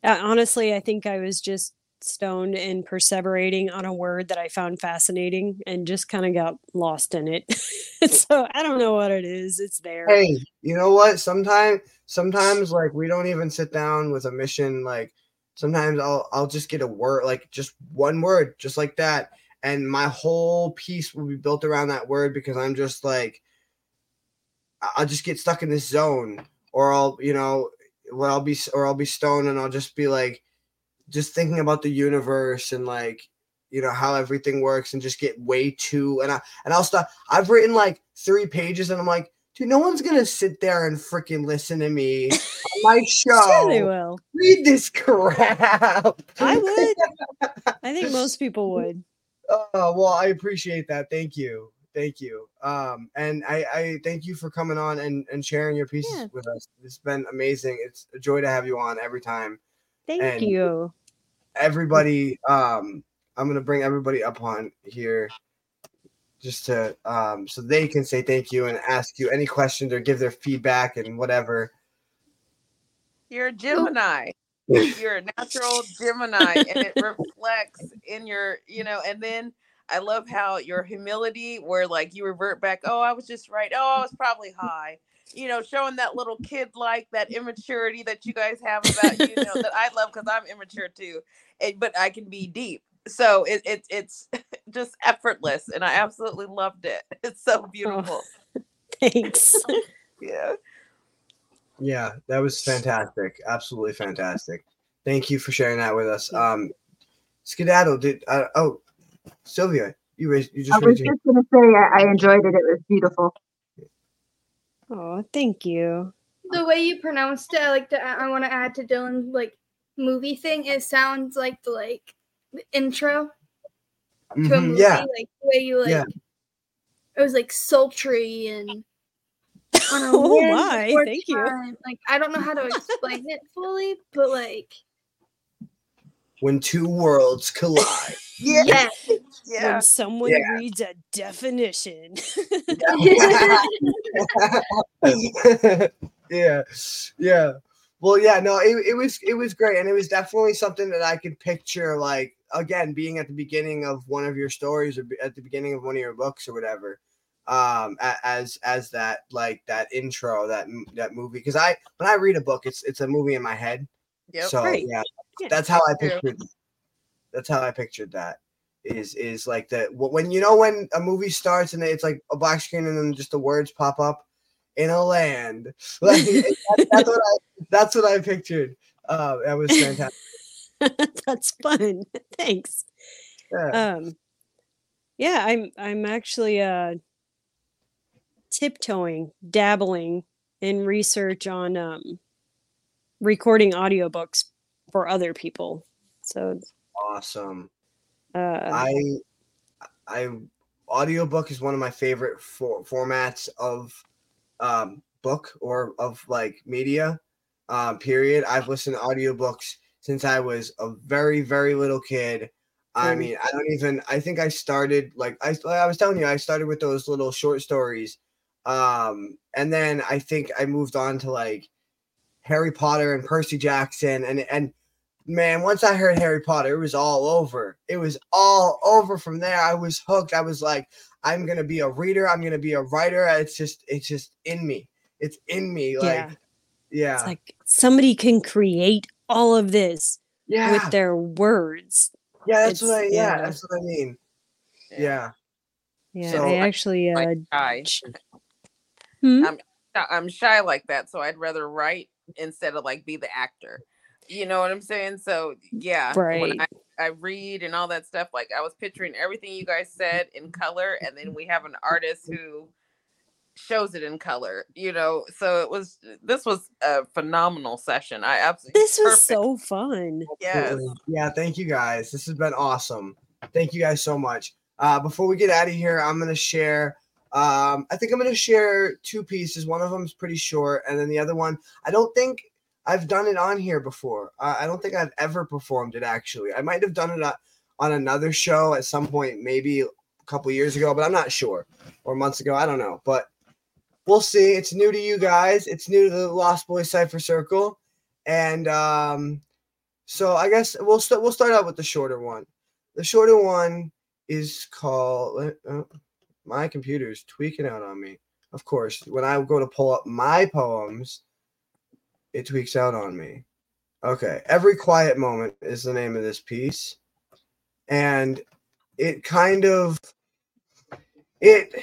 S4: Uh, honestly, I think I was just stoned and perseverating on a word that I found fascinating and just kind of got lost in it. so I don't know what it is. It's there.
S1: hey you know what sometimes sometimes like we don't even sit down with a mission like sometimes i'll i'll just get a word like just one word just like that and my whole piece will be built around that word because i'm just like i'll just get stuck in this zone or i'll you know well i'll be or i'll be stoned and i'll just be like just thinking about the universe and like you know how everything works and just get way too and i and i'll stop i've written like three pages and i'm like dude no one's gonna sit there and freaking listen to me on my show.
S4: Sure, they will.
S1: read this crap
S4: I would. I think most people would.
S1: oh well i appreciate that thank you thank you um and i i thank you for coming on and and sharing your pieces
S4: Yeah.
S1: with us it's been amazing it's a joy to have you on every time
S4: Thank
S1: And-
S4: you.
S1: everybody um i'm gonna bring everybody up on here just to um so they can say thank you and ask you any questions or give their feedback and whatever
S3: You're a Gemini. You're a natural Gemini, and it reflects in your, you know. And then I love how your humility, where like you revert back. Oh, I was just right. Oh, I was probably high. You know, showing that little kid like that immaturity that you guys have about you. Know that I love because I'm immature too, and, but I can be deep. So it, it it's just effortless, and I absolutely loved it. It's so beautiful.
S4: Thanks.
S3: Yeah.
S1: yeah that was fantastic absolutely fantastic thank you for sharing that with us um skedaddle did uh, oh sylvia you raised you just.
S5: I was
S1: raised your
S5: just gonna say I, I enjoyed it. It was beautiful.
S4: Oh, thank you.
S2: The way you pronounced it, like to. I want to add to Dylan's like movie thing. It sounds like the like the intro to a
S1: Mhm,
S2: movie.
S1: yeah
S2: Like the way you like.
S1: Yeah.
S2: It was like sultry and. on a
S4: Oh
S2: wind
S4: my,
S2: before
S4: thank you.
S2: Like I don't know how to explain it fully, but like
S1: when two worlds collide
S3: Yeah.
S2: yeah.
S3: Yeah.
S4: When someone
S1: Yeah.
S4: reads a definition.
S1: yeah, yeah. Well, yeah, no, it, it was it was great, and it was definitely something that I could picture, like again, being at the beginning of one of your stories or at the beginning of one of your books or whatever, um, as as that like that intro that that movie. Because I when I read a book, it's it's a movie in my head.
S3: Yep.
S1: so
S4: Right.
S1: yeah,
S4: Yeah.
S1: that's how I
S3: True.
S1: pictured. That's how I pictured that. Is is like that when you know when a movie starts and it's like a black screen and then just the words pop up in a land. Like that- that's what I that's what I pictured. Uh, that was fantastic.
S4: That's fun. Thanks.
S1: Yeah.
S4: Um yeah, I'm I'm actually uh tiptoeing, dabbling in research on um recording audiobooks for other people. So
S1: awesome.
S4: Uh,
S1: I I audiobook is one of my favorite for, formats of um book or of like media. Um period. I've listened to audiobooks since I was a very very little kid. I mean, I don't even I think I started like I like I was telling you I started with those little short stories. Um and then I think I moved on to like Harry Potter and Percy Jackson and and man, once I heard Harry Potter, it was all over. It was all over from there. I was hooked. I was like, I'm gonna be a reader. I'm gonna be a writer. It's just, it's just in me. It's in me. Like,
S4: yeah.
S1: yeah,
S4: It's like somebody can create all of this
S1: yeah,
S4: with their words.
S1: yeah. That's what I, yeah,
S4: yeah.
S1: that's what I mean. Yeah,
S4: Yeah,
S1: So-
S4: I actually uh,
S3: Like shy.
S4: Hmm?
S3: I'm I'm shy like that, so I'd rather write instead of like be the actor. You know what I'm saying? So yeah, when
S4: Right.
S3: I, I read and all that stuff, like I was picturing everything you guys said in color, and then we have an artist who shows it in color. You know, so it was this was a phenomenal session. I absolutely
S4: this was
S3: perfect.
S4: so fun.
S3: yes.
S1: Yeah. Thank you guys. This has been awesome. Thank you guys so much. Uh, before we get out of here, I'm gonna share. Um, I think I'm gonna share two pieces. One of them is pretty short, and then the other one, I don't think I've done it on here before. Uh, I don't think I've ever performed it actually. I might have done it on, on another show at some point, maybe a couple years ago, but I'm not sure, or months ago. I don't know, but we'll see. It's new to you guys. It's new to the Lost Boys Cypher Circle, and um, so I guess we'll st- we'll start out with the shorter one. The shorter one is called. Uh, my computer's tweaking out on me. Of course, when I go to pull up my poems, it tweaks out on me. Okay, every quiet moment is the name of this piece, and it kind of it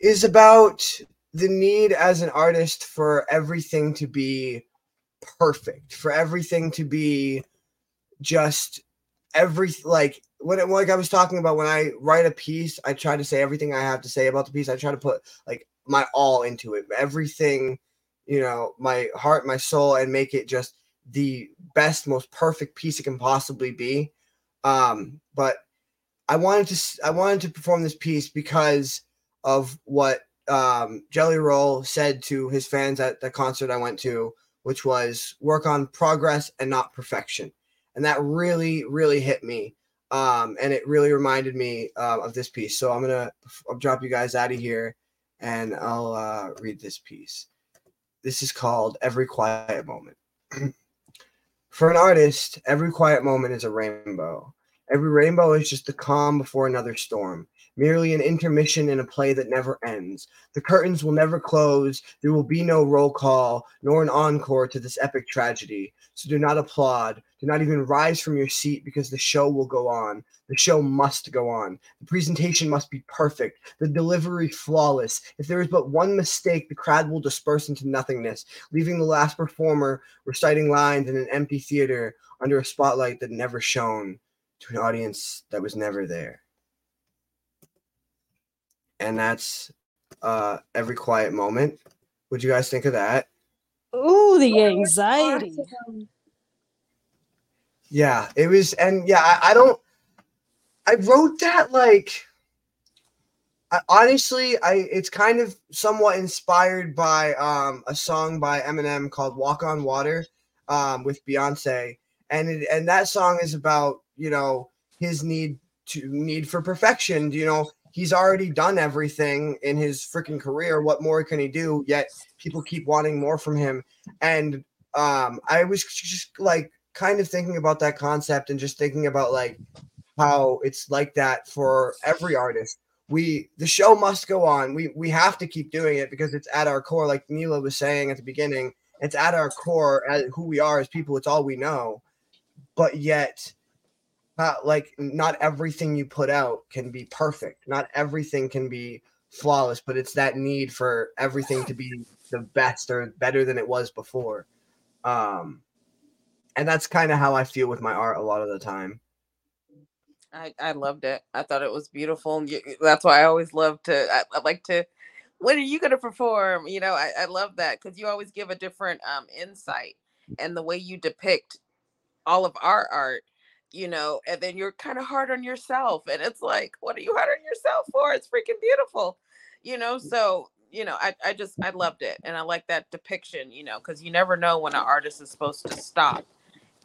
S1: is about the need as an artist for everything to be perfect, for everything to be just every like when it, like I was talking about when I write a piece, I try to say everything I have to say about the piece. I try to put like my all into it, everything, you know, my heart, my soul, and make it just the best, most perfect piece it can possibly be. Um, but I wanted to I wanted to perform this piece because of what um, Jelly Roll said to his fans at the concert I went to, which was work on progress and not perfection, and that really really hit me. Um, and it really reminded me uh, of this piece. So I'm gonna I'll drop you guys out of here, and I'll uh, read this piece. This is called Every Quiet Moment. For an artist, every quiet moment is a rainbow. Every rainbow is just the calm before another storm, merely an intermission in a play that never ends. The curtains will never close. There will be no roll call, nor an encore to this epic tragedy. So do not applaud. Do not even rise from your seat because the show will go on. The show must go on. The presentation must be perfect, the delivery flawless. If there is but one mistake, the crowd will disperse into nothingness, leaving the last performer reciting lines in an empty theater under a spotlight that never shone to an audience that was never there. And that's uh every quiet moment. What do you guys think of that?
S4: Ooh, the anxiety.
S2: Awesome.
S1: Yeah, it was, and yeah, I, I don't. I wrote that like. I, honestly, I it's kind of somewhat inspired by um a song by Eminem called "Walk on Water," um with Beyonce, and it, and that song is about you know his need to need for perfection. You know, he's already done everything in his freaking career. What more can he do? Yet people keep wanting more from him, and um I was just like kind of thinking about that concept and just thinking about like how it's like that for every artist. We the show must go on. We we have to keep doing it because it's at our core, like Mila was saying at the beginning. It's at our core, at who we are as people. It's all we know. But yet, not like not everything you put out can be perfect. Not everything can be flawless. But it's that need for everything to be the best or better than it was before. Um, and that's kind of how I feel with my art a lot of the time.
S3: I, I loved it. I thought it was beautiful. and you- That's why I always love to. I, I like to. When are you going to perform? You know, I, I love that because you always give a different um insight and the way you depict all of our art. you know, and then you're kind of hard on yourself. And it's like, what are you hard on yourself for? It's freaking beautiful, you know. So, you know, I, I just I loved it. And I like that depiction, you know, because you never know when an artist is supposed to stop.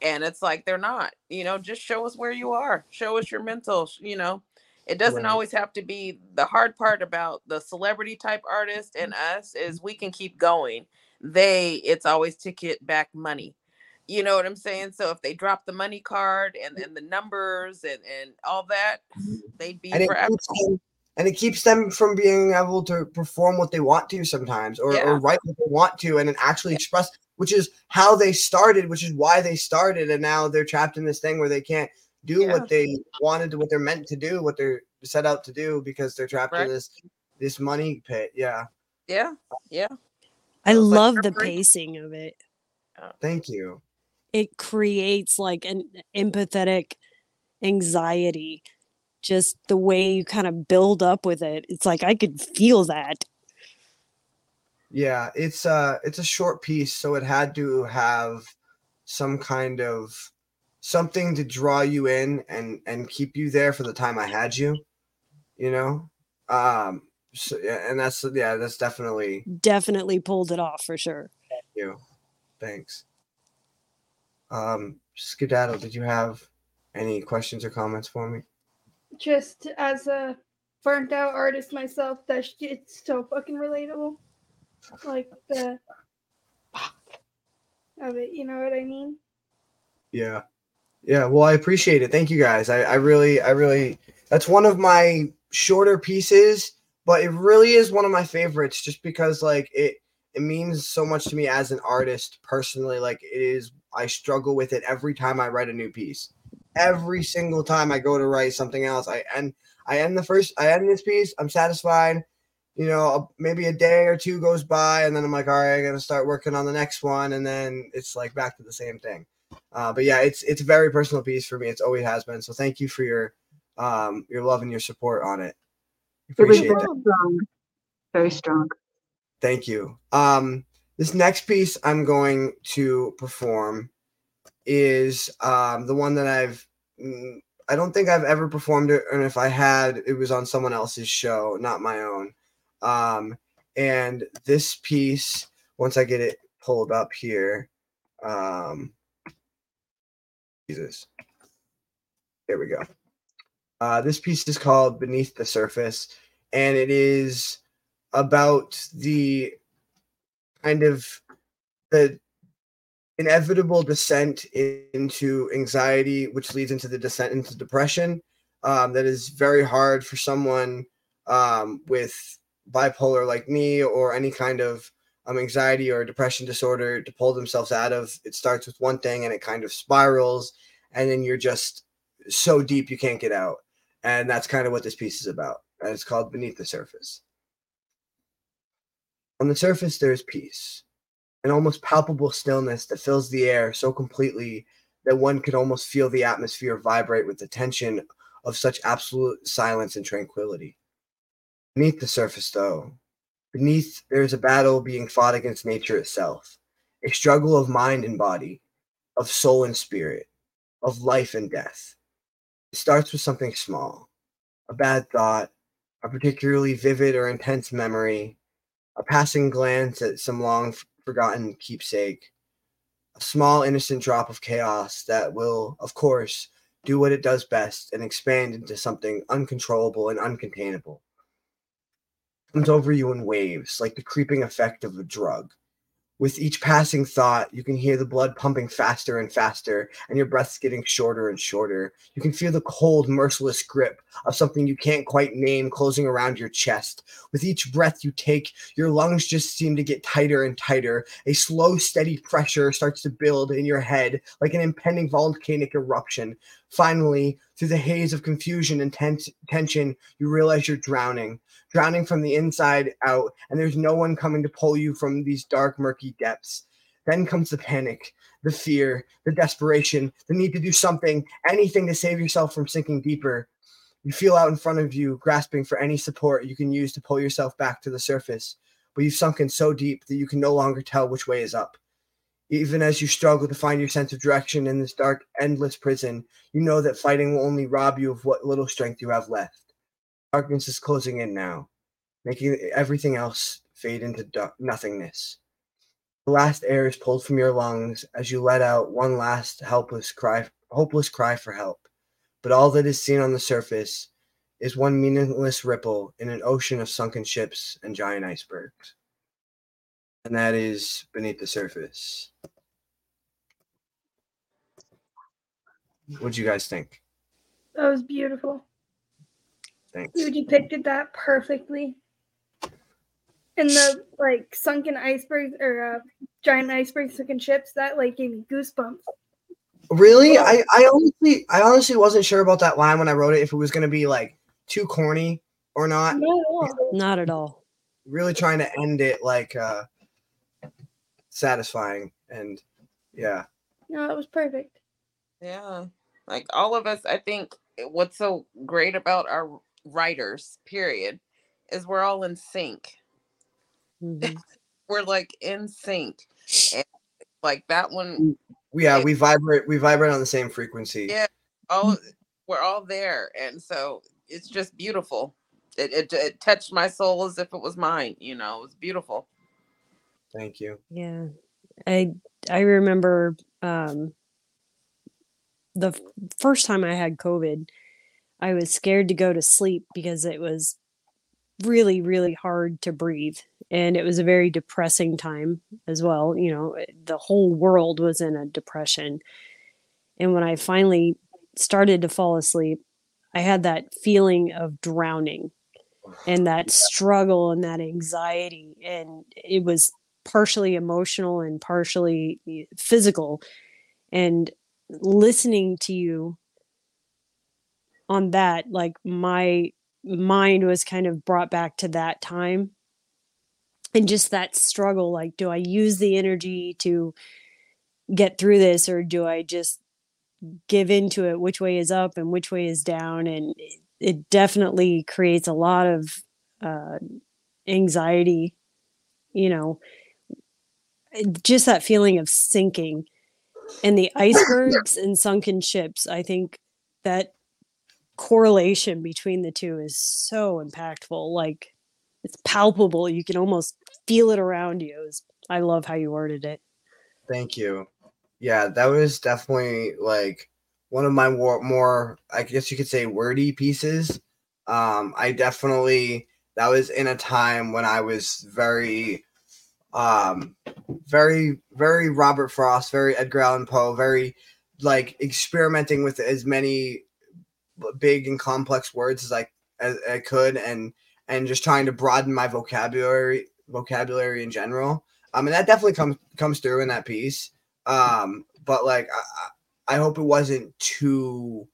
S3: And it's like they're not, you know, just show us where you are, show us your mental, you know. It doesn't
S1: Right.
S3: always have to be the hard part about the celebrity type artist and us mm-hmm. is we can keep going. They, it's always to get back money. You know what I'm mm-hmm. saying? So if they drop the money card and, mm-hmm. and the numbers and, and all that, they'd be
S1: and it,
S3: forever.
S1: keeps them, and it keeps them from being able to perform what they want to sometimes or,
S3: Yeah.
S1: or write what they want to and then actually express which is how they started which is why they started and now they're trapped in this thing where they can't do
S3: Yeah.
S1: what they wanted to what they're meant to do what they're set out to do because they're trapped
S3: Right.
S1: in this this money pit yeah
S3: Yeah. Yeah.
S4: I
S3: So it's like
S4: love the pacing of it.
S1: thank you
S4: It creates like an empathetic anxiety. Just the way you kind of build up with it. It's like I could feel that.
S1: Yeah, it's a it's a short piece, so it had to have some kind of something to draw you in and and keep you there for the time I had you, you know? Um so, yeah, and that's yeah, that's definitely
S4: Definitely pulled it off for sure.
S1: you. Thanks. Um Skedaddle, did you have any questions or comments for me?
S2: Just as a burnt out artist myself, that shit's so fucking relatable. Like the of it, you know what I mean?
S1: Yeah. Yeah. Well, I appreciate it. Thank you guys. I, I really, I really, that's one of my shorter pieces, but it really is one of my favorites just because like it, it means so much to me as an artist personally. Like it is, I struggle with it every time I write a new piece. Every single time I go to write something else, I end, I end the first, I end this piece. I'm satisfied. You know, maybe a day or two goes by, and then I'm like, all right, I got to start working on the next one, and then it's like back to the same thing. Uh, but yeah, it's it's a very personal piece for me. It's always has been. So thank you for your um your love and your support on it.
S5: It was
S1: Appreciate
S5: very
S1: that.
S5: strong. Very strong.
S1: Thank you. Um, this next piece I'm going to perform is um the one that I've mm, I don't think I've ever performed it, and if I had, it was on someone else's show, not my own. Um, and this piece, once I get it pulled up here, um, Jesus, there we go. Uh, this piece is called Beneath the Surface, and it is about the kind of the inevitable descent into anxiety, which leads into the descent into depression. Um, that is very hard for someone um, with bipolar like me or any kind of um, anxiety or depression disorder to pull themselves out of. It starts with one thing and it kind of spirals, and then you're just so deep you can't get out. And that's kind of what this piece is about. And it's called Beneath the Surface. On the surface, there is peace, an almost palpable stillness that fills the air so completely that one could almost feel the atmosphere vibrate with the tension of such absolute silence and tranquility. Beneath the surface, though, beneath there is a battle being fought against nature itself, a struggle of mind and body, of soul and spirit, of life and death. It starts with something small, a bad thought, a particularly vivid or intense memory, a passing glance at some long forgotten keepsake, a small innocent drop of chaos that will, of course, do what it does best and expand into something uncontrollable and uncontainable. Comes over you in waves, like the creeping effect of a drug. With each passing thought, you can hear the blood pumping faster and faster, and your breath's getting shorter and shorter. You can feel the cold, merciless grip of something you can't quite name closing around your chest. With each breath you take, your lungs just seem to get tighter and tighter. A slow, steady pressure starts to build in your head like an impending volcanic eruption. Finally, through the haze of confusion and tens- tension, you realize you're drowning, drowning from the inside out, and there's no one coming to pull you from these dark, murky depths. Then comes the panic, the fear, the desperation, the need to do something, anything to save yourself from sinking deeper. You feel out in front of you, grasping for any support you can use to pull yourself back to the surface, but you've sunken so deep that you can no longer tell which way is up. Even as you struggle to find your sense of direction in this dark, endless prison, you know that fighting will only rob you of what little strength you have left. Darkness is closing in now, making everything else fade into dark- nothingness. The last air is pulled from your lungs as you let out one last helpless cry, hopeless cry for help. But all that is seen on the surface is one meaningless ripple in an ocean of sunken ships and giant icebergs. And that is beneath the surface. What'd you guys think?
S2: That was beautiful.
S1: Thanks.
S2: You depicted that perfectly. And the like sunken icebergs or uh, giant icebergs, sunken ships, that like gave me goosebumps.
S1: Really? I, I honestly I honestly wasn't sure about that line when I wrote it if it was gonna be like too corny or not.
S2: No,
S4: Not at all.
S1: Really trying to end it like uh satisfying and yeah.
S2: no, that was perfect.
S3: Yeah. Like all of us, I think what's so great about our writers, period, is we're all in sync.
S4: Mhm.
S3: We're like in sync. And like that one,
S1: Yeah, we vibrate we vibrate on the same frequency.
S3: yeah, all we're all there. And so it's just beautiful. It, it it touched my soul as if it was mine, you know, it was beautiful.
S1: Thank you.
S4: Yeah. I I remember um the f- first time I had COVID, I was scared to go to sleep because it was really really hard to breathe and it was a very depressing time as well, you know, the whole world was in a depression. And when I finally started to fall asleep, I had that feeling of drowning and that struggle and that anxiety and it was partially emotional and partially physical and listening to you on that like my mind was kind of brought back to that time and just that struggle like do i use the energy to get through this or do i just give into it which way is up and which way is down? And it, it definitely creates a lot of uh, anxiety you know? Just that feeling of sinking. And the icebergs and sunken ships i think that correlation between the two is so impactful like it's palpable you can almost feel it around you i love how you worded it
S1: Thank you. Yeah, that was definitely like one of my more, more I guess you could say wordy pieces. Um, I definitely that was in a time when I was very um very very Robert Frost, very Edgar Allan Poe, very like experimenting with as many big and complex words as I as I could and and just trying to broaden my vocabulary vocabulary in general. Um, and that definitely comes comes through in that piece. Um, but like I, I I hope it wasn't too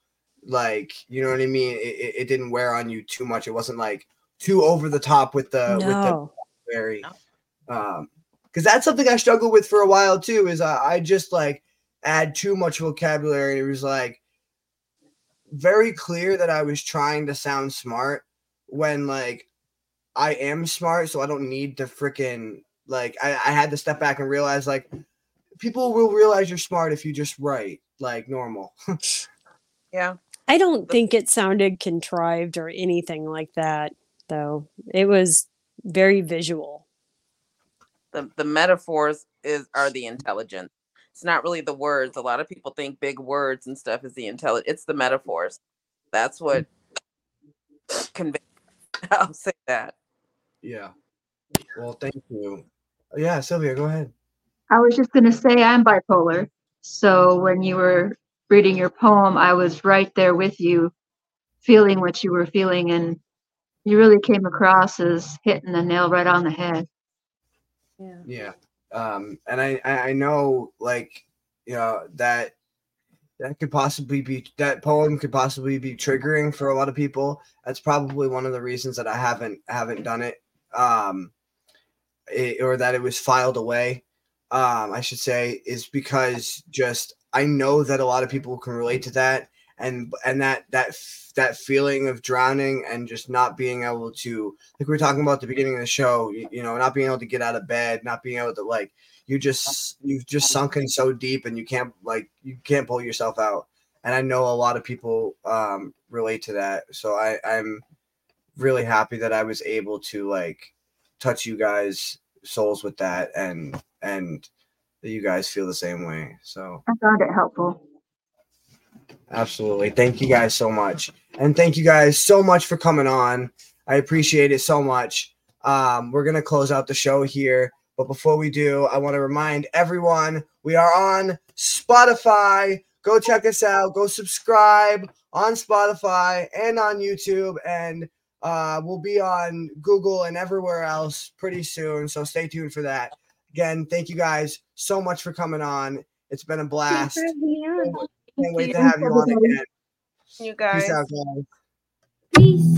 S1: like you know what I mean. It, it, it didn't wear on you too much. It wasn't like too over the top with the with the
S4: no
S1: very um because that's something I struggled with for a while too. Is I, I just like add too much vocabulary. It was like very clear that I was trying to sound smart when like I am smart, so I don't need to freaking like I, I had to step back and realize like people will realize you're smart if you just write like normal.
S3: Yeah.
S4: i don't think it sounded contrived or anything like that though it was very visual
S3: The the metaphors is are the intelligence. It's not really the words. A lot of people think big words and stuff is the intelligence. It's the metaphors. That's what convey I'll say that.
S1: yeah. Well, thank you. Yeah, Sylvia, go ahead.
S5: I was just going to say I'm bipolar. So when you were reading your poem, I was right there with you, feeling what you were feeling. And you really came across as hitting the nail right on the head.
S4: yeah
S1: Yeah. Um, and I, I I know like you know that that could possibly be that poem could possibly be triggering for a lot of people. That's probably one of the reasons that I haven't haven't done it. Um, it, or that it was filed away. Um, I should say is because just I know that a lot of people can relate to that, and and that that that feeling of drowning and just not being able to like we were talking about the beginning of the show you, you know not being able to get out of bed not being able to like you just you've just sunken so deep and you can't like you can't pull yourself out. And I know a lot of people um, relate to that. So I, I'm really happy that I was able to like touch you guys souls with that and and that you guys feel the same way. So
S5: I found it helpful.
S1: Absolutely. Thank you guys so much. And thank you guys so much for coming on. I appreciate it so much. Um, we're going to close out the show here. But before we do, I want to remind everyone we are on Spotify. Go check us out. Go subscribe on Spotify and on YouTube. And uh, we'll be on Google and everywhere else pretty soon. So stay tuned for that. Again, thank you guys so much for coming on. It's been a blast. Can't wait to have you on again.
S3: You guys.
S1: Peace out, guys.
S2: Peace.